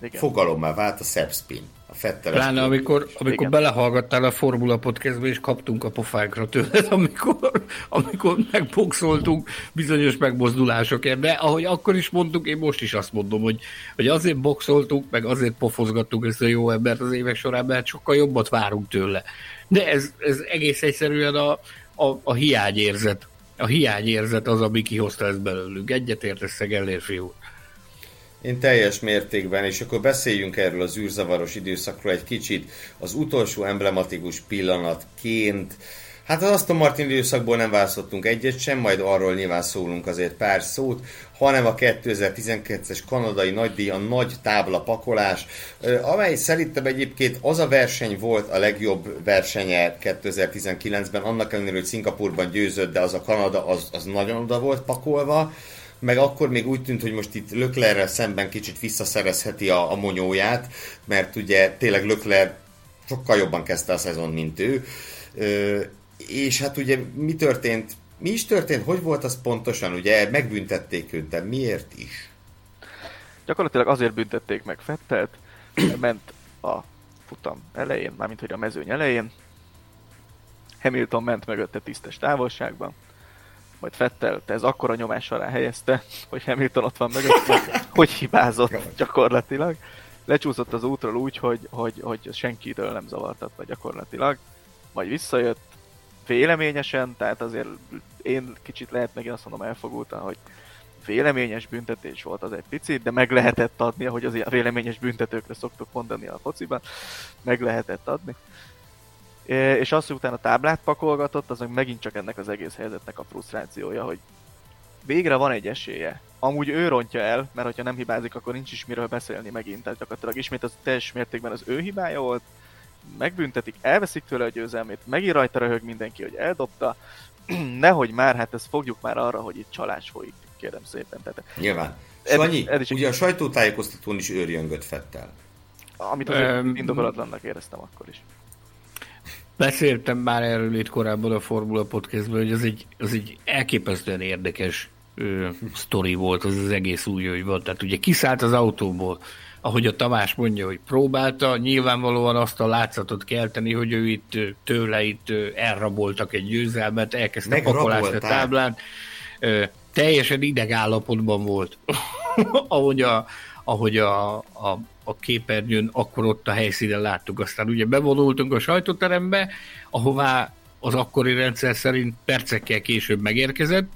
Igen. Fogalommá vált a Sepspin. A fetteles Pláne amikor, amikor belehallgattál a Formula Podcastbe, és kaptunk a pofákra tőled, amikor, amikor megboxoltunk bizonyos megmozdulásokért. De ahogy akkor is mondtuk, én most is azt mondom, hogy, hogy azért boxoltunk, meg azért pofozgattuk ezt a jó embert az évek során, mert sokkal jobbat várunk tőle. De ez, ez egész egyszerűen a, a, a hiányérzet. A hiányérzet az, ami kihozta ezt belőlünk. Egyetértesz Szegellér úr. Én teljes mértékben, és akkor beszéljünk erről az űrzavaros időszakról egy kicsit. Az utolsó emblematikus pillanatként, hát az Aston Martin időszakból nem választottunk egyet sem, majd arról nyilván szólunk azért pár szót, hanem a 2012-es kanadai nagydíj, a nagy tábla pakolás, amely szerintem egyébként az a verseny volt a legjobb versenye 2019-ben, annak ellenére, hogy Szingapurban győzött, de az a Kanada, az, az nagyon oda volt pakolva meg akkor még úgy tűnt, hogy most itt Löklerrel szemben kicsit visszaszerezheti a, a monyóját, mert ugye tényleg Lökler sokkal jobban kezdte a szezon, mint ő. Ö, és hát ugye mi történt, mi is történt, hogy volt az pontosan, ugye megbüntették őt, de miért is? Gyakorlatilag azért büntették meg Fettelt, ment a futam elején, mármint hogy a mezőny elején, Hamilton ment mögötte tisztes távolságban, majd Fettel ez akkora nyomás alá helyezte, hogy Hamilton ott van mögött, hogy hibázott gyakorlatilag. Lecsúszott az útról úgy, hogy, hogy, hogy senkitől nem zavartatta gyakorlatilag. Majd visszajött véleményesen, tehát azért én kicsit lehet meg azt mondom elfogultan, hogy véleményes büntetés volt az egy picit, de meg lehetett adni, ahogy az véleményes büntetőkre szoktuk mondani a fociban, meg lehetett adni és azt, hogy utána táblát pakolgatott, az meg megint csak ennek az egész helyzetnek a frusztrációja, hogy végre van egy esélye. Amúgy ő rontja el, mert hogyha nem hibázik, akkor nincs is miről beszélni megint. Tehát gyakorlatilag ismét az teljes mértékben az ő hibája volt, megbüntetik, elveszik tőle a győzelmét, megint rajta röhög mindenki, hogy eldobta. Nehogy már, hát ezt fogjuk már arra, hogy itt csalás folyik, kérem szépen. Tehát, Nyilván. Sanyi, ez is ugye a sajtótájékoztatón is őrjöngött Fettel. Amit azért um, indokolatlannak éreztem akkor is. Beszéltem már erről itt korábban a Formula Podcastban, hogy az egy, az egy elképesztően érdekes ö, sztori volt az az egész új, hogy volt. Tehát ugye kiszállt az autóból, ahogy a Tamás mondja, hogy próbálta, nyilvánvalóan azt a látszatot kelteni, hogy ő itt tőle itt elraboltak egy győzelmet, elkezdte pakolást a táblán. Ö, teljesen idegállapotban volt, ahogy a, ahogy a, a a képernyőn, akkor ott a helyszínen láttuk. Aztán ugye bevonultunk a sajtóterembe, ahová az akkori rendszer szerint percekkel később megérkezett,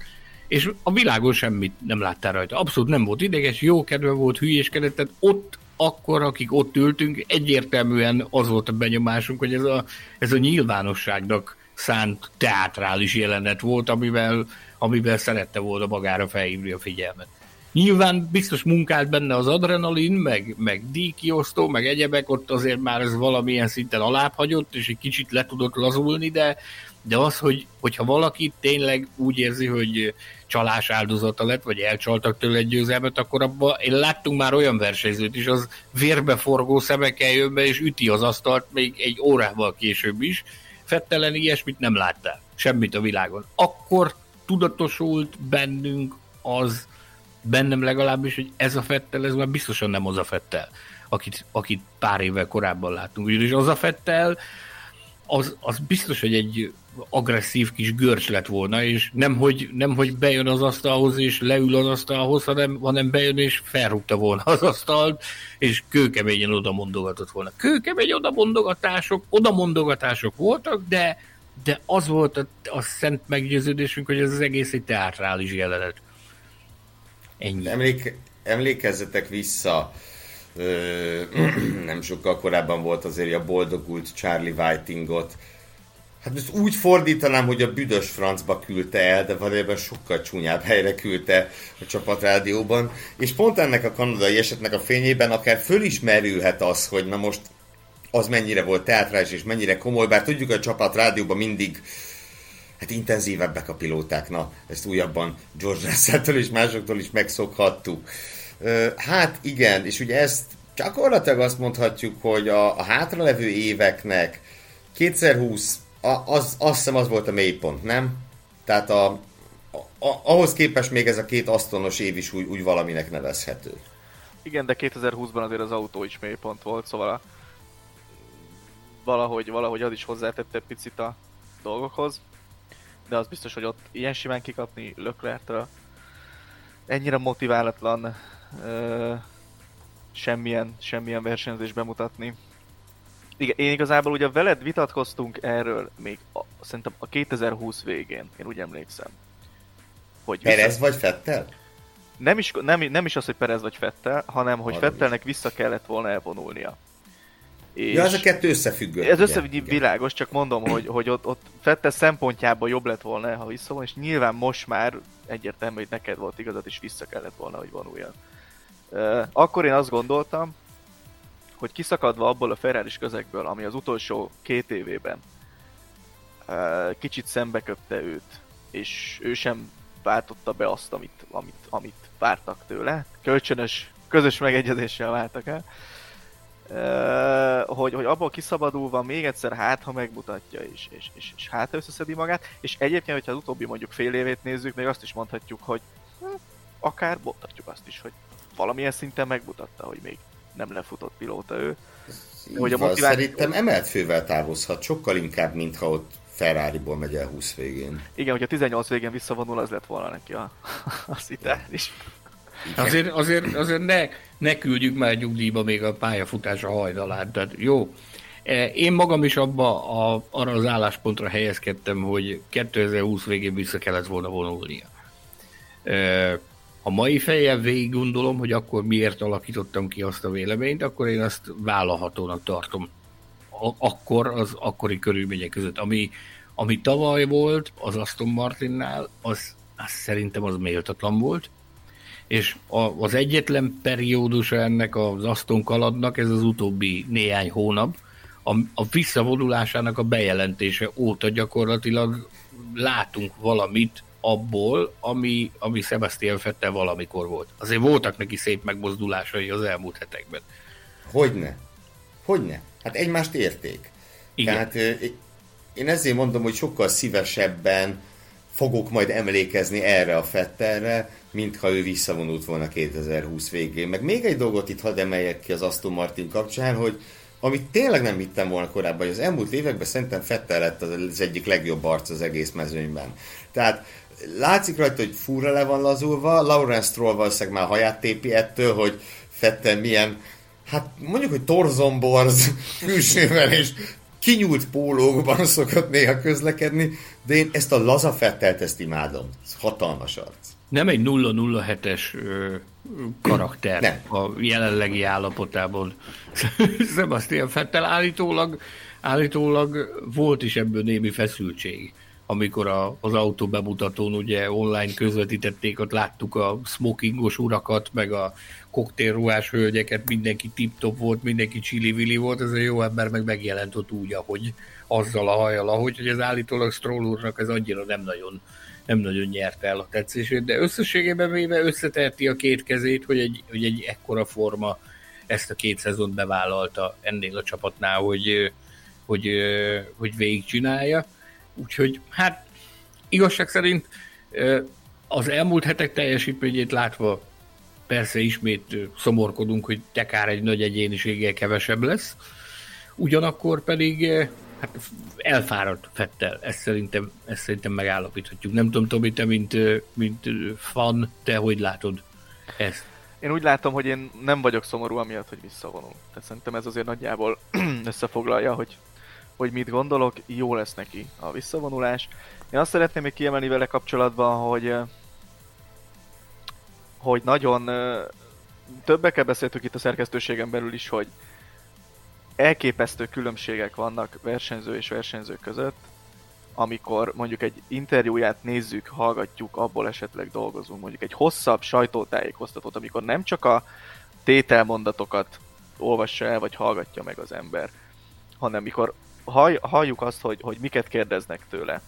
és a világon semmit nem láttál rajta. Abszolút nem volt ideges, jó kedve volt, hülyéskedett, tehát ott akkor, akik ott ültünk, egyértelműen az volt a benyomásunk, hogy ez a, ez a nyilvánosságnak szánt teátrális jelenet volt, amivel, amivel szerette volna magára felhívni a figyelmet. Nyilván biztos munkált benne az adrenalin, meg, meg díjkiosztó, meg egyebek, ott azért már ez valamilyen szinten alább hagyott, és egy kicsit le tudott lazulni, de, de az, hogy, hogyha valaki tényleg úgy érzi, hogy csalás áldozata lett, vagy elcsaltak tőle egy győzelmet, akkor abban én láttunk már olyan versenyzőt is, az vérbeforgó szemekkel jön be, és üti az asztalt még egy órával később is. Fettelen ilyesmit nem láttál. Semmit a világon. Akkor tudatosult bennünk az, bennem legalábbis, hogy ez a Fettel, ez már biztosan nem az a Fettel, akit, akit pár évvel korábban láttunk. És az a Fettel, az, az biztos, hogy egy agresszív kis görcs lett volna, és nem hogy, nem, hogy bejön az asztalhoz, és leül az asztalhoz, hanem, hanem bejön, és felrúgta volna az asztalt, és kőkeményen oda mondogatott volna. Kőkemény oda mondogatások, oda mondogatások voltak, de, de az volt a, a szent meggyőződésünk, hogy ez az egész egy teátrális jelenet. Ennyi. Emlék, emlékezzetek vissza, ö, nem sokkal korábban volt azért a boldogult Charlie Whitingot, Hát ezt úgy fordítanám, hogy a büdös francba küldte el, de valójában sokkal csúnyább helyre küldte a csapatrádióban. És pont ennek a kanadai esetnek a fényében akár fölismerülhet az, hogy na most az mennyire volt teátrális és mennyire komoly, bár tudjuk, hogy a csapatrádióban mindig hát intenzívebbek a pilóták, na, ezt újabban George russell és másoktól is megszokhattuk. Hát igen, és ugye ezt gyakorlatilag azt mondhatjuk, hogy a, a hátralevő éveknek 2020 a, az, azt hiszem az volt a mélypont, nem? Tehát a, a, ahhoz képest még ez a két asztonos év is úgy, úgy valaminek nevezhető. Igen, de 2020-ban azért az autó is mélypont volt, szóval a, valahogy, valahogy az is hozzátette picit a dolgokhoz. De az biztos, hogy ott ilyen simán kikapni Löklertől ennyire motiválatlan ö, semmilyen, semmilyen versenyzés bemutatni. Igen, én igazából ugye veled vitatkoztunk erről még a, szerintem a 2020 végén, én úgy emlékszem. Hogy vissza... Perez vagy Fettel? Nem is, nem, nem is az, hogy Perez vagy Fettel, hanem hogy Valami. Fettelnek vissza kellett volna elvonulnia. És ja, ez a kettő összefüggő. Ez összefüggő, világos, csak mondom, hogy, hogy ott, ott Fettel szempontjából jobb lett volna, ha visszavon, és nyilván most már egyértelmű, hogy neked volt igazad, és vissza kellett volna, hogy vonuljon. Uh, akkor én azt gondoltam, hogy kiszakadva abból a ferrari közegből, ami az utolsó két évében uh, kicsit szembe köpte őt, és ő sem váltotta be azt, amit, amit, amit vártak tőle. Kölcsönös, közös megegyezéssel váltak el. Uh, hogy, hogy abból kiszabadulva még egyszer hát, ha megmutatja és, és, és, és hát összeszedi magát, és egyébként, hogyha az utóbbi mondjuk fél évét nézzük, még azt is mondhatjuk, hogy hm, akár mondhatjuk azt is, hogy valamilyen szinten megmutatta, hogy még nem lefutott pilóta ő. Hogy a motiváció... Szerintem emelt fővel távozhat, sokkal inkább, mintha ott Ferrari-ból megy el 20 végén. Igen, hogyha 18 végén visszavonul, az lett volna neki a, a szitár is. Azért, azért, azért ne, ne küldjük már nyugdíjba még a pályafutása hajnalát. Tehát jó, e, én magam is abba a, arra az álláspontra helyezkedtem, hogy 2020 végén vissza kellett volna vonulnia. E, a mai fejjel végig gondolom, hogy akkor miért alakítottam ki azt a véleményt, akkor én azt vállalhatónak tartom. Akkor, az akkori körülmények között. Ami, ami tavaly volt az Aston Martinnál, az, az szerintem az méltatlan volt, és a, az egyetlen periódusa ennek az Aston kaladnak ez az utóbbi néhány hónap, a, a visszavonulásának a bejelentése óta gyakorlatilag látunk valamit abból, ami, ami Sebastian Fettel valamikor volt. Azért voltak neki szép megmozdulásai az elmúlt hetekben. Hogyne? Hogyne? Hát egymást érték. Igen. Tehát én ezért mondom, hogy sokkal szívesebben fogok majd emlékezni erre a Fettelre, mintha ő visszavonult volna 2020 végén. Meg még egy dolgot itt hadd emeljek ki az Aston Martin kapcsán, hogy amit tényleg nem hittem volna korábban, hogy az elmúlt években szerintem Fettel lett az egyik legjobb arc az egész mezőnyben. Tehát látszik rajta, hogy fúra le van lazulva, Lawrence Stroll valószínűleg már haját tépi ettől, hogy Fettel milyen, hát mondjuk, hogy torzomborz külsővel és kinyúlt pólókban szokott néha közlekedni, de én ezt a laza Fettelt ezt imádom. Ez hatalmas arc. Nem egy 007-es karakter Nem. a jelenlegi állapotában. Sebastian Fettel állítólag, állítólag volt is ebből némi feszültség amikor a, az autó bemutatón ugye online közvetítették, ott láttuk a smokingos urakat, meg a koktélruhás hölgyeket, mindenki tip-top volt, mindenki csili-vili volt, ez a jó ember meg megjelent ott úgy, ahogy azzal a hajjal, ahogy, hogy ez állítólag Stroll úrnak ez annyira nem nagyon, nem nagyon nyerte el a tetszését, de összességében véve összeterti a két kezét, hogy egy, hogy egy ekkora forma ezt a két szezont bevállalta ennél a csapatnál, hogy, hogy, hogy végigcsinálja. Úgyhogy hát igazság szerint az elmúlt hetek teljesítményét látva persze ismét szomorkodunk, hogy tekár egy nagy egyéniséggel kevesebb lesz. Ugyanakkor pedig hát elfáradt Fettel, ezt szerintem, ezt szerintem megállapíthatjuk. Nem tudom, Tobi, te mint, mint fan, te hogy látod ezt? Én úgy látom, hogy én nem vagyok szomorú amiatt, hogy visszavonul. Tehát szerintem ez azért nagyjából összefoglalja, hogy, hogy mit gondolok, jó lesz neki a visszavonulás. Én azt szeretném még kiemelni vele kapcsolatban, hogy hogy nagyon többekkel beszéltük itt a szerkesztőségen belül is, hogy elképesztő különbségek vannak versenyző és versenyző között, amikor mondjuk egy interjúját nézzük, hallgatjuk, abból esetleg dolgozunk, mondjuk egy hosszabb sajtótájékoztatót, amikor nem csak a tételmondatokat olvassa el, vagy hallgatja meg az ember, hanem mikor hall, halljuk azt, hogy, hogy miket kérdeznek tőle,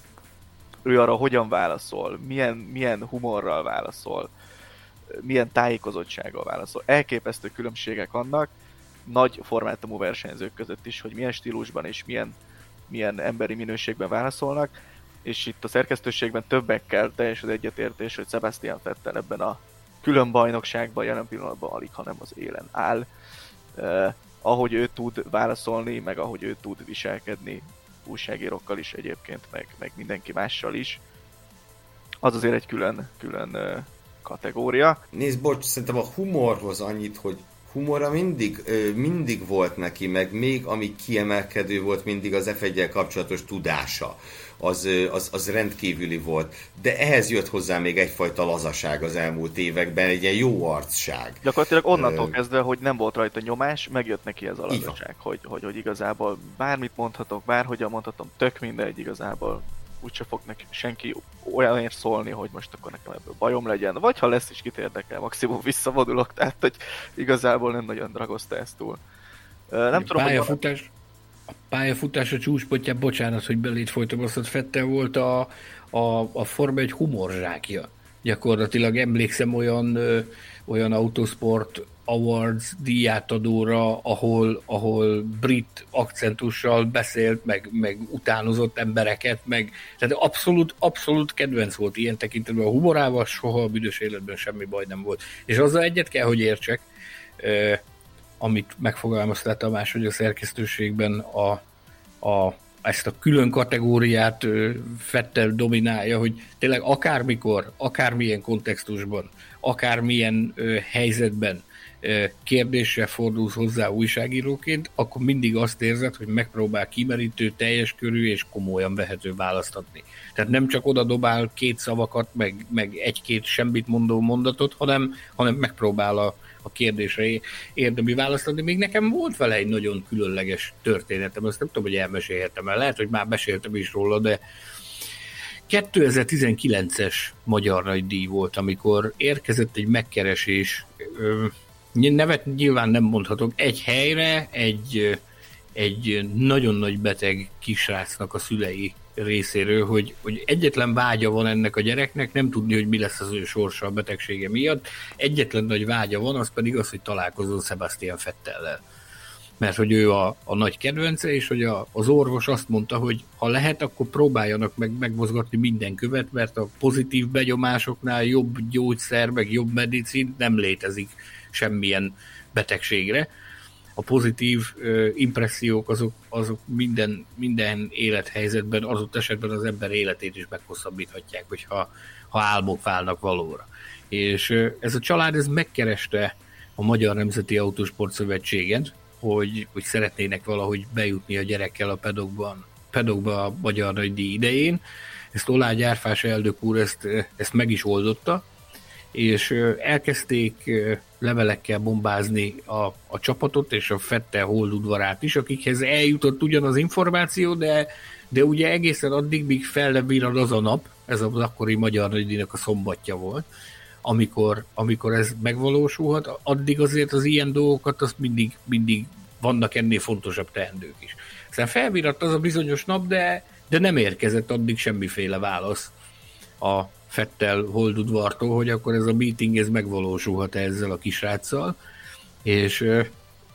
ő arra hogyan válaszol, milyen, milyen humorral válaszol, milyen tájékozottsággal válaszol. Elképesztő különbségek vannak, nagy formátumú versenyzők között is, hogy milyen stílusban és milyen, milyen emberi minőségben válaszolnak, és itt a szerkesztőségben többekkel teljes az egyetértés, hogy Sebastian Vettel ebben a külön bajnokságban jelen pillanatban alig, hanem az élen áll. Eh, ahogy ő tud válaszolni, meg ahogy ő tud viselkedni újságírókkal is egyébként, meg, meg mindenki mással is, az azért egy külön, külön kategória. Nézd, bocs, szerintem a humorhoz annyit, hogy humora mindig, mindig volt neki, meg még ami kiemelkedő volt mindig az f kapcsolatos tudása. Az, az, az rendkívüli volt. De ehhez jött hozzá még egyfajta lazaság az elmúlt években, egy ilyen jó arcság. Gyakorlatilag onnantól uh, kezdve, hogy nem volt rajta nyomás, megjött neki ez a lazaság, hogy, hogy, hogy igazából bármit mondhatok, bárhogyan mondhatom, tök mindegy igazából úgyse fog neki senki olyanért szólni, hogy most akkor nekem ebből bajom legyen, vagy ha lesz is kit érdekel, maximum visszavonulok, tehát hogy igazából nem nagyon dragozta ezt túl. Nem a tudom, pályafutás, hogy... A pályafutás a csúcspontján, bocsánat, hogy belét folytom, azt Fettel volt a, a, a Forma egy humorzsákja. Gyakorlatilag emlékszem olyan, ö, olyan autosport Awards díjátadóra, ahol, ahol brit akcentussal beszélt, meg, meg utánozott embereket, meg tehát abszolút, abszolút kedvenc volt ilyen tekintetben a humorával, soha a büdös életben semmi baj nem volt. És azzal egyet kell, hogy értsek, eh, amit megfogalmazta Tamás, hogy a szerkesztőségben a, a ezt a külön kategóriát Fettel dominálja, hogy tényleg akármikor, akármilyen kontextusban, akármilyen ö, helyzetben kérdéssel fordulsz hozzá újságíróként, akkor mindig azt érzed, hogy megpróbál kimerítő, teljes körű és komolyan vehető választ adni. Tehát nem csak oda dobál két szavakat, meg, meg egy-két semmit mondó mondatot, hanem, hanem megpróbál a, a kérdésre érdemi választ adni. Még nekem volt vele egy nagyon különleges történetem, azt nem tudom, hogy elmesélhetem el. Lehet, hogy már meséltem is róla, de 2019-es Magyar Nagy Díj volt, amikor érkezett egy megkeresés nevet nyilván nem mondhatok, egy helyre egy, egy nagyon nagy beteg kisrácnak a szülei részéről, hogy, hogy egyetlen vágya van ennek a gyereknek, nem tudni, hogy mi lesz az ő sorsa a betegsége miatt. Egyetlen nagy vágya van, az pedig az, hogy találkozol Sebastian Fettellel. Mert hogy ő a, a nagy kedvence, és hogy a, az orvos azt mondta, hogy ha lehet, akkor próbáljanak meg megmozgatni minden követ, mert a pozitív begyomásoknál jobb gyógyszer, meg jobb medicin nem létezik semmilyen betegségre. A pozitív ö, impressziók azok, azok minden, minden élethelyzetben, ott esetben az ember életét is meghosszabbíthatják, hogyha ha álmok válnak valóra. És ö, ez a család ez megkereste a Magyar Nemzeti Autósport Szövetséget, hogy, hogy szeretnének valahogy bejutni a gyerekkel a pedokban, pedokba a Magyar Díj idején. Ezt Olá Gyárfás elnök úr ezt, ezt meg is oldotta, és elkezdték levelekkel bombázni a, a csapatot és a Fettel Hold udvarát is, akikhez eljutott ugyan az információ, de, de ugye egészen addig, míg fel az a nap, ez az akkori magyar nagydíjnak a szombatja volt, amikor, amikor ez megvalósulhat, addig azért az ilyen dolgokat azt mindig, mindig vannak ennél fontosabb teendők is. Aztán felviratt az a bizonyos nap, de, de nem érkezett addig semmiféle válasz a Fettel Holdudvartól, hogy akkor ez a meeting ez megvalósulhat ezzel a kisráccal, és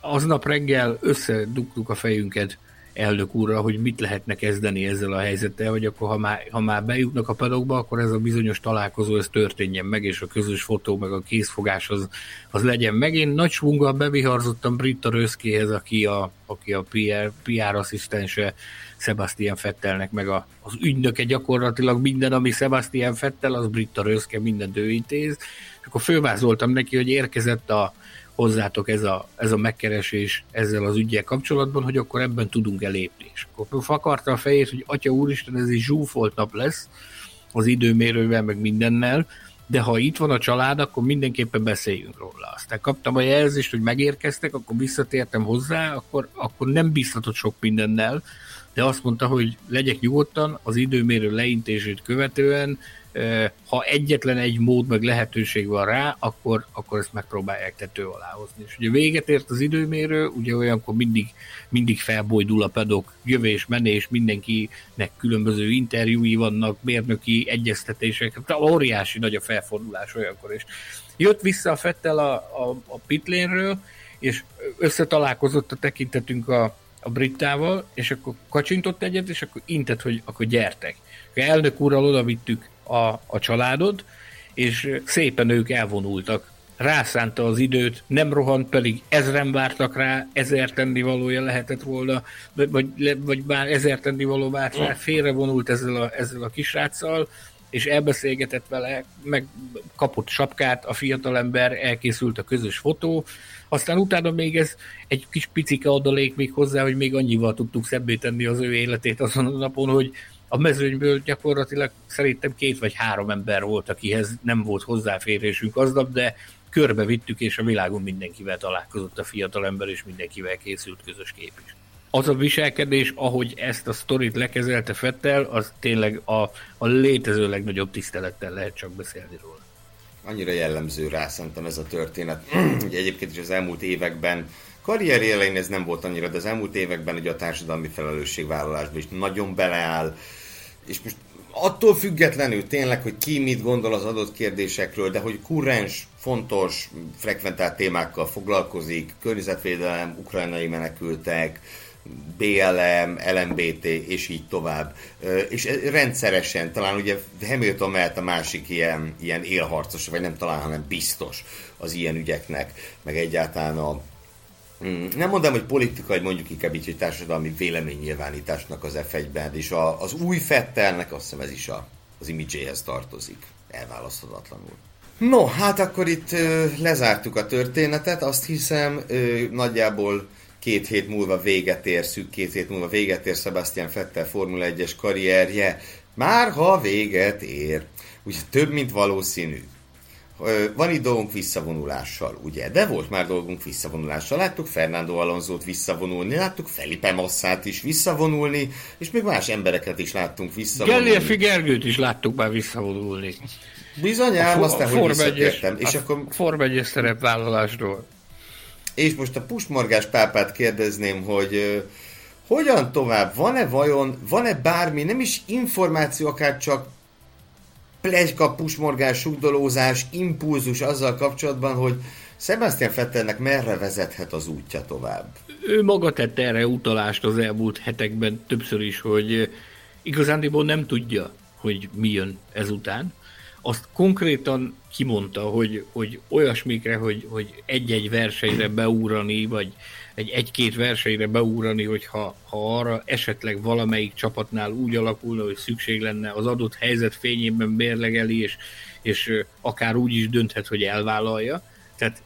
aznap reggel összedugtuk a fejünket elnök úrra, hogy mit lehetne kezdeni ezzel a helyzettel, hogy akkor ha már, ha már bejutnak a padokba, akkor ez a bizonyos találkozó, ez történjen meg, és a közös fotó, meg a készfogás az, az legyen meg. Én nagy svunggal beviharzottam Britta Röszkéhez, aki a, aki a PR, PR asszisztense Sebastian Fettelnek, meg a, az ügynöke gyakorlatilag minden, ami Sebastian Fettel, az Britta Röszke, minden ő intéz. És akkor fölvázoltam neki, hogy érkezett a, hozzátok ez a, ez a megkeresés ezzel az ügyel kapcsolatban, hogy akkor ebben tudunk elépni. És akkor fakarta a fejét, hogy Atya Úristen, ez egy zsúfolt nap lesz az időmérővel, meg mindennel, de ha itt van a család, akkor mindenképpen beszéljünk róla. Aztán kaptam a jelzést, hogy megérkeztek, akkor visszatértem hozzá, akkor, akkor nem biztatott sok mindennel, de azt mondta, hogy legyek nyugodtan, az időmérő leintését követően ha egyetlen egy mód meg lehetőség van rá, akkor, akkor ezt megpróbálják tető alá hozni. És ugye véget ért az időmérő, ugye olyankor mindig, mindig felbojdul a pedok, jövés, menés, mindenkinek különböző interjúi vannak, mérnöki egyeztetések, óriási nagy a felfordulás olyankor, és jött vissza a Fettel a, a, a pitlénről, és összetalálkozott a tekintetünk a, a brittával, és akkor kacsintott egyet, és akkor intett, hogy akkor gyertek. Elnök úrral oda vittük a, a családod, és szépen ők elvonultak. Rászánta az időt, nem rohant, pedig ezren vártak rá, ezer tennivalója lehetett volna, vagy, vagy bár ezer tennivaló várt rá, félrevonult ezzel a, ezzel a kisráccal, és elbeszélgetett vele, meg kapott sapkát, a fiatalember, elkészült a közös fotó, aztán utána még ez egy kis picike adalék még hozzá, hogy még annyival tudtuk szebbé tenni az ő életét azon a napon, hogy a mezőnyből gyakorlatilag szerintem két vagy három ember volt, akihez nem volt hozzáférésünk aznap, de körbe vittük, és a világon mindenkivel találkozott a fiatalember, és mindenkivel készült közös kép is. Az a viselkedés, ahogy ezt a sztorit lekezelte Fettel, az tényleg a, a létező legnagyobb tisztelettel lehet csak beszélni róla. Annyira jellemző rá szerintem ez a történet. Ugye egyébként is az elmúlt években karrier elején ez nem volt annyira, de az elmúlt években ugye a társadalmi felelősségvállalásban is nagyon beleáll, és most attól függetlenül tényleg, hogy ki mit gondol az adott kérdésekről, de hogy kurrens, fontos, frekventált témákkal foglalkozik, környezetvédelem, ukrajnai menekültek, BLM, LMBT, és így tovább. És rendszeresen, talán ugye Hamilton mehet a másik ilyen, ilyen élharcos, vagy nem talán, hanem biztos az ilyen ügyeknek, meg egyáltalán a, Mm, nem mondom, hogy politikai, mondjuk inkább így, hogy társadalmi véleménynyilvánításnak az F1-ben, és a, az új Fettelnek azt hiszem ez is a, az imidzséhez tartozik, elválaszthatatlanul. No, hát akkor itt ö, lezártuk a történetet, azt hiszem ö, nagyjából két hét múlva véget ér, szűk két hét múlva véget ér Sebastian Fettel Formula 1-es karrierje, már ha véget ér. Ugye több, mint valószínű van itt dolgunk visszavonulással, ugye? De volt már dolgunk visszavonulással. Láttuk Fernando Alonso-t visszavonulni, láttuk Felipe Massát is visszavonulni, és még más embereket is láttunk visszavonulni. Gellérfi Gergőt is láttuk már visszavonulni. Bizonyám, aztán, hogy visszatértem. És akkor... Form 1 szerepvállalásról. És most a pusmorgás pápát kérdezném, hogy hogyan tovább? Van-e vajon, van-e bármi, nem is információ, akár csak plegyka, pusmorgás, sugdolózás, impulzus azzal kapcsolatban, hogy Sebastian Fettelnek merre vezethet az útja tovább? Ő maga tette erre utalást az elmúlt hetekben többször is, hogy igazándiból nem tudja, hogy mi jön ezután. Azt konkrétan kimondta, hogy, hogy olyasmikre, hogy, hogy egy-egy versenyre beúrani, vagy egy egy-két versenyre beúrani, hogyha ha arra esetleg valamelyik csapatnál úgy alakulna, hogy szükség lenne az adott helyzet fényében mérlegeli, és, és akár úgy is dönthet, hogy elvállalja. Tehát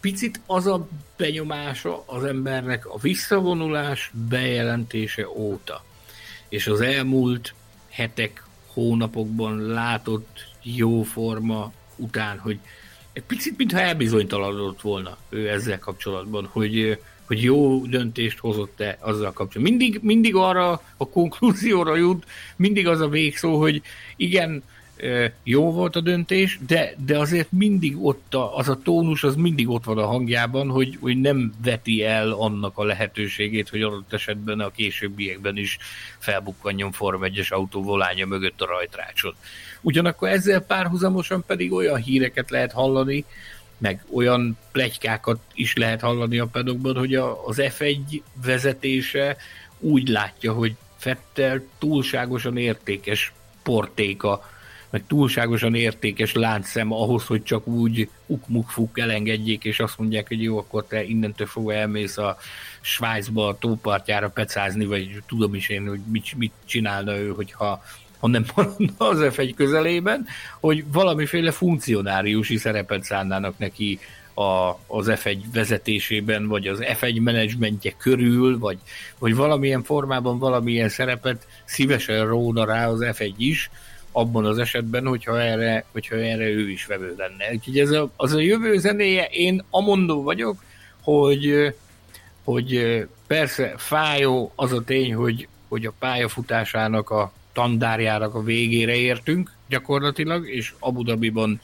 picit az a benyomása az embernek a visszavonulás bejelentése óta, és az elmúlt hetek, hónapokban látott jóforma után, hogy egy picit, mintha elbizonytalanodott volna ő ezzel kapcsolatban, hogy, hogy jó döntést hozott-e azzal kapcsolatban. Mindig, mindig arra a konklúzióra jut, mindig az a végszó, hogy igen, jó volt a döntés, de, de azért mindig ott a, az a tónus, az mindig ott van a hangjában, hogy, hogy nem veti el annak a lehetőségét, hogy adott esetben a későbbiekben is felbukkanjon Form 1-es autó volánya mögött a rajtrácsot. Ugyanakkor ezzel párhuzamosan pedig olyan híreket lehet hallani, meg olyan plegykákat is lehet hallani a pedokban, hogy a, az F1 vezetése úgy látja, hogy Fettel túlságosan értékes portéka meg túlságosan értékes láncszem ahhoz, hogy csak úgy ukmukfuk elengedjék, és azt mondják, hogy jó, akkor te innentől fogva elmész a Svájcba a tópartjára pecázni, vagy tudom is én, hogy mit, mit csinálna ő, hogyha ha nem maradna az F1 közelében, hogy valamiféle funkcionáriusi szerepet szánnának neki a, az F1 vezetésében, vagy az F1 menedzsmentje körül, vagy, vagy valamilyen formában valamilyen szerepet szívesen róna rá az F1 is, abban az esetben, hogyha erre, hogyha erre ő is vevő lenne. Úgyhogy ez a, az a jövő zenéje, én amondó vagyok, hogy, hogy persze fájó az a tény, hogy, hogy a pályafutásának a tandárjának a végére értünk gyakorlatilag, és Abu Dhabiban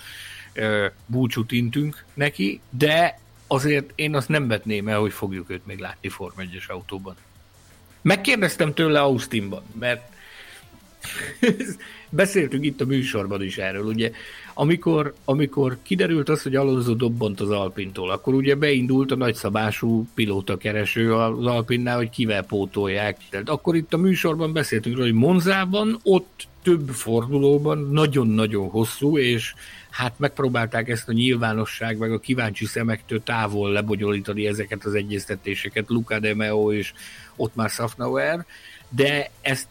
e, búcsút intünk neki, de azért én azt nem vetném el, hogy fogjuk őt még látni Form 1 autóban. Megkérdeztem tőle Austinban, mert Beszéltünk itt a műsorban is erről, ugye, amikor, amikor kiderült az, hogy Alonso dobbant az Alpintól, akkor ugye beindult a nagyszabású pilóta kereső az Alpinnál, hogy kivel pótolják. Tehát akkor itt a műsorban beszéltünk hogy Monzában ott több fordulóban nagyon-nagyon hosszú, és hát megpróbálták ezt a nyilvánosság, meg a kíváncsi szemektől távol lebonyolítani ezeket az egyeztetéseket, Luca de Meo és Ottmar Safnauer, de ezt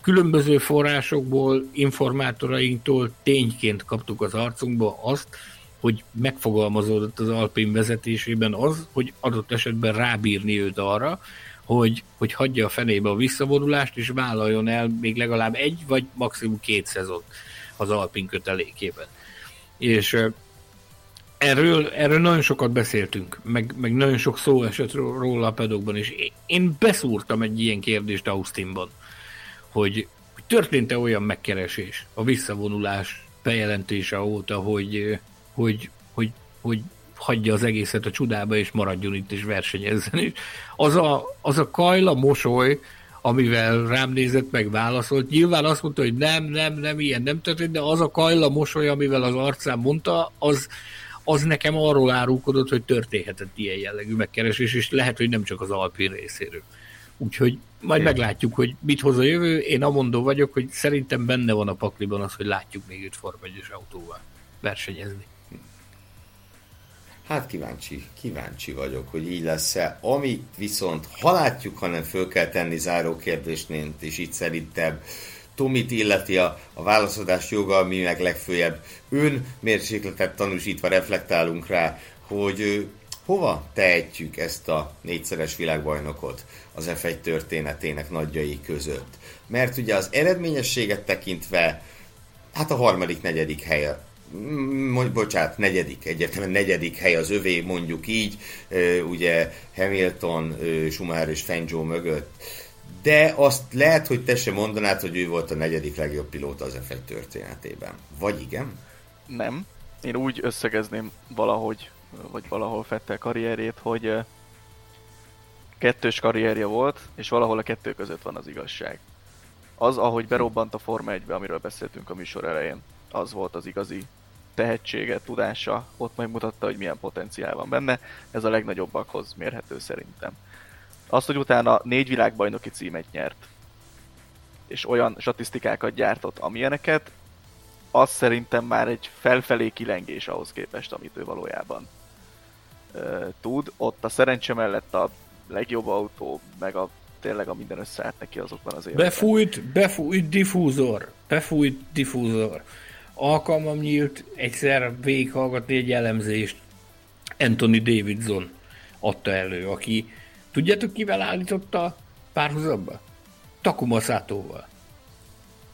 különböző forrásokból, informátorainktól tényként kaptuk az arcunkba azt, hogy megfogalmazódott az Alpin vezetésében az, hogy adott esetben rábírni őt arra, hogy, hogy hagyja a fenébe a visszavonulást, és vállaljon el még legalább egy, vagy maximum két szezon az Alpin kötelékében. És erről, erről nagyon sokat beszéltünk, meg, meg nagyon sok szó esett róla a pedokban, és én beszúrtam egy ilyen kérdést Austinban hogy történt-e olyan megkeresés a visszavonulás bejelentése óta, hogy, hogy, hogy, hogy hagyja az egészet a csudába, és maradjon itt, és versenyezzen. És az a, az a kajla mosoly, amivel rám nézett, meg válaszolt. Nyilván azt mondta, hogy nem, nem, nem, ilyen nem történt, de az a kajla mosoly, amivel az arcán mondta, az, az nekem arról árulkodott, hogy történhetett ilyen jellegű megkeresés, és lehet, hogy nem csak az Alpin részéről. Úgyhogy majd meglátjuk, hogy mit hoz a jövő. Én amondó vagyok, hogy szerintem benne van a pakliban az, hogy látjuk még őt Form autóval versenyezni. Hát kíváncsi, kíváncsi vagyok, hogy így lesz-e. Ami viszont, ha látjuk, hanem föl kell tenni záró kérdésnél, és itt szerintem Tomit illeti a, a válaszadás joga, mi meg legfőjebb ön mérsékletet tanúsítva reflektálunk rá, hogy hova tehetjük ezt a négyszeres világbajnokot az F1 történetének nagyjai között? Mert ugye az eredményességet tekintve, hát a harmadik, negyedik hely mm, bocsánat, negyedik, egyértelműen negyedik hely az övé, mondjuk így, ugye Hamilton, Schumacher és Fangio mögött, de azt lehet, hogy te sem mondanád, hogy ő volt a negyedik legjobb pilóta az F1 történetében. Vagy igen? Nem. Én úgy összegezném valahogy vagy valahol Fettel karrierét, hogy kettős karrierje volt, és valahol a kettő között van az igazság. Az, ahogy berobbant a Forma 1-be, amiről beszéltünk a műsor elején, az volt az igazi tehetsége, tudása, ott megmutatta, hogy milyen potenciál van benne, ez a legnagyobbakhoz mérhető szerintem. Az, hogy utána négy világbajnoki címet nyert, és olyan statisztikákat gyártott, amilyeneket, az szerintem már egy felfelé kilengés ahhoz képest, amit ő valójában tud. Ott a szerencse mellett a legjobb autó, meg a tényleg a minden összeállt neki azokban az években. Befújt, befújt diffúzor, befújt diffúzor. Alkalmam nyílt egyszer végighallgatni egy elemzést. Anthony Davidson adta elő, aki tudjátok kivel állította párhuzamba? Takuma Satóval.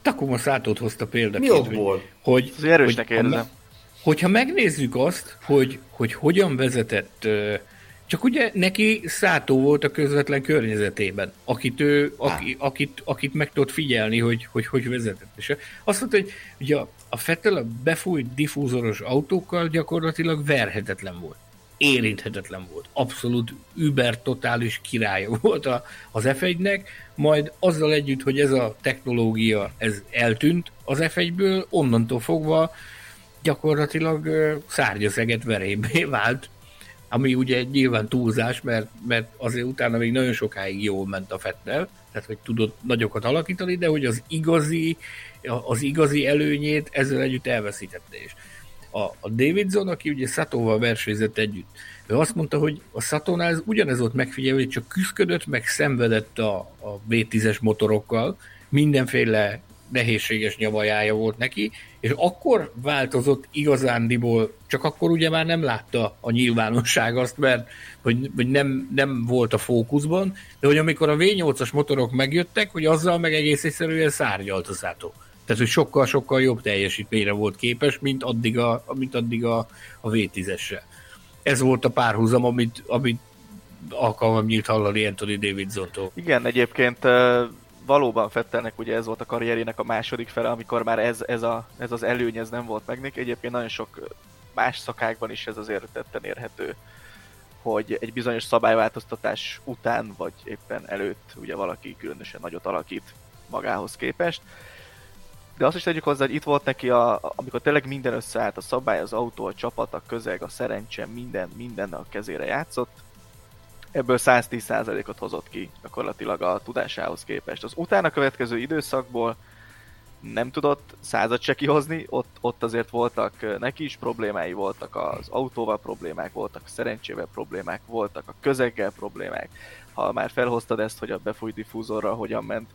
Takuma Szátót hozta példaként. Mi okból? Hogy, hogy, erősnek hogy érzem hogyha megnézzük azt, hogy, hogy hogyan vezetett, csak ugye neki Szátó volt a közvetlen környezetében, akit, ő, aki, akit, akit meg tudott figyelni, hogy, hogy hogy vezetett. És azt mondta, hogy ugye a Fettel a befújt diffúzoros autókkal gyakorlatilag verhetetlen volt érinthetetlen volt. Abszolút über totális királya volt a, az F1-nek, majd azzal együtt, hogy ez a technológia ez eltűnt az F1-ből, onnantól fogva gyakorlatilag szárnyaszeget verébé vált, ami ugye nyilván túlzás, mert, mert azért utána még nagyon sokáig jól ment a Fettel, tehát hogy tudott nagyokat alakítani, de hogy az igazi, az igazi előnyét ezzel együtt elveszítette is. A, a Davidson, aki ugye Szatóval versenyzett együtt, ő azt mondta, hogy a Szatónál ez ugyanez volt megfigyelő, hogy csak küzdködött, meg szenvedett a, a V10-es motorokkal, mindenféle nehézséges nyavajája volt neki, és akkor változott igazándiból, csak akkor ugye már nem látta a nyilvánosság azt, mert hogy, hogy nem, nem volt a fókuszban, de hogy amikor a V8-as motorok megjöttek, hogy azzal meg egész egyszerűen szárnyalt a Szátó. Tehát, hogy sokkal-sokkal jobb teljesítményre volt képes, mint addig a, mint addig a, a V10-essel. Ez volt a párhuzam, amit, amit alkalmam nyílt hallani Anthony Davidson-tól. Igen, egyébként valóban Fettelnek ugye ez volt a karrierének a második fele, amikor már ez, ez, a, ez az előny ez nem volt meg. Egyébként nagyon sok más szakákban is ez azért tetten érhető, hogy egy bizonyos szabályváltoztatás után, vagy éppen előtt ugye valaki különösen nagyot alakít magához képest, de azt is tegyük hozzá, hogy itt volt neki, a, amikor tényleg minden összeállt, a szabály, az autó, a csapat, a közeg, a szerencse, minden, minden a kezére játszott, ebből 110%-ot hozott ki gyakorlatilag a tudásához képest. Az utána következő időszakból nem tudott százat se kihozni, ott, ott azért voltak neki is problémái, voltak az autóval problémák, voltak a szerencsével problémák, voltak a közeggel problémák. Ha már felhoztad ezt, hogy a befújt diffúzorral hogyan ment,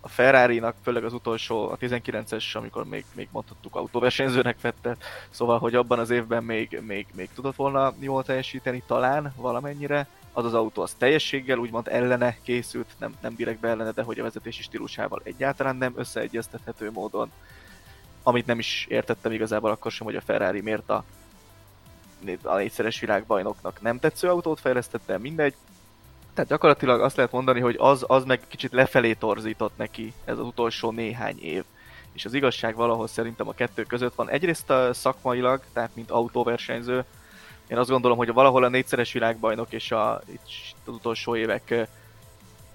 a Ferrari-nak, főleg az utolsó, a 19-es, amikor még, még mondhattuk autóversenyzőnek vette, szóval, hogy abban az évben még, még, még tudott volna jól teljesíteni, talán valamennyire, az az autó az teljességgel úgymond ellene készült, nem, nem direkt ellene, de hogy a vezetési stílusával egyáltalán nem összeegyeztethető módon. Amit nem is értettem igazából akkor sem, hogy a Ferrari miért a, a négyszeres világbajnoknak nem tetsző autót fejlesztette, mindegy. Tehát gyakorlatilag azt lehet mondani, hogy az, az meg kicsit lefelé torzított neki ez az utolsó néhány év. És az igazság valahol szerintem a kettő között van. Egyrészt a szakmailag, tehát mint autóversenyző, én azt gondolom, hogy valahol a négyszeres világbajnok és a, itt az utolsó évek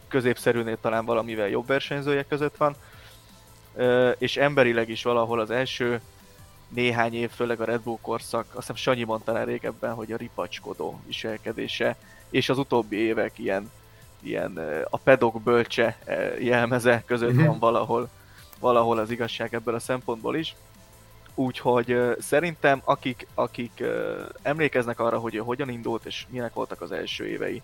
középszerűnél talán valamivel jobb versenyzője között van, és emberileg is valahol az első néhány év, főleg a Red Bull korszak, azt hiszem Sanyi mondta el régebben, hogy a ripacskodó viselkedése, és az utóbbi évek ilyen, ilyen a pedok bölcse jelmeze között van valahol, valahol az igazság ebből a szempontból is. Úgyhogy szerintem akik, akik emlékeznek arra, hogy hogyan indult és milyenek voltak az első évei,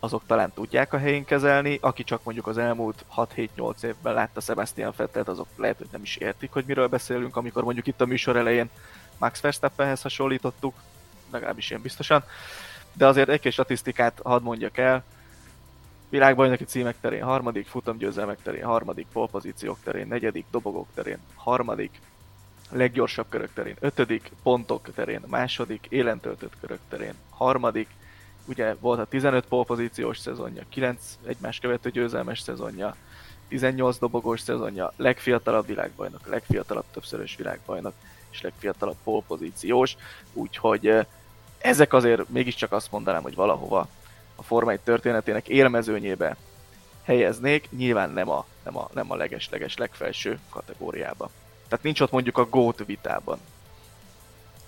azok talán tudják a helyén kezelni, aki csak mondjuk az elmúlt 6-7-8 évben látta Sebastian Fettelt, azok lehet, hogy nem is értik, hogy miről beszélünk, amikor mondjuk itt a műsor elején Max Verstappenhez hasonlítottuk, legalábbis én biztosan. De azért egy-két statisztikát hadd mondjak el. Világbajnoki címek terén harmadik, futamgyőzelmek terén harmadik, polpozíciók terén negyedik, dobogók terén harmadik, leggyorsabb körök terén ötödik, pontok terén második, élentöltött körök terén harmadik, ugye volt a 15 polpozíciós szezonja, 9 egymás követő győzelmes szezonja, 18 dobogós szezonja, legfiatalabb világbajnok, legfiatalabb többszörös világbajnok, és legfiatalabb polpozíciós, úgyhogy ezek azért mégiscsak azt mondanám, hogy valahova a Forma 1 történetének élmezőnyébe helyeznék, nyilván nem a, nem a, nem a leges-leges legfelső kategóriába. Tehát nincs ott mondjuk a GOAT vitában.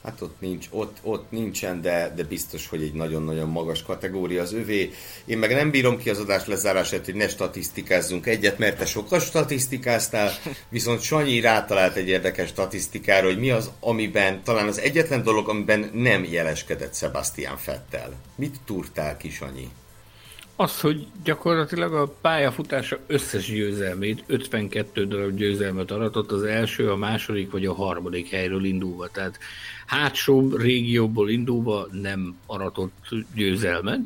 Hát ott nincs, ott, ott nincsen, de, de biztos, hogy egy nagyon-nagyon magas kategória az övé. Én meg nem bírom ki az adás lezárását, hogy ne statisztikázzunk egyet, mert te sokkal statisztikáztál, viszont Sanyi rátalált egy érdekes statisztikára, hogy mi az, amiben, talán az egyetlen dolog, amiben nem jeleskedett Sebastian Fettel. Mit túrtál ki, Sanyi? Az, hogy gyakorlatilag a pályafutása összes győzelmét, 52 darab győzelmet aratott, az első, a második vagy a harmadik helyről indulva. Tehát hátsó régióból indulva nem aratott győzelmet.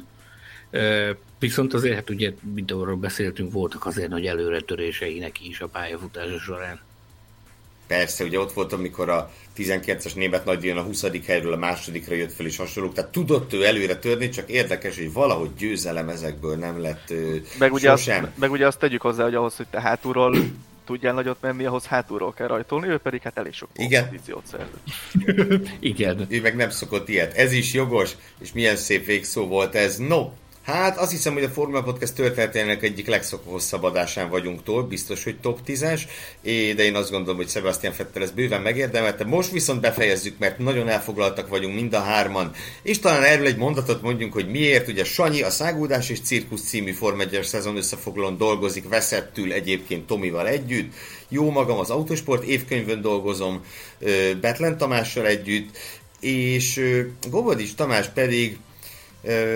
Viszont azért, hát ugye, mint arról beszéltünk, voltak azért nagy előretörései neki is a pályafutása során. Persze, ugye ott volt, amikor a 19-es német nagydíjon a 20. helyről a másodikra jött fel és hasonlók, tehát tudott ő előre törni, csak érdekes, hogy valahogy győzelem ezekből nem lett meg ugye, azt, meg ugye azt tegyük hozzá, hogy ahhoz, hogy te hátulról tudjál nagyot menni, ahhoz hátulról kell rajtolni, ő pedig hát elég sok pozíciót szerzett. Igen. Ő meg nem szokott ilyet. Ez is jogos, és milyen szép végszó volt ez. No, Hát azt hiszem, hogy a Formula Podcast történetének egyik leghosszabb adásán vagyunk túl, biztos, hogy top 10-es, de én azt gondolom, hogy Sebastian Vettel ezt bőven megérdemelte. Most viszont befejezzük, mert nagyon elfoglaltak vagyunk mind a hárman, és talán erről egy mondatot mondjunk, hogy miért. Ugye Sanyi a Szágúdás és Cirkusz című Form 1 szezon összefoglalón dolgozik, veszettül egyébként Tomival együtt. Jó magam az Autosport évkönyvön dolgozom, Betlen Tamással együtt, és Gobodics Tamás pedig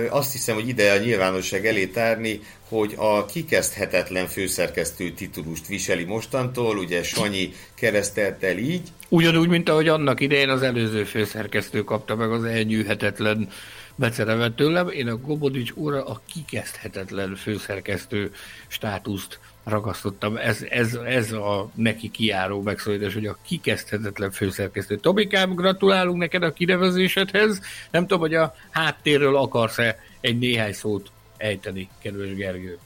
azt hiszem, hogy ide a nyilvánosság elé tárni, hogy a kikezdhetetlen főszerkesztő titulust viseli mostantól, ugye Sanyi keresztelt el így. Ugyanúgy, mint ahogy annak idején az előző főszerkesztő kapta meg az elnyűhetetlen becerevet tőlem, én a Gobodics úrra a kikezdhetetlen főszerkesztő státuszt ragasztottam. Ez, ez, ez a neki kiáró megszólítás, hogy a kikezdhetetlen főszerkesztő. Tobikám, gratulálunk neked a kinevezésedhez. Nem tudom, hogy a háttérről akarsz-e egy néhány szót ejteni, kedves Gergő.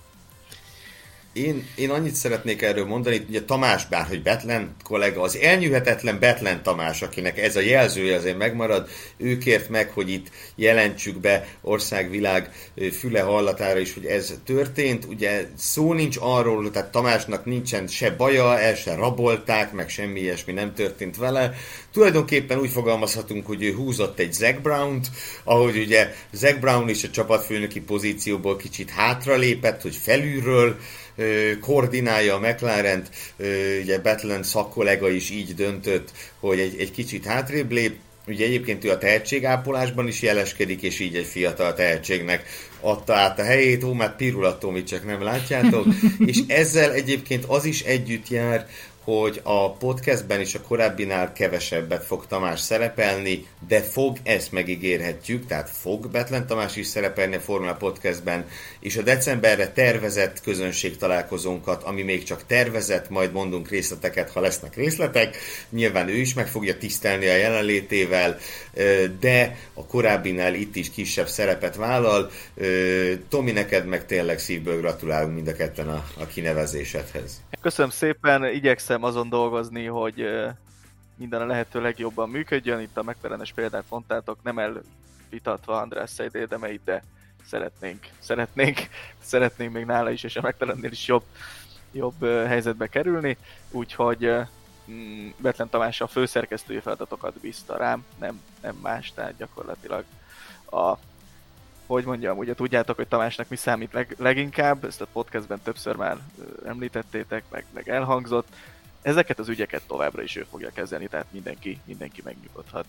Én, én annyit szeretnék erről mondani, ugye Tamás, bárhogy Betlen kollega, az elnyűhetetlen Betlen Tamás, akinek ez a jelzője azért megmarad, ő kért meg, hogy itt jelentsük be országvilág füle hallatára is, hogy ez történt. Ugye szó nincs arról, tehát Tamásnak nincsen se baja, el se rabolták, meg semmi ilyesmi nem történt vele. Tulajdonképpen úgy fogalmazhatunk, hogy ő húzott egy Zack Brown-t, ahogy ugye Zack Brown is a csapatfőnöki pozícióból kicsit hátralépett, hogy felülről koordinálja a McLaren-t, ugye Betlen szakkollega is így döntött, hogy egy, egy kicsit hátrébb lép, Ugye egyébként ő a tehetségápolásban is jeleskedik, és így egy fiatal tehetségnek adta át a helyét, ó, már pirulatom, csak nem látjátok, és ezzel egyébként az is együtt jár, hogy a podcastben is a korábbinál kevesebbet fog Tamás szerepelni, de fog, ezt megígérhetjük, tehát fog Betlen Tamás is szerepelni a Formula Podcastben, és a decemberre tervezett közönség találkozónkat, ami még csak tervezett, majd mondunk részleteket, ha lesznek részletek, nyilván ő is meg fogja tisztelni a jelenlétével, de a korábbinál itt is kisebb szerepet vállal. Tomi, neked meg tényleg szívből gratulálunk mind a ketten a, a kinevezésedhez. Köszönöm szépen, igyekszem azon dolgozni, hogy minden a lehető legjobban működjön. Itt a megfelenes példát mondtátok, nem elvitatva András Szejdédemeit, de szeretnénk, szeretnénk, szeretnénk még nála is, és a megfelelőnél is jobb, jobb helyzetbe kerülni. Úgyhogy mm, Betlen Tamás a főszerkesztői feladatokat bízta rám, nem, nem más, tehát gyakorlatilag a hogy mondjam, ugye tudjátok, hogy Tamásnak mi számít leg, leginkább, ezt a podcastben többször már említettétek, meg, meg elhangzott. Ezeket az ügyeket továbbra is ő fogja kezelni, tehát mindenki, mindenki megnyugodhat.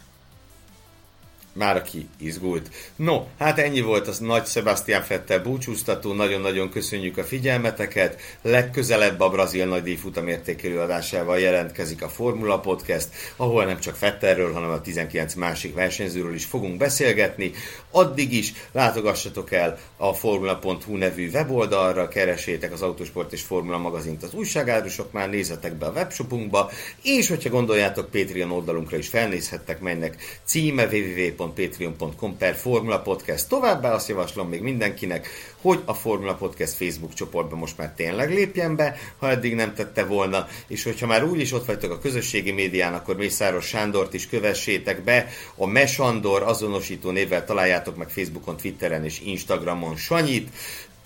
Már aki izgult. No, hát ennyi volt az nagy Sebastian Fettel búcsúztató, nagyon-nagyon köszönjük a figyelmeteket. Legközelebb a brazil nagydíj futamértékelő adásával jelentkezik a Formula Podcast, ahol nem csak Fettelről, hanem a 19 másik versenyzőről is fogunk beszélgetni. Addig is látogassatok el a formula.hu nevű weboldalra, keresétek az Autosport és Formula magazint az újságárusoknál, nézzetek be a webshopunkba, és hogyha gondoljátok, Patreon oldalunkra is felnézhettek, mennek címe www www.patreon.com per Formula Podcast. Továbbá azt javaslom még mindenkinek, hogy a Formula Podcast Facebook csoportba most már tényleg lépjen be, ha eddig nem tette volna, és hogyha már úgyis ott vagytok a közösségi médián, akkor Mészáros Sándort is kövessétek be, a Mesandor azonosító névvel találjátok meg Facebookon, Twitteren és Instagramon Sanyit.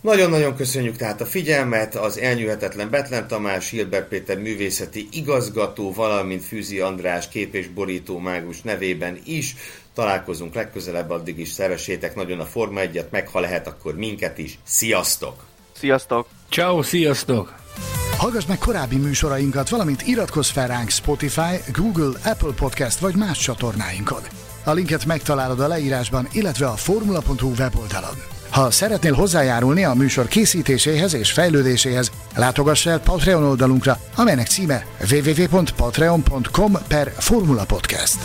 Nagyon-nagyon köszönjük tehát a figyelmet, az elnyűhetetlen Betlen Tamás, Hilbert Péter művészeti igazgató, valamint Fűzi András kép és borító mágus nevében is. Találkozunk legközelebb, addig is szeressétek nagyon a Forma 1 meg ha lehet, akkor minket is. Sziasztok! Sziasztok! Ciao, sziasztok! Hallgass meg korábbi műsorainkat, valamint iratkozz fel ránk Spotify, Google, Apple Podcast vagy más csatornáinkon. A linket megtalálod a leírásban, illetve a formula.hu weboldalon. Ha szeretnél hozzájárulni a műsor készítéséhez és fejlődéséhez, látogass el Patreon oldalunkra, amelynek címe www.patreon.com per Formula Podcast.